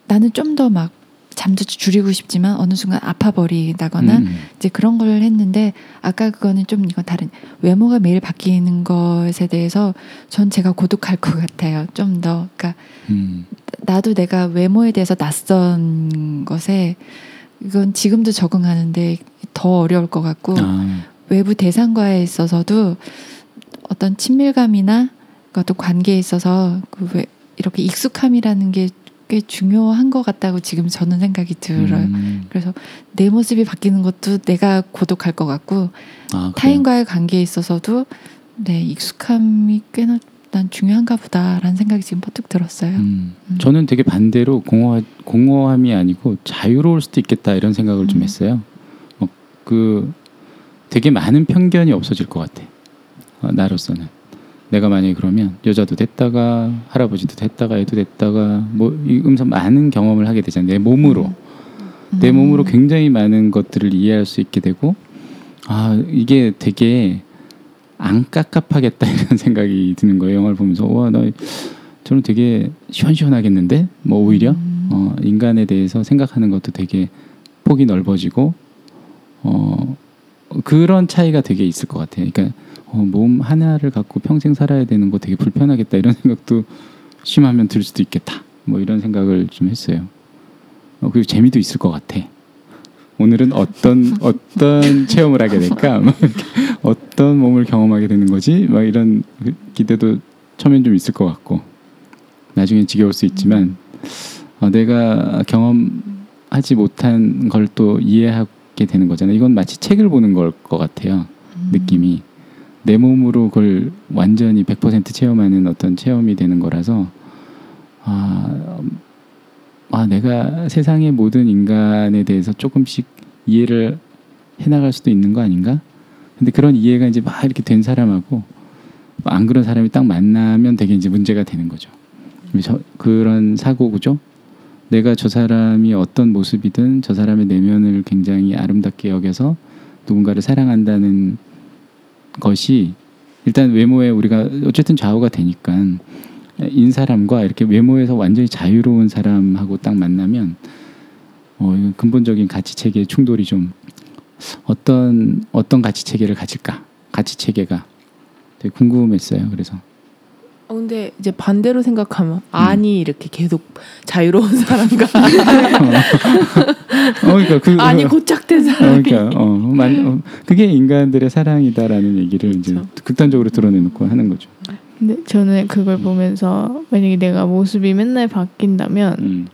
나는 좀 더 막 잠도 줄이고 싶지만 어느 순간 아파 버리다거나 음, 이제 그런 걸 했는데 아까 그거는 좀 이건 다른 외모가 매일 바뀌는 것에 대해서 전 제가 고독할 것 같아요. 좀 더 그러니까 음, 나도 내가 외모에 대해서 낯선 것에 이건 지금도 적응하는데 더 어려울 것 같고 아, 외부 대상과에 있어서도 어떤 친밀감이나 어떤 관계에 있어서 그 왜 이렇게 익숙함이라는 게 꽤 중요한 것 같다고 지금 저는 생각이 들어요. 음, 그래서 내 모습이 바뀌는 것도 내가 고독할 것 같고 아? 타인과의 관계에 있어서도 네 익숙함이 꽤나 난 중요한가 보다라는 생각이 지금 퍼뜩 들었어요. 음, 음. 저는 되게 반대로 공허 공허함이 아니고 자유로울 수도 있겠다 이런 생각을 좀 음. 했어요. 어, 그 되게 많은 편견이 없어질 것 같아. 어, 나로서는 내가 만약에 그러면 여자도 됐다가 할아버지도 됐다가 애도 됐다가 뭐 이러면서 많은 경험을 하게 되잖아요. 내 몸으로 음. 내 몸으로 굉장히 많은 것들을 이해할 수 있게 되고 아 이게 되게 안 깝깝하겠다 이런 생각이 드는 거예요. 영화를 보면서 와나 저는 되게 시원시원하겠는데 뭐 오히려 음. 어, 인간에 대해서 생각하는 것도 되게 폭이 넓어지고 어, 그런 차이가 되게 있을 것 같아요. 그러니까 어, 몸 하나를 갖고 평생 살아야 되는 거 되게 불편하겠다 이런 생각도 심하면 들 수도 있겠다. 뭐 이런 생각을 좀 했어요. 어, 그리고 재미도 있을 것 같아. 오늘은 어떤 어떤 체험을 하게 될까? 막 이렇게 어떤 몸을 경험하게 되는 거지? 막 이런 기대도 처음엔 좀 있을 것 같고 나중엔 지겨울 수 있지만 어, 내가 경험하지 못한 걸 또 이해하 게 되는 거잖아요. 이건 마치 책을 보는 걸 것 같아요. 음. 느낌이 내 몸으로 그걸 완전히 100% 체험하는 어떤 체험이 되는 거라서 아, 아 내가 세상의 모든 인간에 대해서 조금씩 이해를 해나갈 수도 있는 거 아닌가? 근데 그런 이해가 이제 막 이렇게 된 사람하고 안 그런 사람이 딱 만나면 되게 이제 문제가 되는 거죠. 저, 그런 사고 구조 내가 저 사람이 어떤 모습이든 저 사람의 내면을 굉장히 아름답게 여겨서 누군가를 사랑한다는 것이 일단 외모에 우리가 어쨌든 좌우가 되니까 인 사람과 이렇게 외모에서 완전히 자유로운 사람하고 딱 만나면 어, 근본적인 가치 체계의 충돌이 좀 어떤 어떤 가치 체계를 가질까 가치 체계가 되게 궁금했어요. 그래서 어, 근데 이제 반대로 생각하면 아니 이렇게 계속 자유로운 사람과 어, 그러니까 그 아니 고착된 어, 사람이 그러니까 어, 만, 어, 그게 인간들의 사랑이다라는 얘기를 이제 그렇죠. 극단적으로 드러내놓고 하는 거죠. 근데 저는 그걸 보면서 만약에 내가 모습이 맨날 바뀐다면 음.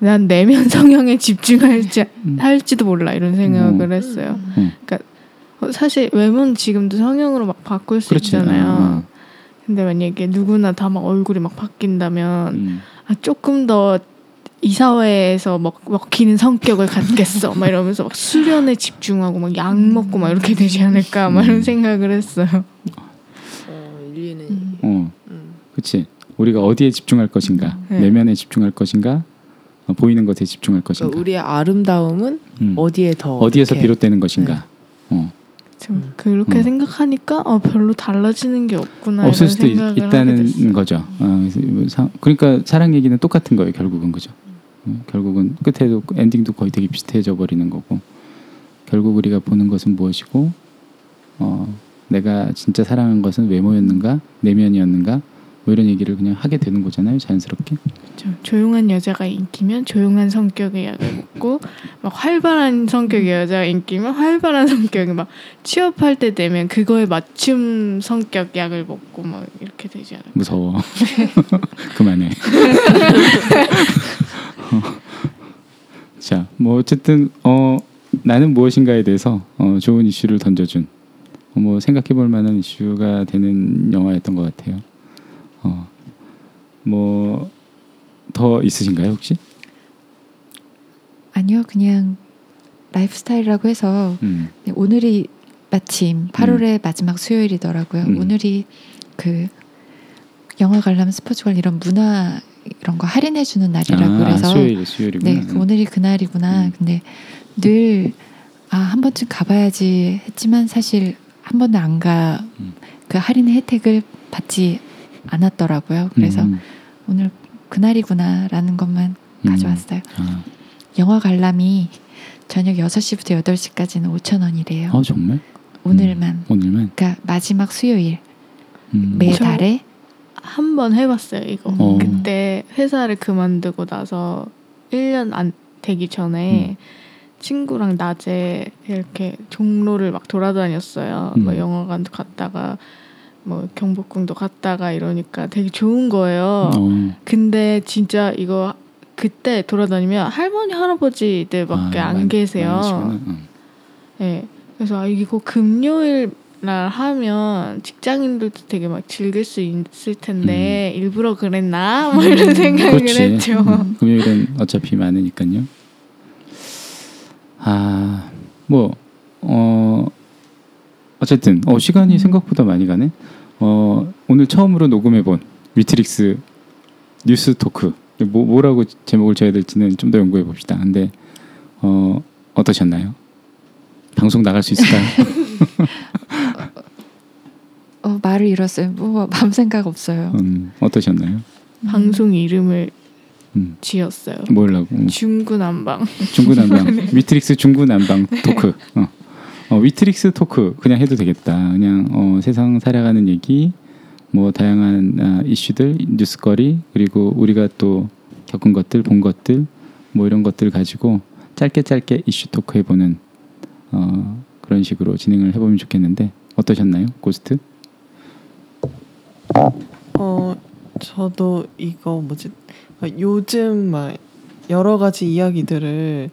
난 내면 성형에 집중할지 음. 할지도 몰라 이런 생각을 음. 했어요. 음. 그러니까 어, 사실 외모는 지금도 성형으로 막 바꿀 수 그렇지. 있잖아요. 어, 근데 만약에 누구나 다 막 얼굴이 막 바뀐다면 음. 아, 조금 더 이 사회에서 먹, 먹히는 성격을 갖겠어. 막 이러면서 막 수련에 집중하고 막 약 먹고 막 이렇게 되지 않을까. 막 음. 이런 생각을 했어요. 어, 일리는 음. 어, 음. 그렇지. 우리가 어디에 집중할 것인가, 네. 내면에 집중할 것인가, 어, 보이는 것에 집중할 것인가, 그러니까 우리의 아름다움은 음. 어디에 더 어디에서 이렇게 비롯되는 것인가. 어. 좀 음. 그렇게 음. 생각하니까 어, 별로 달라지는 게 없구나. 없을 수도 있, 됐어요. 거죠. 어, 뭐 사- 그러니까 사랑 얘기는 똑같은 거예요. 결국은 그죠. 어, 결국은 끝에도 엔딩도 거의 되게 비슷해져 버리는 거고 결국 우리가 보는 것은 무엇이고 어, 내가 진짜 사랑한 것은 외모였는가 내면이었는가 뭐 이런 얘기를 그냥 하게 되는 거잖아요. 자연스럽게. 좀 조용한 여자가 인기면 조용한 성격의 약을 먹고 막 활발한 성격의 여자가 인기면 활발한 성격이 막 취업할 때 되면 그거에 맞춤 성격 약을 먹고 막 이렇게 되지 않을까. 무서워. 그만해. 자, 뭐 어쨌든 어 나는 무엇인가에 대해서 어, 좋은 이슈를 던져준 어, 뭐 생각해볼 만한 이슈가 되는 영화였던 것 같아요. 어, 뭐 더 있으신가요 혹시? 아니요, 그냥 라이프 스타일이라고 해서 음, 네, 오늘이 마침 8월의 마지막 수요일이더라고요. 음. 오늘이 그 영화 관람 스포츠관 이런 문화 이런 거 할인해 주는 날이라고 아, 그래서 수요일 수요일이구나. 네, 그 오늘이 그날이구나. 음. 근데 늘 아, 한 번쯤 가봐야지 했지만 사실 한 번도 안가 음. 그 할인의 혜택을 받지 않았더라고요. 그래서 음, 오늘 그날이구나라는 것만 음. 가져왔어요. 아, 영화 관람이 저녁 6시부터 8시까지는 5천 원이래요. 어 정말? 오늘만. 오늘만. 그러니까 마지막 수요일 음. 매달에 한 번 해봤어요 이거. 어. 그때 회사를 그만두고 나서 1년 안 되기 전에 음. 친구랑 낮에 이렇게 종로를 막 돌아다녔어요. 음. 뭐 영화관도 갔다가 뭐 경복궁도 갔다가 이러니까 되게 좋은 거예요. 어, 근데 진짜 이거 그때 돌아다니면 할머니 할아버지들밖에 아, 안 많- 계세요. 음. 네. 그래서 아, 이거 금요일 날 하면 직장인들도 되게 막 즐길 수 있을 텐데 일부러 그랬나? 뭐 이런 생각을 음. 그렇지. 했죠. 음, 금요일은 어차피 많으니까요. 아, 뭐, 어, 어쨌든, 어, 시간이 생각보다 많이 가네. 어, 오늘 처음으로 녹음해본 위트릭스 뉴스 토크. 뭐, 뭐라고 제목을 지어야 될지는 좀 더 연구해 봅시다. 근데, 어, 어떠셨나요? 방송 나갈 수 있을까요? 어, 말을 잃었어요. 뭐 아무 생각 없어요. 음, 어떠셨나요? 방송 이름을 음, 지었어요. 뭐라고? 음. 중구난방. 중구난방 위트릭스 중구난방 토크 어. 어, 위트릭스 토크 그냥 해도 되겠다. 그냥 어, 세상 살아가는 얘기 뭐 다양한 아, 이슈들 뉴스거리 그리고 우리가 또 겪은 것들 본 것들 뭐 이런 것들 가지고 짧게 짧게 이슈 talk 해보는 어, 그런 식으로 진행을 해보면 좋겠는데 어떠셨나요? 고스트? 어 저도 이거 뭐지? 아, 요즘 막 여러 가지 이야기들을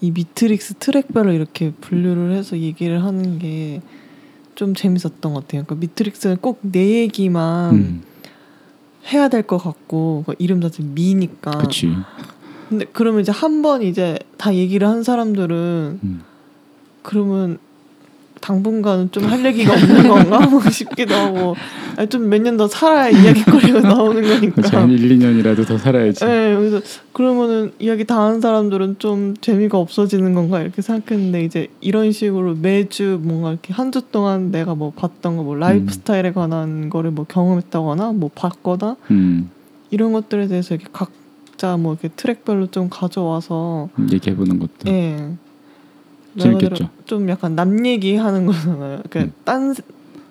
이 위트릭스 트랙별로 이렇게 분류를 해서 얘기를 하는 게 좀 재밌었던 것 같아요. 그러니까 미트릭스는 꼭 내 얘기만 음, 해야 될 것 같고 그 이름 자체 me니까. 그치 근데 그러면 이제 한 번 이제 다 얘기를 한 사람들은 음. 그러면 당분간은 좀할 얘기가 없는 건가? 뭐 싶기도 하고. 좀 몇 년 더 살아야 이야기거리가 나오는 거니까. 그치 한 1, 2년이라도 더 살아야지. 네, 그래서 그러면은 이야기 다 하는 사람들은 좀 재미가 없어지는 건가 이렇게 생각했는데 이제 이런 식으로 매주 뭔가 이렇게 한 주 동안 내가 뭐 봤던 거 뭐 라이프 음. 스타일에 관한 거를 뭐 경험했다거나 뭐 봤거나 음, 이런 것들에 대해서 이렇게 각자 뭐 이렇게 트랙별로 좀 가져와서 얘기해보는 것도. 그대로 재밌겠죠. 좀 약간 남 얘기하는 거잖아요. 그러니까 음. 딴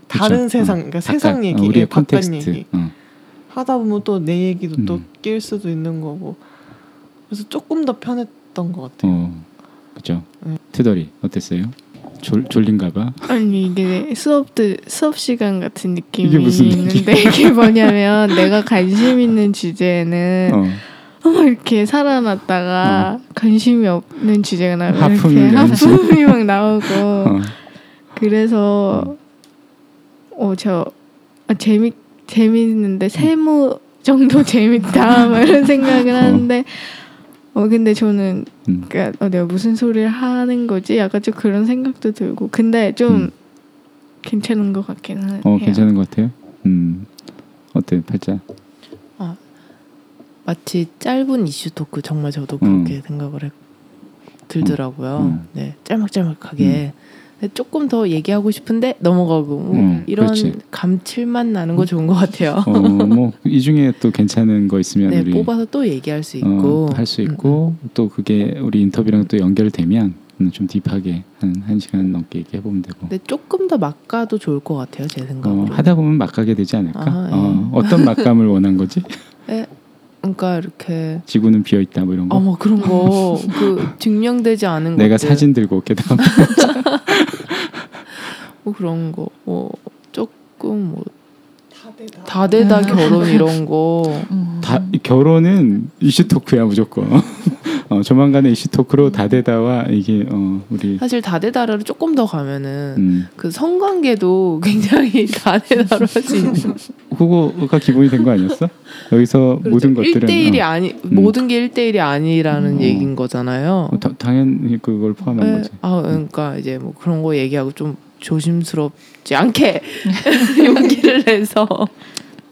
다른 그쵸. 세상, 어, 그러니까 바깥, 세상 어, 얘기, 우리의 예, 바깥. 얘기 어. 하다 보면 또 내 얘기도 또 음. 낄 수도 있는 거고. 그래서 조금 더 편했던 것 같아요. 어, 그죠. 네. 트덜이 어땠어요? 졸 졸린가봐. 아니 이게 수업들 수업 시간 같은 느낌이 이게 무슨? 있는데 이게 뭐냐면 내가 관심 있는 주제에는 어, 어, 이렇게 살아났다가 관심이 없는 주제가 나오면 하품이 이렇게. 하품이 막 나오고 어, 그래서 어저 아, 재미 재밌는데 세무 정도 재밌다 뭐 이런 생각을 하는데 어 근데 저는 음. 그러니까 어, 내가 무슨 소리를 하는 거지 약간 좀 그런 생각도 들고 근데 좀 음. 괜찮은 것 같긴 해요. 어 괜찮은 것 같아요. 음, 어때 팔자? 마치 짧은 이슈 토크 정말 저도 음. 그렇게 생각을 했, 들더라고요. 음. 네, 짤막짤막하게. 근데 조금 더 얘기하고 싶은데 넘어가고 뭐 음, 이런 그렇지. 감칠맛 나는 거 좋은 것 같아요. 어, 뭐이 중에 또 괜찮은 거 있으면 네, 우리 뽑아서 또 얘기할 수 있고 어, 할수 있고 또 그게 우리 인터뷰랑 또 연결되면 음, 좀 딥하게 한 한 시간 넘게 얘기해 보면 되고. 근데 조금 더 막가도 좋을 것 같아요, 제 어, 생각으로. 하다 보면 막가게 되지 않을까? 아, 예. 어, 어떤 막감을 원한 거지? 그러니까 이렇게 지구는 비어 있다 뭐 이런 거. 어머 그런 거 그 증명되지 않은 내가 것들, 사진 들고 올게 다음. 뭐 그런 거 뭐 조금 뭐 다대다. 다대다 결혼 이런 거 음. 다 결혼은 이슈 토크야 무조건. 어, 조만간에 이슈 토크로 다대다와 이게 어, 우리 사실 다대다를 조금 더 가면은 음, 그 성관계도 굉장히 다대다로 할수 있는 그거가 기본이 된 거 아니었어? 여기서 모든 것들은 1대1이 어, 아니 음. 모든 게 1대1이 아니라는 음. 얘기인 거잖아요. 어, 다, 당연히 그걸 포함한 네. 거지. 아 그러니까 이제 뭐 그런 거 얘기하고 좀 조심스럽 지 않게 용기를 내서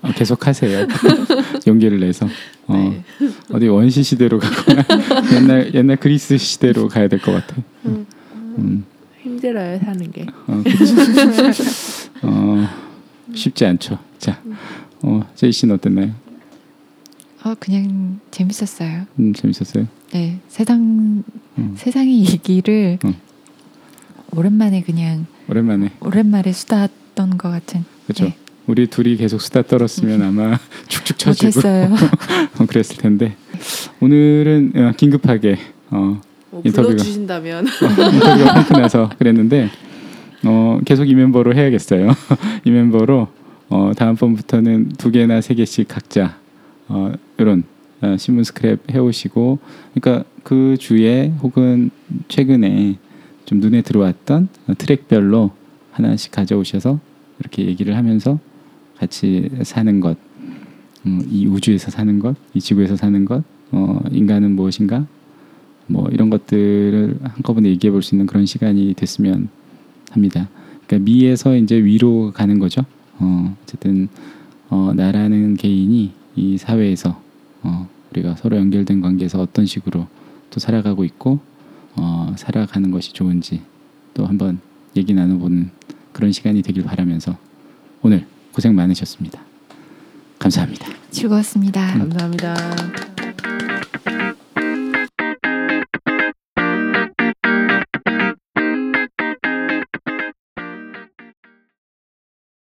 어, 계속 하세요. 용기를 내서 어, 네. 어디 원시 시대로 가거나 옛날 옛날 그리스 시대로 가야 될 것 같아. 음. 음, 힘들어요 사는 게. 어. 어, 쉽지 않죠. 자, 어, 제이 씨는 어땠나요? 어 그냥 재밌었어요. 음, 재밌었어요. 네 세상 음, 세상의 얘기를 음. 오랜만에 그냥 오랜만에 오랜만에 수다했던 것 같은. 그렇죠. 네. 우리 둘이 계속 수다 떨었으면 아마 축축 처지고 못했어요. 어, 그랬을 텐데 오늘은 어, 긴급하게 어, 뭐 인터뷰가- 불러주신다면 인터뷰가 끊고 나서 그랬는데 어, 계속 이 멤버로 해야겠어요. 이 멤버로 어, 다음번부터는 두 개나 세 개씩 각자 어, 이런 어, 신문 스크랩 해오시고 그러니까 그 주에 혹은 최근에 좀 눈에 들어왔던 어, 트랙별로 하나씩 가져오셔서 이렇게 얘기를 하면서 같이 사는 것, 음, 이 우주에서 사는 것, 이 지구에서 사는 것, 어, 인간은 무엇인가, 뭐 이런 것들을 한꺼번에 얘기해 볼 수 있는 그런 시간이 됐으면 합니다. 그러니까 미에서 이제 위로 가는 거죠. 어, 어쨌든 어, 나라는 개인이 이 사회에서 어, 우리가 서로 연결된 관계에서 어떤 식으로 또 살아가고 있고 어, 살아가는 것이 좋은지 또 한번 얘기 나눠보는 그런 시간이 되길 바라면서 오늘 고생 많으셨습니다. 감사합니다. 즐거웠습니다. 감사합니다.